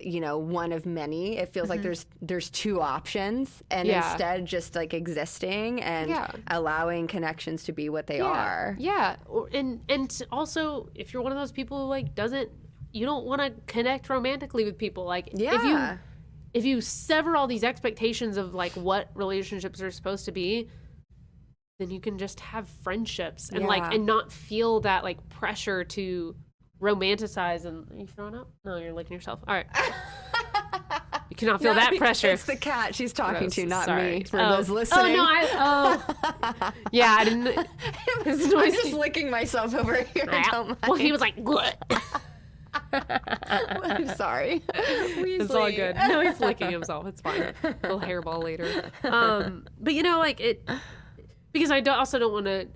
you know one of many it feels mm-hmm. like there's there's two options and yeah. instead just like existing and yeah. allowing connections to be what they yeah. are yeah and and also if you're one of those people who like doesn't you don't want to connect romantically with people like yeah. if you if you sever all these expectations of like what relationships are supposed to be then you can just have friendships and yeah. like and not feel that like pressure to romanticize and are you throwing up? No, you're licking yourself. All right. you cannot feel that pressure. It's the cat she's talking Gross. to, not Sorry. me. For oh. those listening. Oh no, I oh yeah, I didn't. His noise. I'm just licking myself over here. Well, he was like. I'm sorry. Weasley. It's all good. No, he's licking himself. It's fine. A little hairball later. Um, but you know, like it because I also don't want to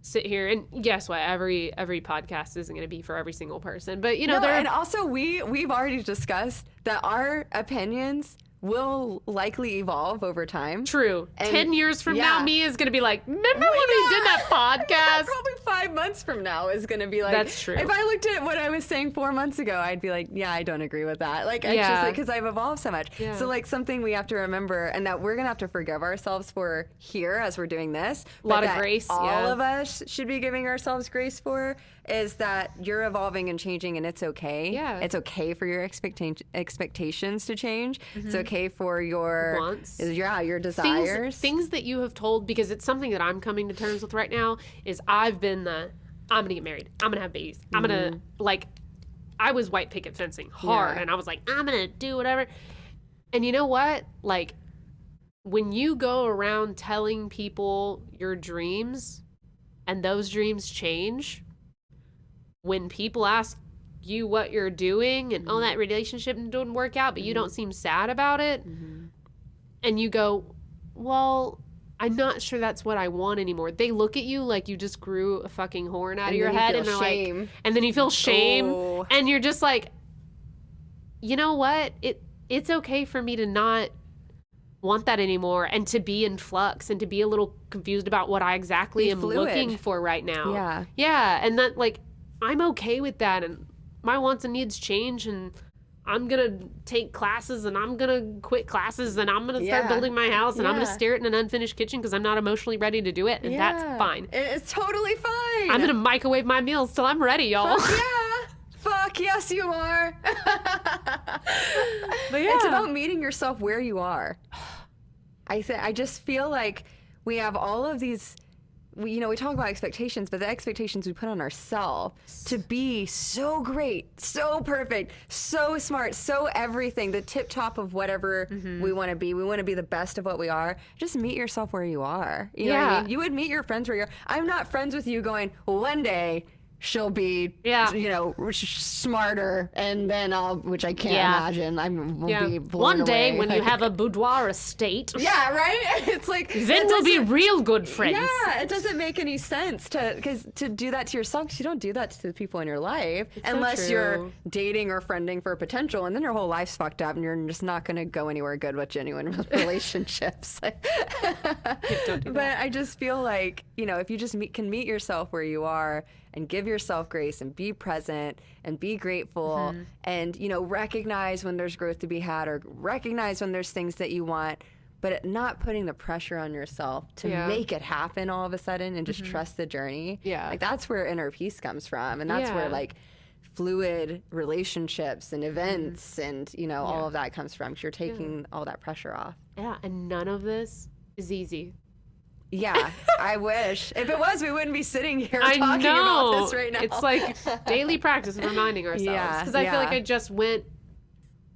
sit here and guess what every every podcast isn't going to be for every single person but you know no, and also we we've already discussed that our opinions will likely evolve over time. True. And Ten years from yeah. now, me is going to be like, remember when we did that podcast? Probably five months from now is going to be like, that's true. If I looked at what I was saying four months ago, I'd be like, yeah, I don't agree with that. Like, yeah. just like, because I've evolved so much. Yeah. So, like, something we have to remember and that we're going to have to forgive ourselves for here as we're doing this. A lot of grace. All yeah. of us should be giving ourselves grace for is that you're evolving and changing and it's okay. Yeah. It's okay for your expecta- expectations to change. Mm-hmm. It's okay for your wants. Yeah, your desires. Things, things that you have told because it's something that I'm coming to terms with right now is I've been the I'm gonna get married. I'm gonna have babies. I'm mm-hmm. gonna like I was white picket fencing hard yeah. and I was like, I'm gonna do whatever. And you know what? Like when you go around telling people your dreams and those dreams change, when people ask you what you're doing and oh, mm-hmm. oh that relationship didn't work out but mm-hmm. you don't mm-hmm. seem sad about it mm-hmm. and you go well i'm not sure that's what i want anymore they look at you like you just grew a fucking horn out and of your head and they're shame. like and then you feel shame oh. and you're just like you know what it it's okay for me to not want that anymore and to be in flux and to be a little confused about what I exactly be am fluid. looking for right now. Yeah. Yeah. And that like I'm okay with that and my wants and needs change and I'm gonna take classes and I'm gonna quit classes and I'm gonna start yeah. building my house and yeah. I'm gonna stare at an unfinished kitchen because I'm not emotionally ready to do it and yeah. that's fine. It's totally fine. I'm gonna microwave my meals till I'm ready, y'all. Fuck yeah. Fuck yes, you are. but yeah, it's about meeting yourself where you are. I th- I just feel like we have all of these we, you know, we talk about expectations, but the expectations we put on ourselves to be so great, so perfect, so smart, so everything, the tip top of whatever mm-hmm. we want to be. We want to be the best of what we are. Just meet yourself where you are. You know yeah. I mean? You would meet your friends where you're. I'm not friends with you going, one day she'll be, yeah. you know, smarter, and then I'll, which I can't yeah. imagine. I'm yeah. be one day away. when you have a boudoir estate. Yeah, right. It's like then we'll be real good friends. Yeah, it doesn't make any sense to because to do that to yourself. You don't do that to the people in your life it's unless so you're dating or friending for potential, and then your whole life's fucked up, and you're just not going to go anywhere good with genuine relationships. but I just feel like you know if you just meet, can meet yourself where you are and give yourself grace and be present and be grateful mm-hmm. and you know recognize when there's growth to be had or recognize when there's things that you want but not putting the pressure on yourself to yeah. make it happen all of a sudden and just mm-hmm. trust the journey yeah like that's where inner peace comes from and that's yeah. where like fluid relationships and events mm-hmm. and you know yeah. all of that comes from because you're taking all that pressure off yeah and none of this is easy yeah, I wish. If it was, we wouldn't be sitting here I talking know. about this right now. It's like daily practice of reminding ourselves. Because yeah, I yeah. feel like I just went.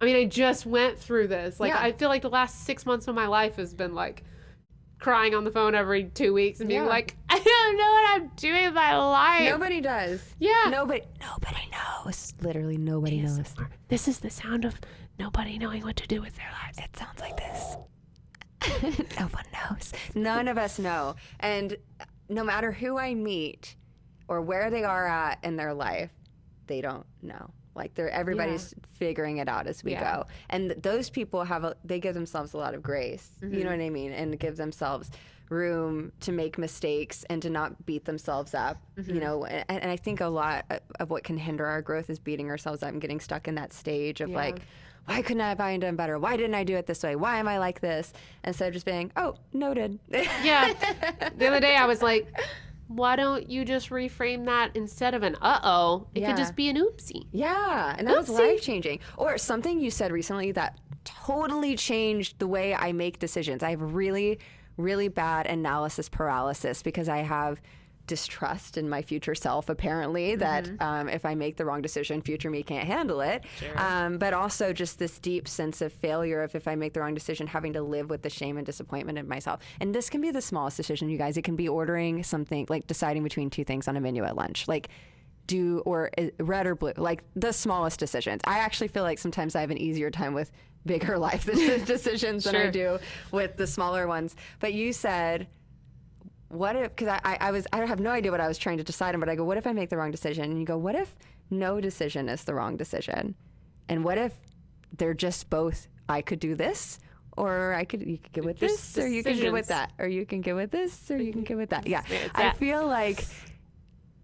I mean, I just went through this. Like, yeah. I feel like the last six months of my life has been like crying on the phone every two weeks and being yeah. like, I don't know what I'm doing with my life. Nobody does. Yeah. Nobody. Nobody knows. Literally, nobody knows. This is the sound of nobody knowing what to do with their lives. It sounds like this. no one knows. None of us know. And no matter who I meet or where they are at in their life, they don't know. Like they're everybody's yeah. figuring it out as we yeah. go. And those people have a they give themselves a lot of grace. Mm-hmm. You know mm-hmm. what I mean? And give themselves room to make mistakes and to not beat themselves up. Mm-hmm. You know, and, and, I think a lot of what can hinder our growth is beating ourselves up and getting stuck in that stage of yeah. like why couldn't I have done better? Why didn't I do it this way? Why am I like this? Instead of just being, oh, noted. yeah. The other day I was like, why don't you just reframe that instead of an uh oh? It yeah. could just be an oopsie. Yeah. And that oopsie. was life changing. Or something you said recently that totally changed the way I make decisions. I have really, really bad analysis paralysis because I have distrust in my future self, apparently, mm-hmm. that um, if I make the wrong decision, future me can't handle it. Sure. Um, but also just this deep sense of failure of if I make the wrong decision, having to live with the shame and disappointment in myself. And this can be the smallest decision, you guys. It can be ordering something, like deciding between two things on a menu at lunch. Like, do or uh, red or blue, like the smallest decisions. I actually feel like sometimes I have an easier time with bigger life decisions sure. than I do with the smaller ones. But you said, what if because I, I, was I have no idea what I was trying to decide on, but I go, what if I make the wrong decision? And you go, what if no decision is the wrong decision? And what if they're just both I could do this or I could you could get with just this or you can get with that or you can get with this or you can get with that. Yeah. I feel like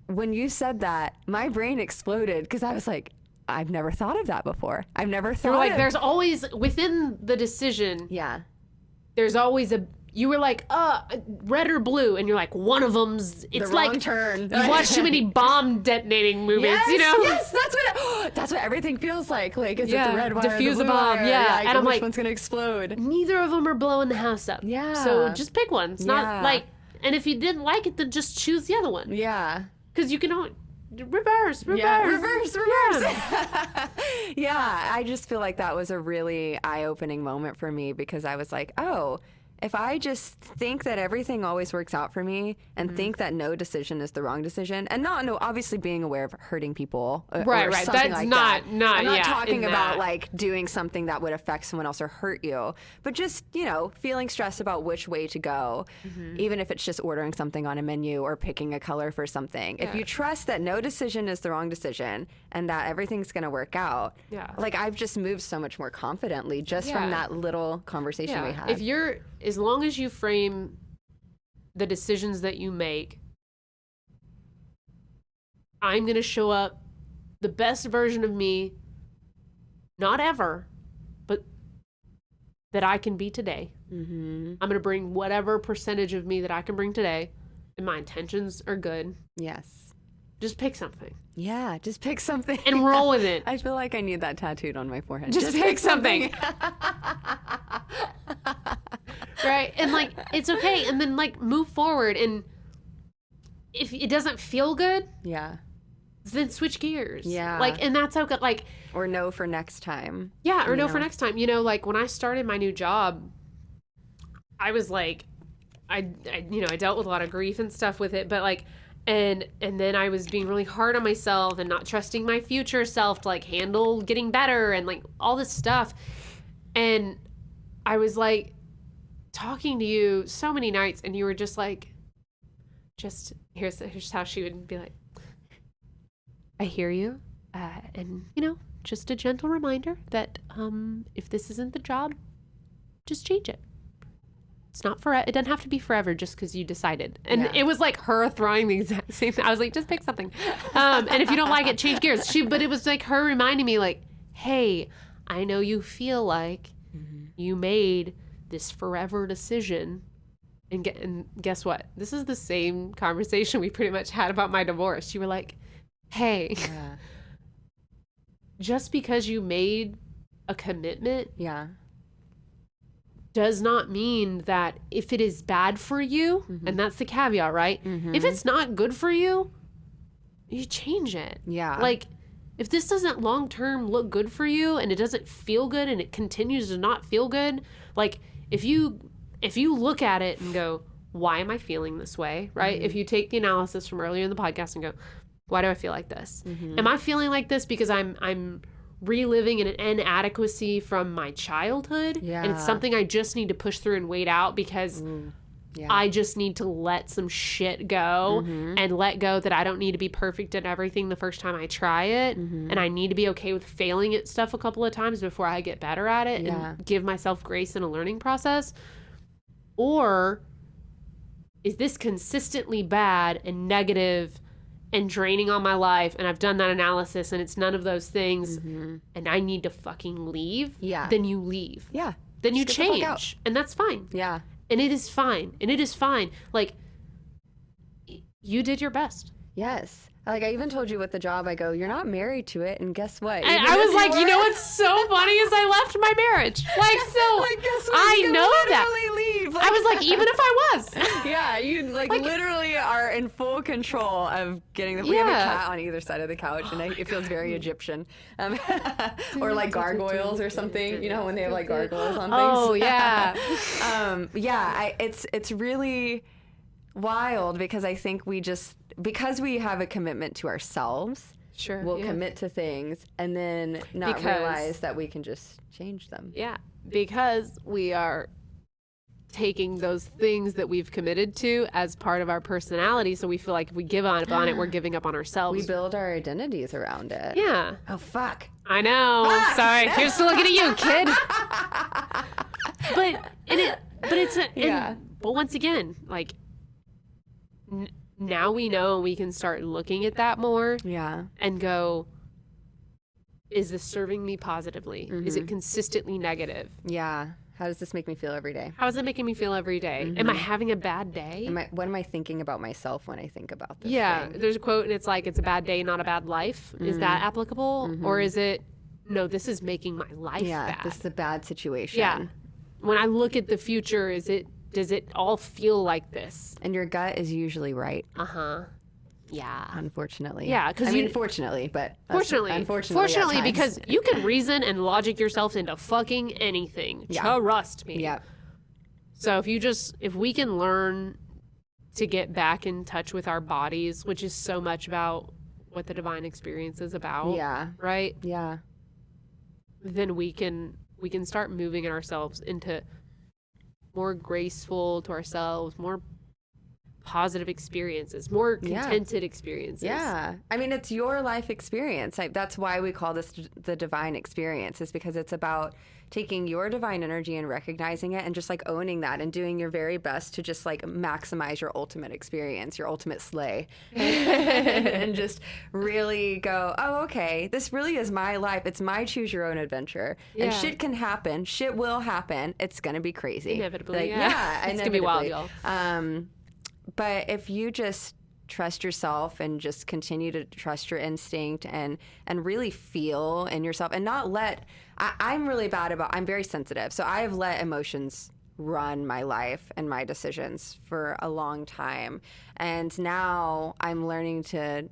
when you said that, my brain exploded because I was like, I've never thought of that before. I've never thought. You're like, of... there's always within the decision. Yeah. There's always a you were like, uh, red or blue, and you're like, one of them's. It's the like turn. you watch too many bomb detonating movies, yes, you know? Yes, that's what. It, that's what everything feels like. Like, is yeah, it the red wire? Defuse a bomb, wire? yeah. yeah and I'm which like, one's gonna explode? Neither of them are blowing the house up. Yeah. So just pick one. It's not yeah. like, and if you didn't like it, then just choose the other one. Yeah. Because you can. Only, reverse, reverse, yeah, reverse, reverse. Yeah. yeah, I just feel like that was a really eye-opening moment for me because I was like, oh, if I just think that everything always works out for me and mm-hmm. think that no decision is the wrong decision, and not no, obviously being aware of hurting people, uh, right, right, that's like not that. not. I'm not yeah, talking about that. like doing something that would affect someone else or hurt you, but just you know feeling stressed about which way to go, mm-hmm. even if it's just ordering something on a menu or picking a color for something. Yeah. If you trust that no decision is the wrong decision and that everything's going to work out, yeah, like I've just moved so much more confidently just yeah. from that little conversation we had. If you're as long as you frame the decisions that you make, I'm going to show up the best version of me, not ever, but that I can be today. Mm-hmm. I'm going to bring whatever percentage of me that I can bring today, and my intentions are good. Yes. Just pick something. Yeah, just pick something and roll with it. I feel like I need that tattooed on my forehead. Just, just pick, pick, something. something. right? And like it's okay and then like move forward and if it doesn't feel good, yeah. Then switch gears. Yeah. Like and that's okay like or no for next time. Yeah, or no know? for next time. You know, like when I started my new job, I was like I, I you know, I dealt with a lot of grief and stuff with it, but like and and then I was being really hard on myself and not trusting my future self to like handle getting better and like all this stuff. And I was like talking to you so many nights and you were just like just here's here's how she would be like I hear you. Uh, and you know, just a gentle reminder that um if this isn't the job, just change it. It's not for it doesn't have to be forever just because you decided. And yeah. it was like her throwing the exact same thing. I was like, just pick something. Um, and if you don't like it, change gears. She but it was like her reminding me like, hey, I know you feel like mm-hmm. you made this forever decision. And, get, and guess what? This is the same conversation we pretty much had about my divorce. You were like, hey, yeah. just because you made a commitment, yeah, does not mean that if it is bad for you, mm-hmm. and that's the caveat, right? Mm-hmm. If it's not good for you, you change it. Yeah. Like, if this doesn't long term look good for you and it doesn't feel good and it continues to not feel good, like if you if you look at it and go, why am I feeling this way? Right? Mm-hmm. If you take the analysis from earlier in the podcast and go, why do I feel like this? Mm-hmm. Am I feeling like this because I'm I'm reliving an inadequacy from my childhood yeah. and it's something I just need to push through and wait out because mm. yeah. I just need to let some shit go mm-hmm. and let go that I don't need to be perfect at everything the first time I try it mm-hmm. and I need to be okay with failing at stuff a couple of times before I get better at it yeah. and give myself grace in a learning process or is this consistently bad and negative and draining on my life and I've done that analysis and it's none of those things mm-hmm. and I need to fucking leave, yeah. then you leave. Yeah. Then you change. And that's fine. Yeah. And it is fine. And it is fine. Like you did your best. Yes. Like I even told you with the job, I go, you're not married to it, and guess what? I, I was like, you know what's so funny is I left my marriage. Like so, like? I know that. Leave. Like, I was like, even if I was, yeah, you like, like, literally are in full control of getting the. We yeah. have a cat on either side of the couch, and it feels very Egyptian, um, or like gargoyles or something. You know when they have like gargoyles on things. Oh yeah, um, yeah. I, it's it's really wild because I think we just because we have a commitment to ourselves. Sure. We'll yeah. commit to things and then not because, realize that we can just change them. Yeah. Because we are taking those things that we've committed to as part of our personality. So we feel like if we give up on it, we're giving up on ourselves. We build our identities around it. Yeah. Oh, fuck. I know. Fuck. Sorry. Here's to looking at you, kid. but it, but it's a, yeah. And, but once again, like n- now we know we can start looking at that more. Yeah. And go, is this serving me positively? Mm-hmm. Is it mm-hmm. consistently negative? Yeah. How does this make me feel every day? How is it making me feel every day? Mm-hmm. Am I having a bad day? Am I, what am I thinking about myself when I think about this? Yeah, thing? there's a quote and it's like, it's a bad day, not a bad life. Mm-hmm. Is that mm-hmm. applicable? Mm-hmm. Or is it, no, this is making my life yeah, bad? this is a bad situation. Yeah. When I look at the future, is it does it all feel like this? And your gut is usually right. Uh huh. Yeah. Unfortunately. Yeah, because I mean, fortunately, but fortunately, unfortunately, fortunately, because you can reason and logic yourself into fucking anything. Yeah. Trust me. Yeah. So if you just if we can learn to get back in touch with our bodies, which is so much about what the divine experience is about. Yeah. Right. Yeah. Then we can we can start moving ourselves into more graceful to ourselves, more positive experiences, more contented yeah. experiences. Yeah. I mean, it's your life experience. I, that's why we call this the divine experience, is because it's about taking your divine energy and recognizing it and just like owning that and doing your very best to just like maximize your ultimate experience, your ultimate slay. and just really go, oh, okay, this really is my life. It's my choose your own adventure. Yeah. And shit can happen. Shit will happen. It's going to be crazy. Inevitably. Like, yeah. yeah it's going to be wild, y'all. Um, but if you just trust yourself and just continue to trust your instinct and and really feel in yourself and not let I, I'm really bad about I'm very sensitive. So I have let emotions run my life and my decisions for a long time. And now I'm learning to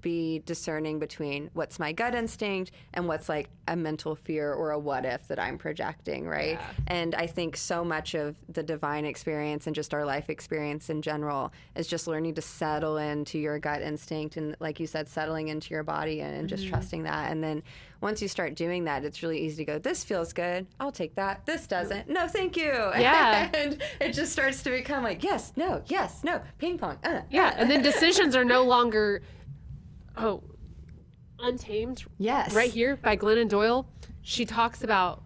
be discerning between what's my gut instinct and what's like a mental fear or a what if that I'm projecting, right? Yeah. And I think so much of the divine experience and just our life experience in general is just learning to settle into your gut instinct and, like you said, settling into your body and, and just mm-hmm. trusting that. And then once you start doing that, it's really easy to go, this feels good. I'll take that. This doesn't. No, thank you. Yeah. and it just starts to become like, yes, no, yes, no, ping pong. Uh, yeah. Uh. And then decisions are no longer oh, Untamed. Yes. Right here by Glennon Doyle. She talks about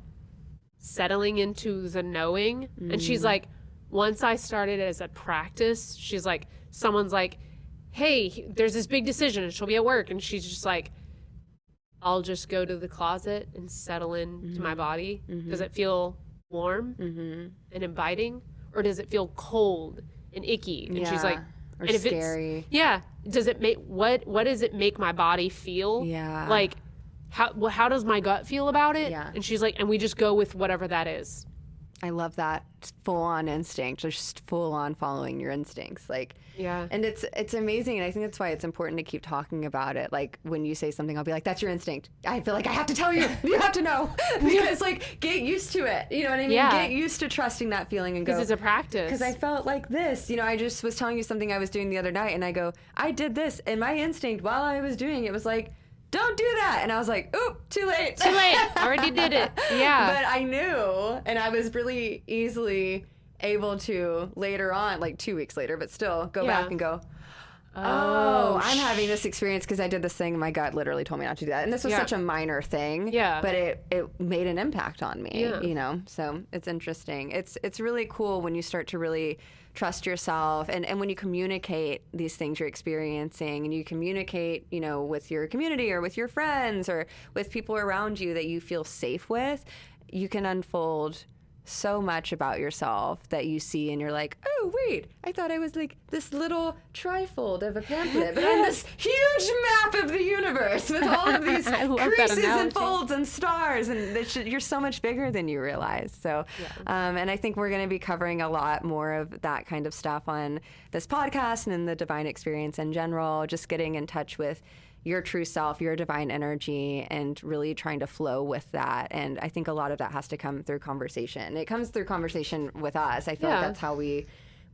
settling into the knowing. Mm. And she's mm. like, once I started as a practice, she's like, someone's like, hey, there's this big decision and she'll be at work. And she's just like, I'll just go to the closet and settle into mm-hmm. my body. Mm-hmm. Does it feel warm mm-hmm. and inviting? Or does it feel cold and icky? And yeah. she's like, or and scary. yeah. Does it make what what does it make my body feel? Yeah. Like how how does my gut feel about it? Yeah. And she's like, and we just go with whatever that is. I love that full on instinct, just full on following your instincts. Like, yeah. And it's it's amazing, and I think that's why it's important to keep talking about it. Like when you say something, I'll be like, "That's your instinct." I feel like I have to tell you. you have to know because like get used to it. You know what I mean? Yeah. Get used to trusting that feeling and go. Because it's a practice. Because I felt like this. You know, I just was telling you something I was doing the other night, and I go, I did this, and my instinct while I was doing it was like don't do that. And I was like, oop, too late. Too late. Already did it. Yeah. But I knew, and I was really easily able to later on, like two weeks later, but still go yeah. back and go, oh, oh I'm having this experience because I did this thing. My gut literally told me not to do that. And this was yeah. such a minor thing. Yeah. But it, it made an impact on me, yeah. you know? So it's interesting. It's, it's really cool when you start to really trust yourself. And, and when you communicate these things you're experiencing and you communicate you know with your community or with your friends or with people around you that you feel safe with you can unfold so much about yourself that you see and you're like, oh, wait, I thought I was like this little trifold of a pamphlet, but I'm this huge map of the universe with all of these creases and folds and stars, and you're so much bigger than you realize. So, yeah. um, and I think we're going to be covering a lot more of that kind of stuff on this podcast and in the divine experience in general, just getting in touch with your true self, your divine energy, and really trying to flow with that. And I think a lot of that has to come through conversation. It comes through conversation with us. I feel yeah. like that's how we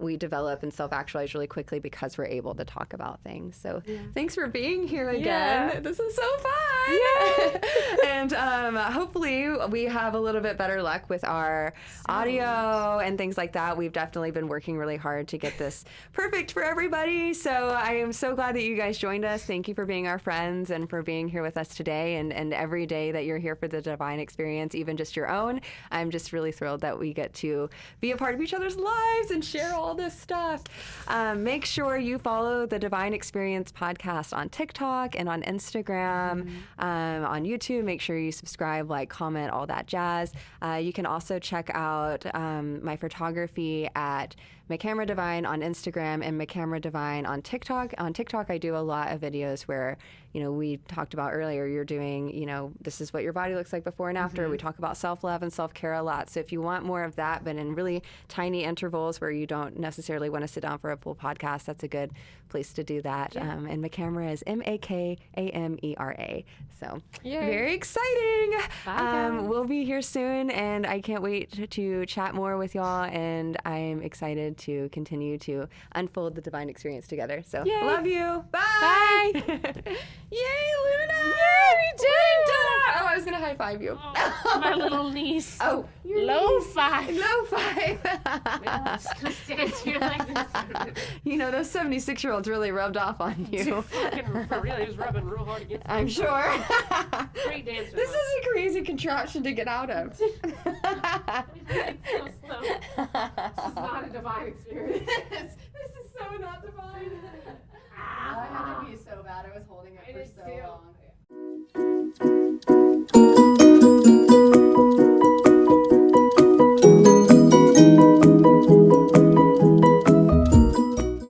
we develop and self actualize really quickly because we're able to talk about things. So yeah. thanks for being here again. Yeah. This is so fun. Yeah. and um, hopefully we have a little bit better luck with our audio and things like that. We've definitely been working really hard to get this perfect for everybody. So I am so glad that you guys joined us. Thank you for being our friends and for being here with us today and, and every day that you're here for the divine experience, even just your own. I'm just really thrilled that we get to be a part of each other's lives and share all all this stuff. Um, make sure you follow the Divine Experience podcast on TikTok and on Instagram, mm-hmm. um, on YouTube. Make sure you subscribe, like, comment, all that jazz. Uh, you can also check out um, my photography at Makamera Divine on Instagram and Makamera Divine on TikTok. On TikTok, I do a lot of videos where, you know, we talked about earlier, you're doing, you know, this is what your body looks like before and after. Mm-hmm. We talk about self love and self care a lot. So if you want more of that, but in really tiny intervals where you don't necessarily want to sit down for a full podcast, that's a good place to do that. Yeah. Um, and Makamera is M A K A M E R A. So Yay. very exciting. Bye, um, we'll be here soon, and I can't wait to, chat more with y'all. And I'm excited to continue to unfold the divine experience together. So Yay. love you. Bye. Bye. Yay, Luna. Yay, we did it. Oh, I was gonna high five you. Oh, my little niece. Oh, low niece. five. Low five. you know those seventy-six year olds really rubbed off on you. really, was rubbing real hard against. I'm sure. Great dancer. This is a crazy contraption to get out of. so. This is not a divine experience. this is so not divine. I had to be so bad. I was holding it, it for so long.